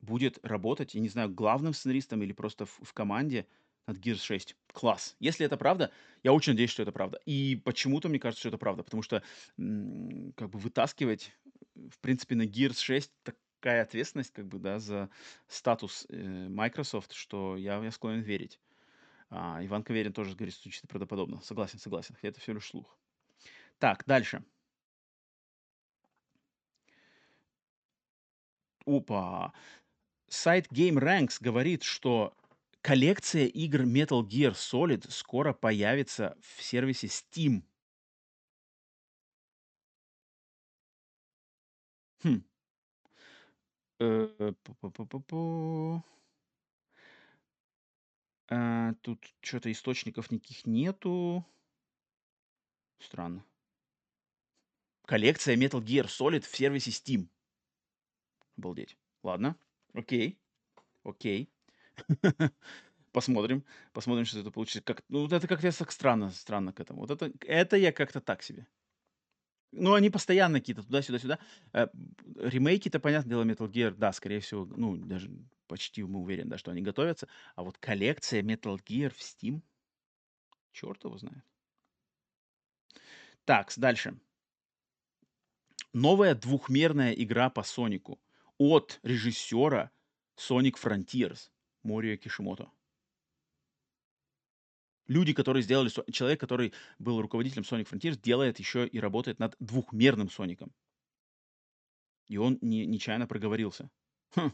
будет работать, я не знаю, главным сценаристом или просто в, в команде над Gears 6. Класс. Если это правда, я очень надеюсь, что это правда. И почему-то мне кажется, что это правда, потому что как бы вытаскивать, в принципе, на Gears 6 так, такая ответственность, как бы, да, за статус э, Microsoft, что я, я склонен верить. А, Иван Каверин тоже говорит, что чисто правдоподобно. Согласен, согласен. Это все лишь слух. Так, дальше. Опа. Сайт GameRanks говорит, что коллекция игр Metal Gear Solid скоро появится в сервисе Steam. Хм. Э, а, тут что-то источников никаких нету. Странно. Коллекция Metal Gear Solid в сервисе Steam. Обалдеть. Ладно. Окей. Окей. Посмотрим. Посмотрим, что это получится. Как, ну, вот это как-то так странно, странно к этому. Вот это, это я как-то так себе. Ну, они постоянно какие-то туда-сюда, сюда. Э, ремейки-то, понятное дело, Metal Gear, да, скорее всего, ну, даже почти мы уверены, да, что они готовятся. А вот коллекция Metal Gear в Steam, черт его знает. Так, дальше. Новая двухмерная игра по Сонику от режиссера Sonic Frontiers Морио Кишимото. Люди, которые сделали... Человек, который был руководителем Sonic Frontiers, делает еще и работает над двухмерным Соником. И он не, нечаянно проговорился. Хм.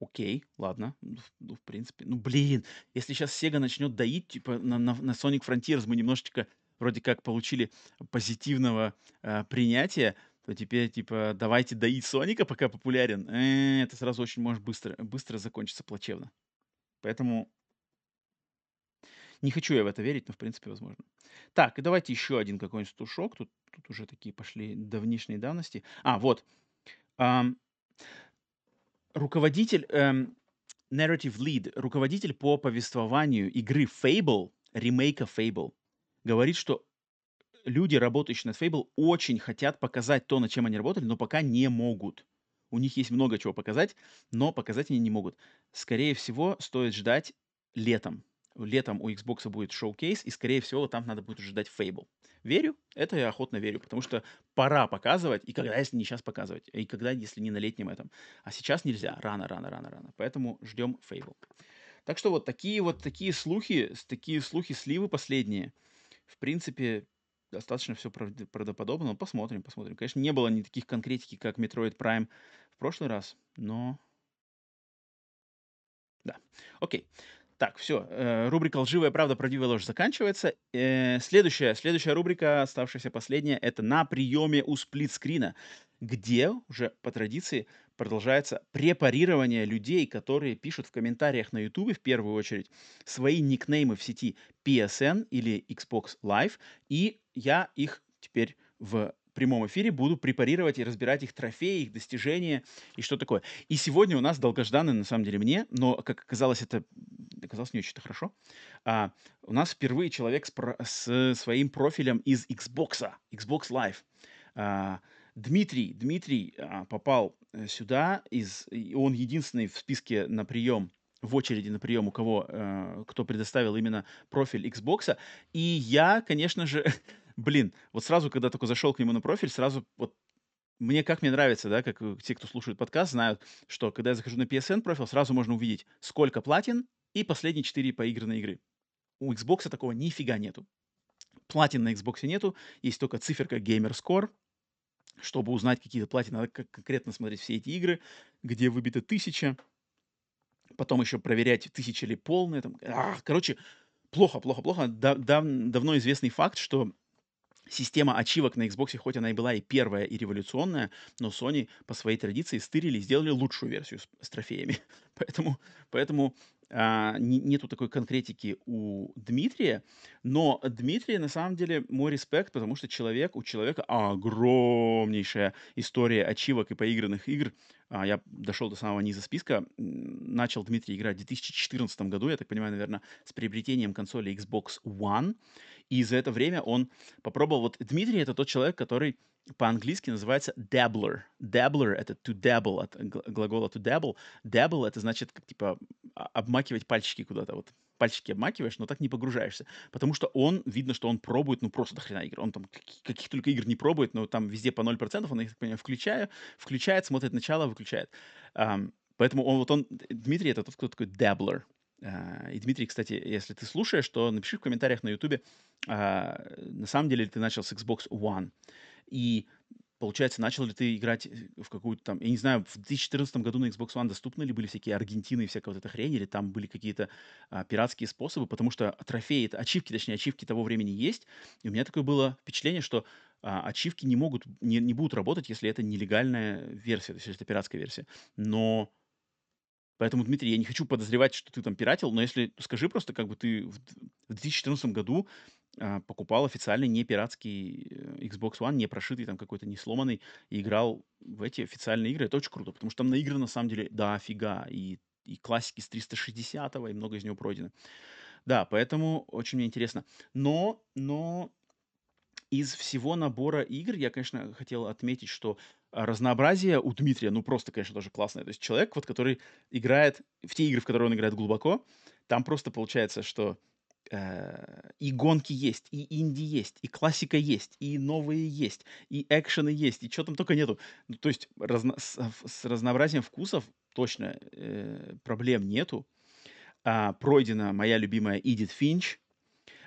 Окей, ладно. Ну, ну, в принципе. Ну, блин, если сейчас Sega начнет доить, типа, на, на, на Sonic Frontiers мы немножечко вроде как получили позитивного э, принятия, то теперь, типа, давайте доить Соника, пока популярен. Э, это сразу очень может быстро, быстро закончиться плачевно. Поэтому не хочу я в это верить, но в принципе возможно. Так, и давайте еще один какой-нибудь стушок. Тут, тут уже такие пошли давнишней давности. А, вот. Ам, руководитель, эм, narrative lead, руководитель по повествованию игры Fable, ремейка Fable, говорит, что люди, работающие над Fable, очень хотят показать то, над чем они работали, но пока не могут. У них есть много чего показать, но показать они не могут. Скорее всего, стоит ждать летом летом у Xbox будет шоу-кейс, и, скорее всего, там надо будет ждать Fable. Верю, это я охотно верю, потому что пора показывать, и когда, если не сейчас показывать, и когда, если не на летнем этом. А сейчас нельзя, рано, рано, рано, рано. Поэтому ждем Fable. Так что вот такие вот такие слухи, такие слухи сливы последние. В принципе, достаточно все правдоподобно, но посмотрим, посмотрим. Конечно, не было ни таких конкретики, как Metroid Prime в прошлый раз, но... Да. Окей. Так, все. Э, рубрика «Лживая правда, правдивая ложь» заканчивается. Э, следующая, следующая рубрика, оставшаяся последняя, это «На приеме у сплитскрина», где уже по традиции продолжается препарирование людей, которые пишут в комментариях на YouTube в первую очередь свои никнеймы в сети PSN или Xbox Live, и я их теперь в прямом эфире буду препарировать и разбирать их трофеи, их достижения и что такое. И сегодня у нас долгожданный, на самом деле, мне, но, как оказалось, это оказалось не очень-то хорошо. А, у нас впервые человек с, про, с своим профилем из Xbox, Xbox Live. А, Дмитрий, Дмитрий а, попал сюда, из, он единственный в списке на прием в очереди на прием у кого, э, кто предоставил именно профиль Xbox. И я, конечно же, блин, вот сразу, когда только зашел к нему на профиль, сразу вот мне как мне нравится, да, как те, кто слушает подкаст, знают, что когда я захожу на PSN профиль, сразу можно увидеть, сколько платин и последние четыре поигранные игры. У Xbox такого нифига нету. Платин на Xbox нету, есть только циферка Gamer Score. Чтобы узнать какие-то платины, надо конкретно смотреть все эти игры, где выбито тысяча. Потом еще проверять, тысяча ли полная. Там. Ах, короче, плохо, плохо, плохо. Дав- дав- давно известный факт, что Система ачивок на Xbox, хоть она и была и первая, и революционная, но Sony по своей традиции стырили и сделали лучшую версию с, с трофеями. поэтому, поэтому а, не, нету такой конкретики у Дмитрия, но Дмитрий, на самом деле, мой респект, потому что человек, у человека огромнейшая история ачивок и поигранных игр. А, я дошел до самого низа списка. Начал Дмитрий играть в 2014 году, я так понимаю, наверное, с приобретением консоли Xbox One. И за это время он попробовал... Вот Дмитрий — это тот человек, который по-английски называется dabbler. Dabbler — это to dabble, от глагола to dabble. Dabble — это значит, как, типа, обмакивать пальчики куда-то, вот пальчики обмакиваешь, но так не погружаешься. Потому что он, видно, что он пробует, ну, просто до хрена игр. Он там каких, только игр не пробует, но там везде по 0%, он их, так понимаю, включая, включает, смотрит начало, выключает. Um, поэтому он, вот он, Дмитрий, это тот, кто такой dabbler. Uh, и Дмитрий, кстати, если ты слушаешь, то напиши в комментариях на YouTube, uh, на самом деле ты начал с Xbox One. И Получается, начал ли ты играть э, в какую-то там, я не знаю, в 2014 году на Xbox One доступны ли были всякие Аргентины и всякая вот эта хрень, или там были какие-то а, пиратские способы, потому что трофеи, это, ачивки, точнее, ачивки того времени есть, и у меня такое было впечатление, что а, ачивки не могут, не, не будут работать, если это нелегальная версия, то есть это пиратская версия. Но Поэтому, Дмитрий, я не хочу подозревать, что ты там пиратил, но если скажи просто, как бы ты в 2014 году а, покупал официальный не пиратский э, Xbox One, не прошитый, там какой-то не сломанный, и играл в эти официальные игры. Это очень круто, потому что там на игры на самом деле да офига, и, и классики с 360 и много из него пройдено. Да, поэтому очень мне интересно. Но, но из всего набора игр я, конечно, хотел отметить, что разнообразие у Дмитрия, ну, просто, конечно, тоже классное. То есть человек, вот, который играет в те игры, в которые он играет глубоко, там просто получается, что э, и гонки есть, и инди есть, и классика есть, и новые есть, и экшены есть, и что там только нету. Ну, то есть разно, с, с разнообразием вкусов точно э, проблем нету. А, пройдена моя любимая Эдит Финч.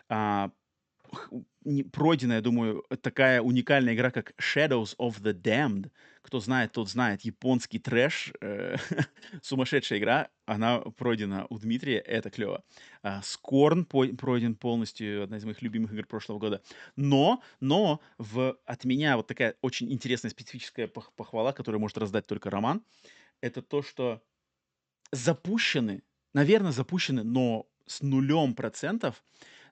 А, пройдена, я думаю, такая уникальная игра, как Shadows of the Damned. Кто знает, тот знает. Японский трэш. Э, сумасшедшая игра. Она пройдена у Дмитрия. Это клево. А, Скорн по пройден полностью. Одна из моих любимых игр прошлого года. Но, но в, от меня вот такая очень интересная специфическая похвала, которую может раздать только Роман. Это то, что запущены, наверное, запущены, но с нулем процентов.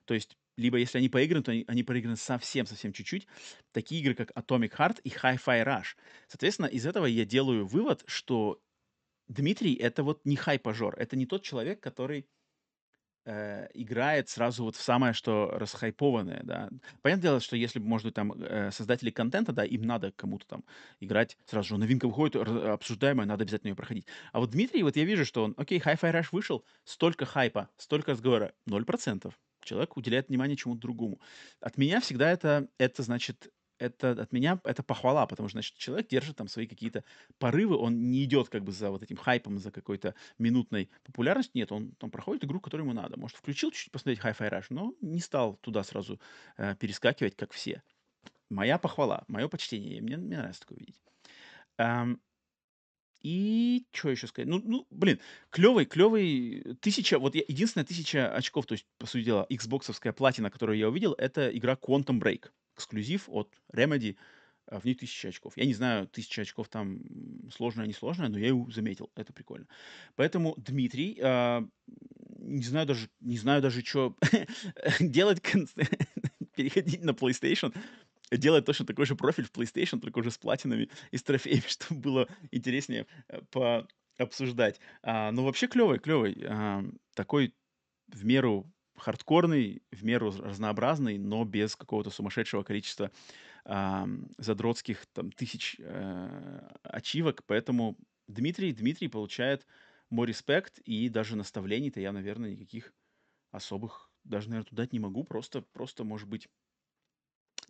То есть либо если они поиграны, то они, они проиграны совсем-совсем чуть-чуть. Такие игры, как Atomic Heart и Hi-Fi Rush. Соответственно, из этого я делаю вывод, что Дмитрий — это вот не хайпажор, это не тот человек, который э, играет сразу вот в самое, что расхайпованное, да. Понятное дело, что если, может быть, там э, создатели контента, да, им надо кому-то там играть, сразу же новинка выходит, обсуждаемая, надо обязательно ее проходить. А вот Дмитрий, вот я вижу, что он, окей, Hi-Fi Rush вышел, столько хайпа, столько разговора, 0%. Человек уделяет внимание чему-то другому. От меня всегда это, это значит, это от меня это похвала, потому что, значит, человек держит там свои какие-то порывы, он не идет как бы за вот этим хайпом, за какой-то минутной популярностью, нет, он там проходит игру, которую ему надо. Может, включил чуть-чуть посмотреть Hi-Fi Rush, но не стал туда сразу э, перескакивать, как все. Моя похвала, мое почтение, мне, мне нравится такое видеть. Эм, и что еще сказать? Ну, ну, блин, клевый, клевый. Тысяча, вот я, единственная тысяча очков, то есть, по сути дела, Xboxовская платина, которую я увидел, это игра Quantum Break. Эксклюзив от Remedy. А, в ней тысяча очков. Я не знаю, тысяча очков там сложная, не сложная, но я ее заметил. Это прикольно. Поэтому, Дмитрий, э, не знаю даже, не знаю даже, что делать, переходить на PlayStation делать точно такой же профиль в PlayStation, только уже с платинами и с трофеями, чтобы было интереснее э, пообсуждать. А, ну, вообще клевый, клевый. А, такой в меру хардкорный, в меру разнообразный, но без какого-то сумасшедшего количества а, задротских там тысяч а, ачивок. Поэтому Дмитрий, Дмитрий получает мой респект и даже наставлений-то я, наверное, никаких особых даже, наверное, туда не могу. Просто, просто, может быть,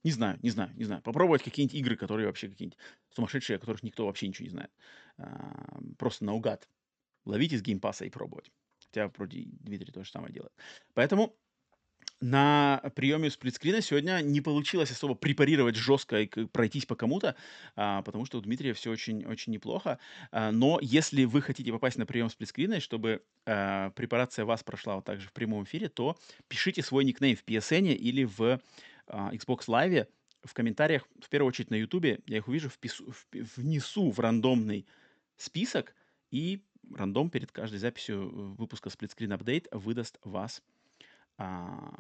не знаю, не знаю, не знаю. Попробовать какие-нибудь игры, которые вообще какие-нибудь сумасшедшие, о которых никто вообще ничего не знает. А, просто наугад ловить из геймпаса и пробовать. Хотя вроде Дмитрий то же самое делает. Поэтому на приеме сплитскрина сегодня не получилось особо препарировать жестко и пройтись по кому-то, а, потому что у Дмитрия все очень, очень неплохо. А, но если вы хотите попасть на прием сплитскрина, чтобы а, препарация вас прошла вот так же в прямом эфире, то пишите свой никнейм в PSN или в Xbox Live в комментариях, в первую очередь на YouTube, я их увижу, впису, внесу в рандомный список, и рандом перед каждой записью выпуска Split Screen Update выдаст вас, а,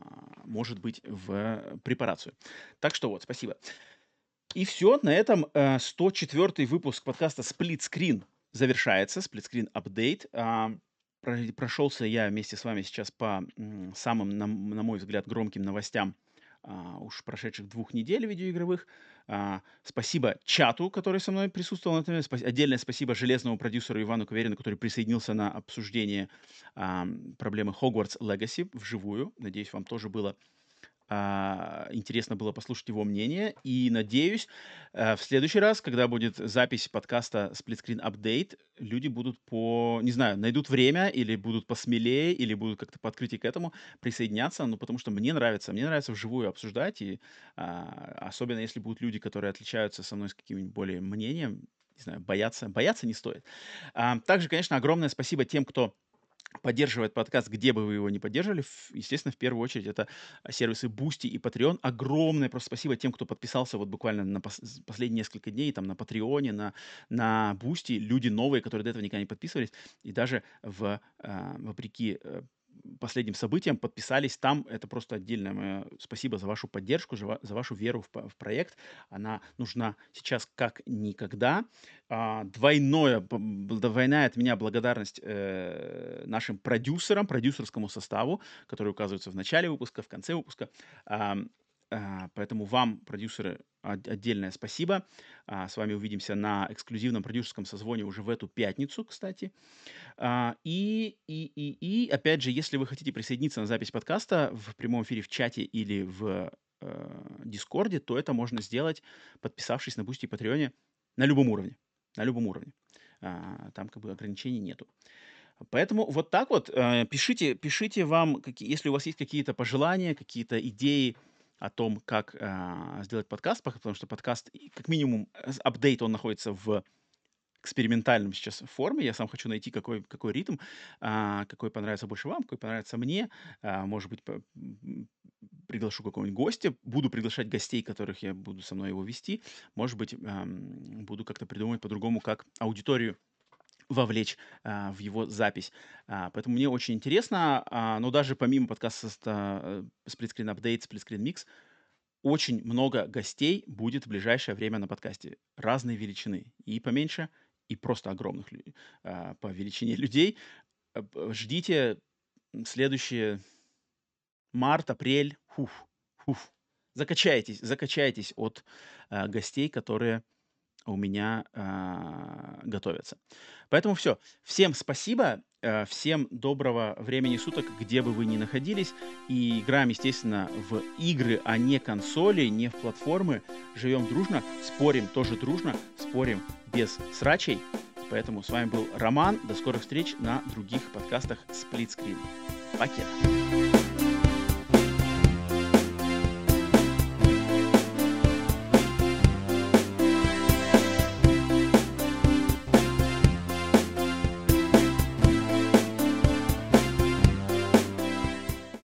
может быть, в препарацию. Так что вот, спасибо. И все, на этом 104 э, выпуск подкаста Split Screen завершается, Split Screen Update. А, прошелся я вместе с вами сейчас по самым, на, на мой взгляд, громким новостям а, уж прошедших двух недель видеоигровых. А, спасибо чату, который со мной присутствовал на этом. Отдельное спасибо железному продюсеру Ивану Каверину, который присоединился на обсуждение проблемы Hogwarts Legacy вживую. Надеюсь, вам тоже было интересно было послушать его мнение. И надеюсь, а, в следующий раз, когда будет запись подкаста Split Screen Update, люди будут по, не знаю, найдут время или будут посмелее, или будут как-то по открытии к этому присоединяться, ну, потому что мне нравится, мне нравится вживую обсуждать, и а, особенно если будут люди, которые отличаются со мной с каким-нибудь более мнением, не знаю, бояться, бояться не стоит. А, также, конечно, огромное спасибо тем, кто поддерживает подкаст, где бы вы его не поддерживали. Естественно, в первую очередь это сервисы Boosty и Patreon. Огромное просто спасибо тем, кто подписался вот буквально на пос последние несколько дней там на Патреоне, на, на Boosty. Люди новые, которые до этого никогда не подписывались. И даже в, э, вопреки последним событиям, подписались там. Это просто отдельное мое спасибо за вашу поддержку, за вашу веру в, в проект. Она нужна сейчас как никогда. А, двойное, двойная от меня благодарность э, нашим продюсерам, продюсерскому составу, который указывается в начале выпуска, в конце выпуска. А, поэтому вам, продюсеры, отдельное спасибо. А, с вами увидимся на эксклюзивном продюсерском созвоне уже в эту пятницу, кстати. А, и, и, и, и, опять же, если вы хотите присоединиться на запись подкаста в прямом эфире в чате или в э, Дискорде, то это можно сделать, подписавшись на Бусти и Патреоне на любом уровне. На любом уровне. Там как бы ограничений нету. Поэтому вот так вот э, пишите, пишите вам, если у вас есть какие-то пожелания, какие-то идеи, о том, как э, сделать подкаст, потому что подкаст, как минимум, апдейт, он находится в экспериментальном сейчас форме. Я сам хочу найти, какой, какой ритм, а, какой понравится больше вам, какой понравится мне. А, может быть, по, приглашу какого-нибудь гостя. Буду приглашать гостей, которых я буду со мной его вести. Может быть, а, буду как-то придумывать по-другому, как аудиторию вовлечь а, в его запись. А, поэтому мне очень интересно, а, но даже помимо подкаста Split Screen Update, Split Screen Mix, очень много гостей будет в ближайшее время на подкасте. Разной величины. И поменьше, и просто огромных а, по величине людей. Э, ждите следующие март, апрель. Фуф, фуф. Закачайтесь, закачайтесь от а, гостей, которые у меня а, готовятся. Поэтому все. Всем спасибо. А, всем доброго времени суток, где бы вы ни находились. И играем, естественно, в игры, а не консоли, не в платформы. Живем дружно, спорим тоже дружно, спорим без срачей. Поэтому с вами был Роман. До скорых встреч на других подкастах Split Screen. Пакет.